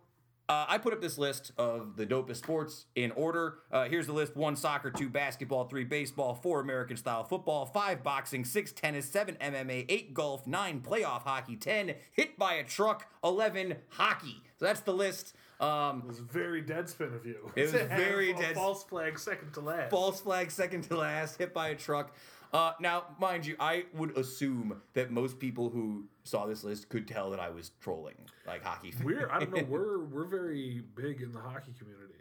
uh, I put up this list of the dopest sports in order. Uh, here's the list: one soccer, two basketball, three baseball, four American style football, five boxing, six tennis, seven MMA, eight golf, nine playoff hockey, ten hit by a truck, eleven hockey. So that's the list. Um, It was very deadspin of you. It *laughs* was very dead- False flag second to last. false flag, second to last, hit by a truck. Uh, now, mind you, I would assume that most people who saw this list could tell that I was trolling, like hockey. We're I don't know. *laughs* We're we're very big in the hockey community.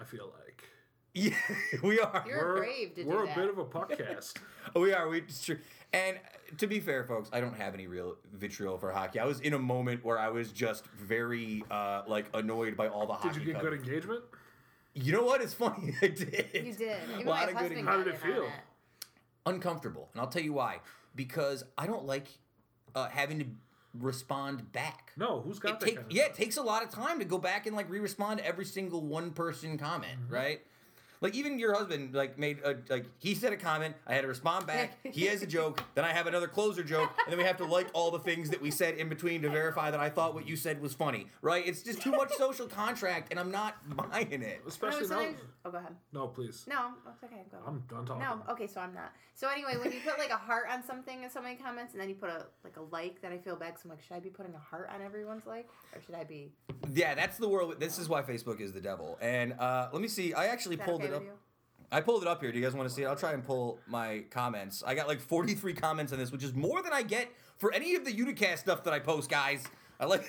I feel like yeah, *laughs* we are. You're we're brave to do we're a that. bit of a puckcast. Oh, we are. We it's true. And to be fair, folks, I don't have any real vitriol for hockey. I was in a moment where I was just very uh, like annoyed by all the hockey. Did you get good engagement? You know what? It's funny. *laughs* I did. You did. Even Lot my of good husband en- How did it on feel? it. uncomfortable, and I'll tell you why. Because I don't like uh, having to respond back. No, who's got it that take, kind of yeah, stuff? it takes a lot of time to go back and like re-respond to every single one person comment, Mm-hmm. right? Like even your husband like made a like he said a comment, I had to respond back. he has a joke, then I have another closer joke, and then we have to like all the things that we said in between to verify that I thought what you said was funny, right? It's just too much social contract, and I'm not buying it. No, Especially now. oh, go ahead. No, please. No, it's okay. Go. I'm done talking. No, okay, so I'm not. So anyway, when you put like a heart on something in somebody comments, and then you put a like a like, then I feel bad. So I'm like, should I be putting a heart on everyone's like, or should I be? Yeah, that's the world. This is why Facebook is the devil. And uh, let me see. I actually pulled okay it up. with? I pulled it up here. Do you guys want to see it? I'll try and pull my comments. I got like 43 comments on this, which is more than I get for any of the Uticast stuff that I post, guys. I like.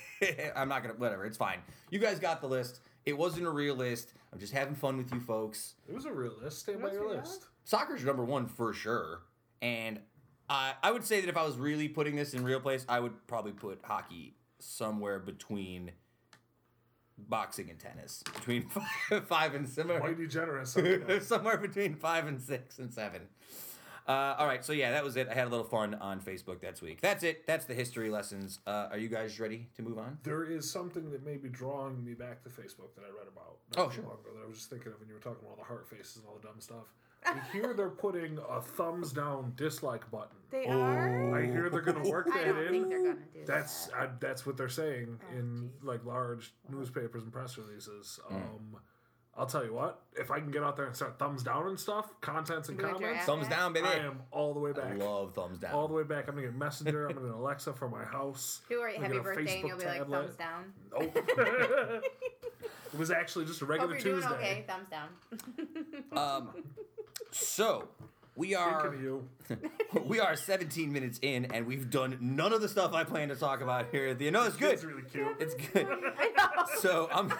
*laughs* I'm not gonna. Whatever. It's fine. You guys got the list. It wasn't a real list. I'm just having fun with you folks. It was a real list. Stay by your it list. Soccer's number one for sure, and I I would say that if I was really putting this in real place, I would probably put hockey somewhere between boxing and tennis, between five, *laughs* five and similar. Mighty generous. *laughs* somewhere between five and six and seven. Uh, all right, so yeah, that was it. I had a little fun on Facebook that week. That's it. That's the history lessons. Uh, are you guys ready to move on? There is something that may be drawing me back to Facebook that I read about. Oh, sure. long ago that I was just thinking of when you were talking about all the heart faces and all the dumb stuff. I hear they're putting a thumbs down dislike button. They Oh. are. I hear they're going *laughs* to work I that don't think in. they're gonna do That's that. I, that's what they're saying Oh, in jeez. like large newspapers and press releases. Hmm. Um, I'll tell you what, if I can get out there and start thumbs down and stuff, contents and You want your comments, ass Thumbs down, baby. I am all the way I back. love thumbs down. all the way back. I'm gonna get Messenger. I'm gonna get Alexa for my house. *laughs* Who are you? I'm Happy gonna get a birthday, and you'll be like thumbs down. Nope. *laughs* it was actually just a Hope regular you're doing Tuesday. okay. Thumbs down. Um, so we are you. *laughs* we are 17 minutes in, and we've done none of the stuff I planned to talk about here at the end. No, it's good. It's really cute. It's good. *laughs* So I'm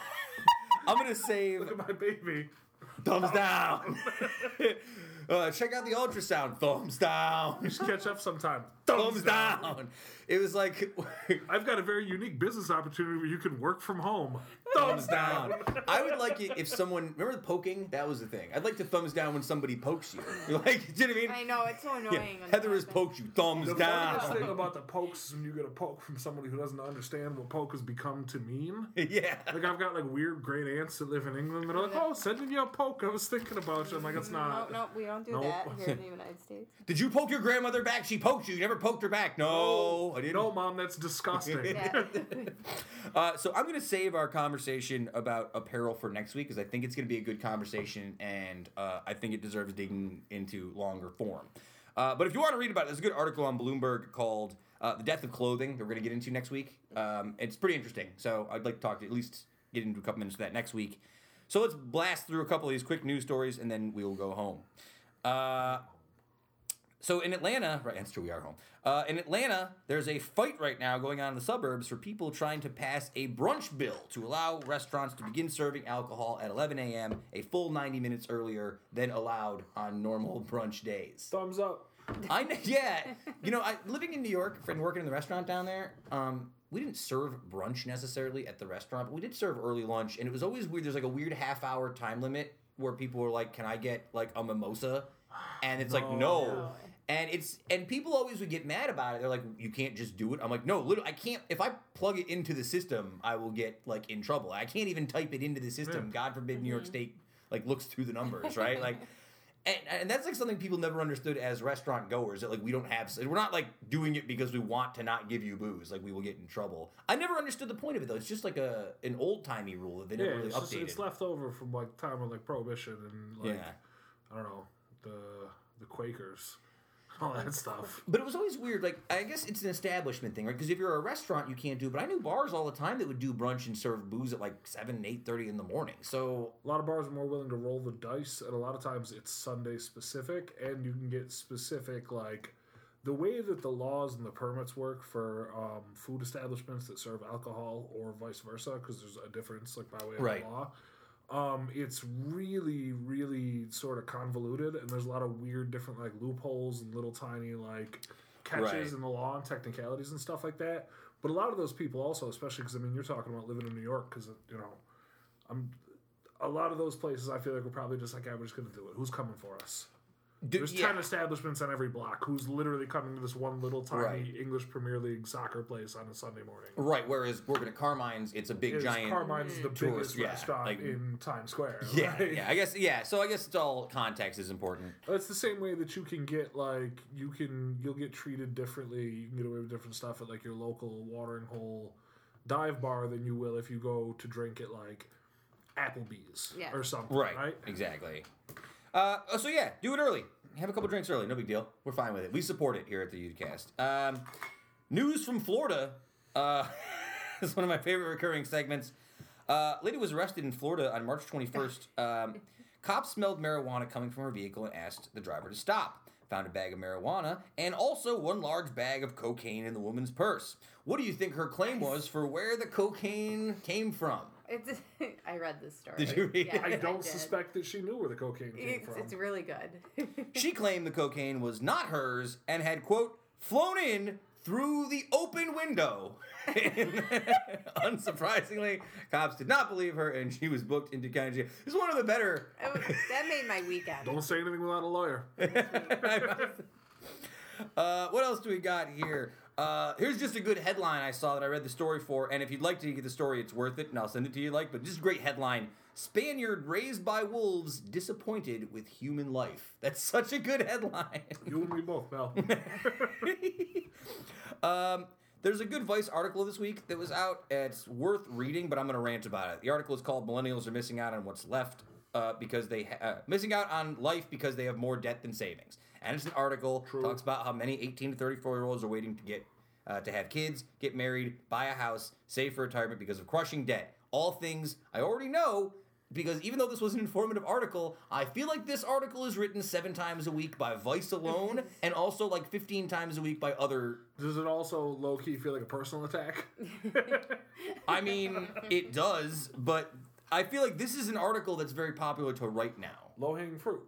I'm gonna save Look at my baby. thumbs down. *laughs* uh, check out the ultrasound. Thumbs down. You should catch up sometime. Thumbs down. It was like I've got a very unique business opportunity where you can work from home. Thumbs down. I would like it if someone remember the poking. That was the thing. I'd like to thumbs down when somebody pokes you. You're *laughs* like, do you know what I mean? I know it's so annoying. Yeah. Heather that has poked you. Thumbs down. The funniest thing about the pokes is when you get a poke from somebody who doesn't understand what poke has become to mean. *laughs* yeah. Like I've got like weird great aunts that live in England that are like, "Oh, sending you a poke. I was thinking about you." I'm like, "It's No, not." no, no, we don't do Nope. that here in *laughs* the United States. Did you poke your grandmother back? She poked you. You never poked her back. No, I didn't. No, mom, that's disgusting. Uh, so I'm going to save our conversation about apparel for next week because I think it's going to be a good conversation and uh, I think it deserves digging into longer form. Uh, but if you want to read about it, there's a good article on Bloomberg called uh, "The Death of Clothing" that we're going to get into next week. Um, it's pretty interesting, so I'd like to talk to at least get into a couple minutes of that next week. So let's blast through a couple of these quick news stories and then we will go home. Uh, so in Atlanta, right? That's true. We are home. Uh, in Atlanta, there's a fight right now going on in the suburbs for people trying to pass a brunch bill to allow restaurants to begin serving alcohol at 11 a.m. a full 90 minutes earlier than allowed on normal brunch days. Thumbs up. I know, *laughs* yeah. You know, I living in New York and working in the restaurant down there. Um, we didn't serve brunch necessarily at the restaurant, but we did serve early lunch, and it was always weird. There's like a weird half hour time limit where people were like, "Can I get like a mimosa?" And it's like, No. no. No. And it's and people always would get mad about it. They're like, "You can't just do it." I'm like, "No, literally, I can't. If I plug it into the system, I will get like in trouble. I can't even type it into the system. Hmm. God forbid New York mm-hmm. State like looks through the numbers, right? Like." *laughs* And, and that's like something people never understood as restaurant goers that like we don't have we're not like doing it because we want to not give you booze like we will get in trouble i never understood the point of it though it's just like a an old-timey rule that they Yeah, never really it's, just, updated it's left over from like time of like prohibition and like yeah I don't know the the Quakers, all that stuff. but it was always weird like i guess it's an establishment thing right because if you're a restaurant you can't do it but i knew bars all the time that would do brunch and serve booze at like 7 8 30 in the morning so A lot of bars are more willing to roll the dice, and a lot of times it's Sunday specific, and you can get specific like the way that the laws and the permits work for um, food establishments that serve alcohol or vice versa, because there's a difference like by way of Right. the law. Um, it's really, really sort of convoluted, and there's a lot of weird, different like loopholes and little tiny like catches Right. in the law and technicalities and stuff like that. But a lot of those people also, especially because I mean, you're talking about living in New York, because you know, I'm a lot of those places. I feel like we're probably just like, yeah, we're just gonna do it. Who's coming for us? Do- There's yeah. ten establishments on every block. Who's literally coming to this one little tiny Right. English Premier League soccer place on a Sunday morning? Right. Whereas working at Carmine's, it's a big Is giant. Carmine's the tourist, biggest yeah, restaurant like- in Times Square. *laughs* Yeah, right? yeah. I guess yeah. So I guess it's all context is important. It's the same way that you can get like you can you'll get treated differently. You can get away with different stuff at like your local watering hole dive bar than you will if you go to drink at like Applebee's Yeah. or something. Right. Right. Exactly. Uh, so yeah, do it early. Have a couple drinks early. No big deal. We're fine with it. We support it here at the Uticast. Um, news from Florida. Uh, *laughs* is one of my favorite recurring segments. Uh, lady was arrested in Florida on March 21st. *laughs* Um, cops smelled marijuana coming from her vehicle and asked the driver to stop. Found a bag of marijuana and also one large bag of cocaine in the woman's purse. What do you think her claim was for where the cocaine came from? It's, *laughs* I read this story. Did you read it? I don't did. suspect that she knew where the cocaine came It's, from. it's really good. *laughs* She claimed the cocaine was not hers and had, quote, flown in through the open window. *laughs* Unsurprisingly, cops did not believe her and she was booked into county jail. This is one of the better. It was- that made my weekend. Don't say anything without a lawyer. uh, what else do we got here? Uh, here's just a good headline I saw that I read the story for, and if you'd like to get the story, it's worth it, and I'll send it to you. Like, but just a great headline: Spaniard raised by wolves disappointed with human life. That's *laughs* such a good headline. You and me both, Mel. *laughs* *laughs* um, there's a good Vice article this week that was out. It's worth reading, but I'm going to rant about it. The article is called "Millennials Are Missing Out on What's Left uh, because they ha- uh, missing out on life because they have more debt than savings." And it's an article True. talks about how many 18 to 34 year olds are waiting to get uh, to have kids, get married, buy a house, save for retirement because of crushing debt. All things I already know. Because even though this was an informative article, I feel like this article is written seven times a week by Vice alone, *laughs* and also like 15 times a week by other Does it also low key feel like a personal attack? *laughs* I mean, it does, but I feel like this is an article that's very popular to write now. Low hanging fruit.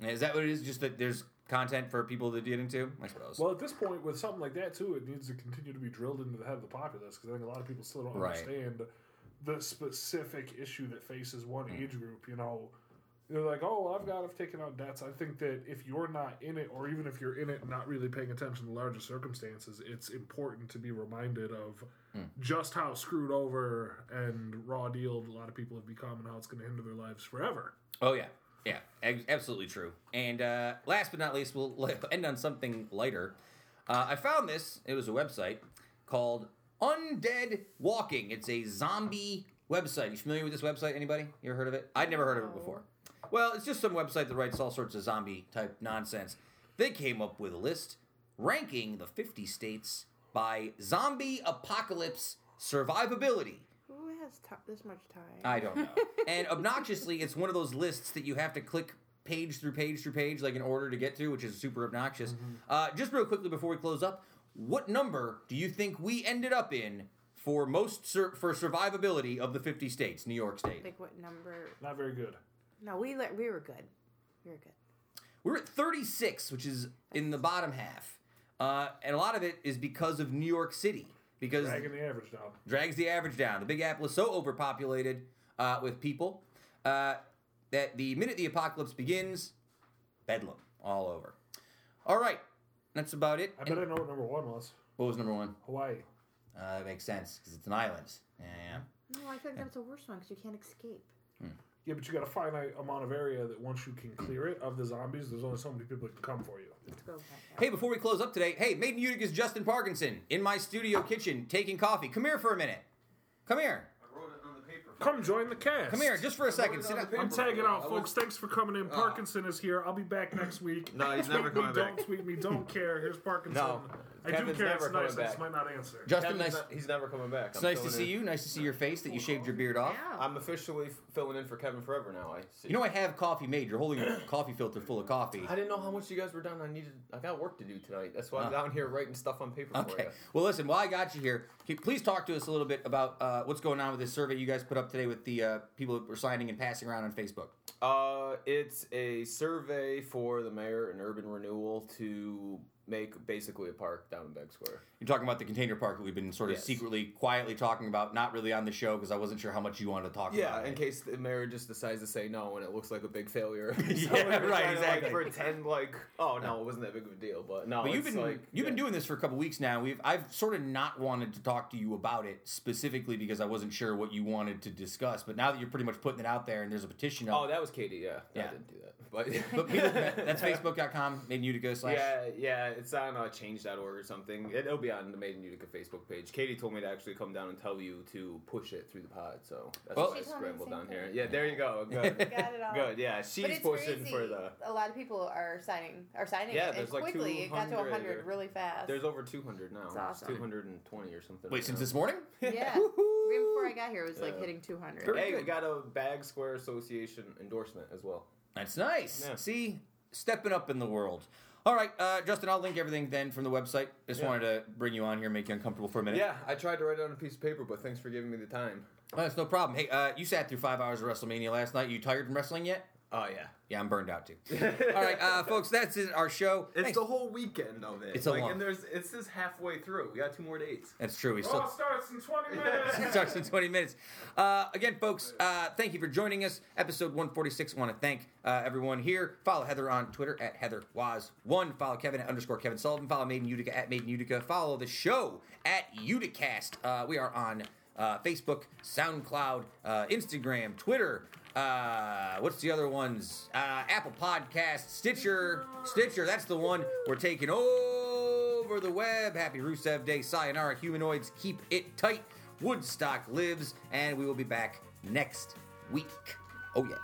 Is that what it is? Just that there's content for people to get into? I suppose. Well, at this point, with something like that too, it needs to continue to be drilled into the head of the populace because I think a lot of people still don't Right. understand the specific issue that faces one Hmm. age group. You know, they're like, "Oh, I've got, I've taken out debts." I think that if you're not in it, or even if you're in it, not really paying attention to larger circumstances, it's important to be reminded of Hmm. just how screwed over and raw dealed a lot of people have become, and how it's going to hinder their lives forever. oh yeah, yeah, ab- absolutely true. And uh, last but not least, *laughs* we'll end on something lighter. Uh, I found this. It was a website called Undead Walking. It's a zombie website. You familiar with this website? Anybody? You ever heard of it? I'd never heard of it before. Well, it's just some website that writes all sorts of zombie type nonsense. They came up with a list ranking the 50 states by zombie apocalypse survivability. Who has ti this much time? I don't know. *laughs* and obnoxiously, it's one of those lists that you have to click page through page through page, like in order to get to, which is super obnoxious. Uh, just real quickly before we close up, what number do you think we ended up in for most sur- for survivability of the 50 states? New York State. like what number? Not very good. No, we le- we were good. We were good. We're at 36, which is in the bottom half. Uh, and a lot of it is because of New York City. Because Dragging the average down. drags the average down. The Big Apple is so overpopulated uh, with people uh, that the minute the apocalypse begins, bedlam all over. All right, that's about it. I bet I know what number one was. what was number one? Hawaii. Uh, that makes sense because it's an island. Yeah, yeah. No, I think that's the worst one because you can't escape. Yeah, but you got a finite amount of area that once you can clear it of the zombies, there's only so many people that can come for you. Let's go. Hey, before we close up today, hey, Made in Utica's Justin Parkinson in my studio kitchen taking coffee. Come here for a minute. Come here. I wrote it on the paper. Come join the cast. Come here, just for a second. Sit down. I'm tagging out, I folks. Thanks for coming in. Ah. Parkinson is here. I'll be back next week. No, he's tweet never me, coming don't back. tweet me. Don't care. Here's Parkinson. No, I do Kevin's care. never It's nice. coming I just back. might not answer. Justin, Kevin's nice. not- he's never coming back. It's I'm nice to see in. you. Nice to see your face that you shaved your beard off. Yeah. I'm officially filling in for Kevin forever now. I see. You know I have coffee made. You're holding *coughs* a coffee filter full of coffee. I didn't know how much you guys were done. I needed. I got work to do tonight. That's why I'm down here writing stuff on paper for Okay. you. Well, listen. While I got you here, can you please talk to us a little bit about uh, what's going on with this survey you guys put up today with the uh, people that were signing and passing around on Facebook. Uh, it's a survey for the mayor and urban renewal to make basically a park down in Bagg Square. You're talking about the container park that we've been sort of Yes. secretly, quietly talking about, not really on the show because I wasn't sure how much you wanted to talk Yeah, about. in it. case the mayor just decides to say no and it looks like a big failure. *laughs* Yeah, *laughs* right, to, like, exactly. pretend like, oh no, it wasn't that big of a deal. But no, But you've been like you've been doing this for a couple weeks now. We've I've sort of not wanted to talk to you about it specifically because I wasn't sure what you wanted to discuss. But now that you're pretty much putting it out there and there's a petition Oh, that was Katie. Yeah, Yeah. I didn't do that. But, *laughs* but people, that's facebook.com made in Utica slash. yeah, yeah, it's on uh, change.org or something. It, it'll be on the Made in Utica Facebook page. Katie told me to actually come down and tell you to push it through the pod, so that's Well- why I She told me the scrambled same down here. Yeah, there you go. *laughs* Good. Got it all. Good. Yeah, she's pushing crazy. for the. A lot of people are signing are signing Yeah, it, and there's like quickly it got to 200 100 or- really fast. There's over 200 now. That's It's awesome. 220 or something. Wait, right since now. this morning? *laughs* yeah, Woohoo! even before I got here, it was like hitting 200. Hey, good. we got a Bagg Square Association endorsement as well. That's nice. Yeah. See, stepping up in the world. All right, uh, Justin, I'll link everything then from the website. Just Yeah. wanted to bring you on here, make you uncomfortable for a minute. Yeah, I tried to write it on a piece of paper, but thanks for giving me the time. Oh, that's no problem. Hey, uh, you sat through five hours of WrestleMania last night. You tired from wrestling yet? Oh yeah. Yeah, I'm burned out too. *laughs* All right, uh, folks, that's it, our show. It's Thanks. the whole weekend of it. It's a like, long- and there's it's just halfway through. We got two more dates. That's true. We Raw still starts in 20 *laughs* minutes. it starts in 20 minutes. Uh, again, folks, uh, thank you for joining us. Episode 146. I want to thank uh, everyone here. Follow Heather on Twitter at Heather Waz1. Follow Kevin at underscore Kevin Sullivan. Follow Made in Utica at Made in Utica. Follow the show at Uticast. Uh, we are on uh, Facebook, SoundCloud, uh, Instagram, Twitter. Uh, what's the other ones? Uh, Apple Podcast, Stitcher, Stitcher. That's the one we're taking over the web. Happy Rusev Day, Sayonara, humanoids. Keep it tight. Woodstock lives, and we will be back next week. Oh yeah.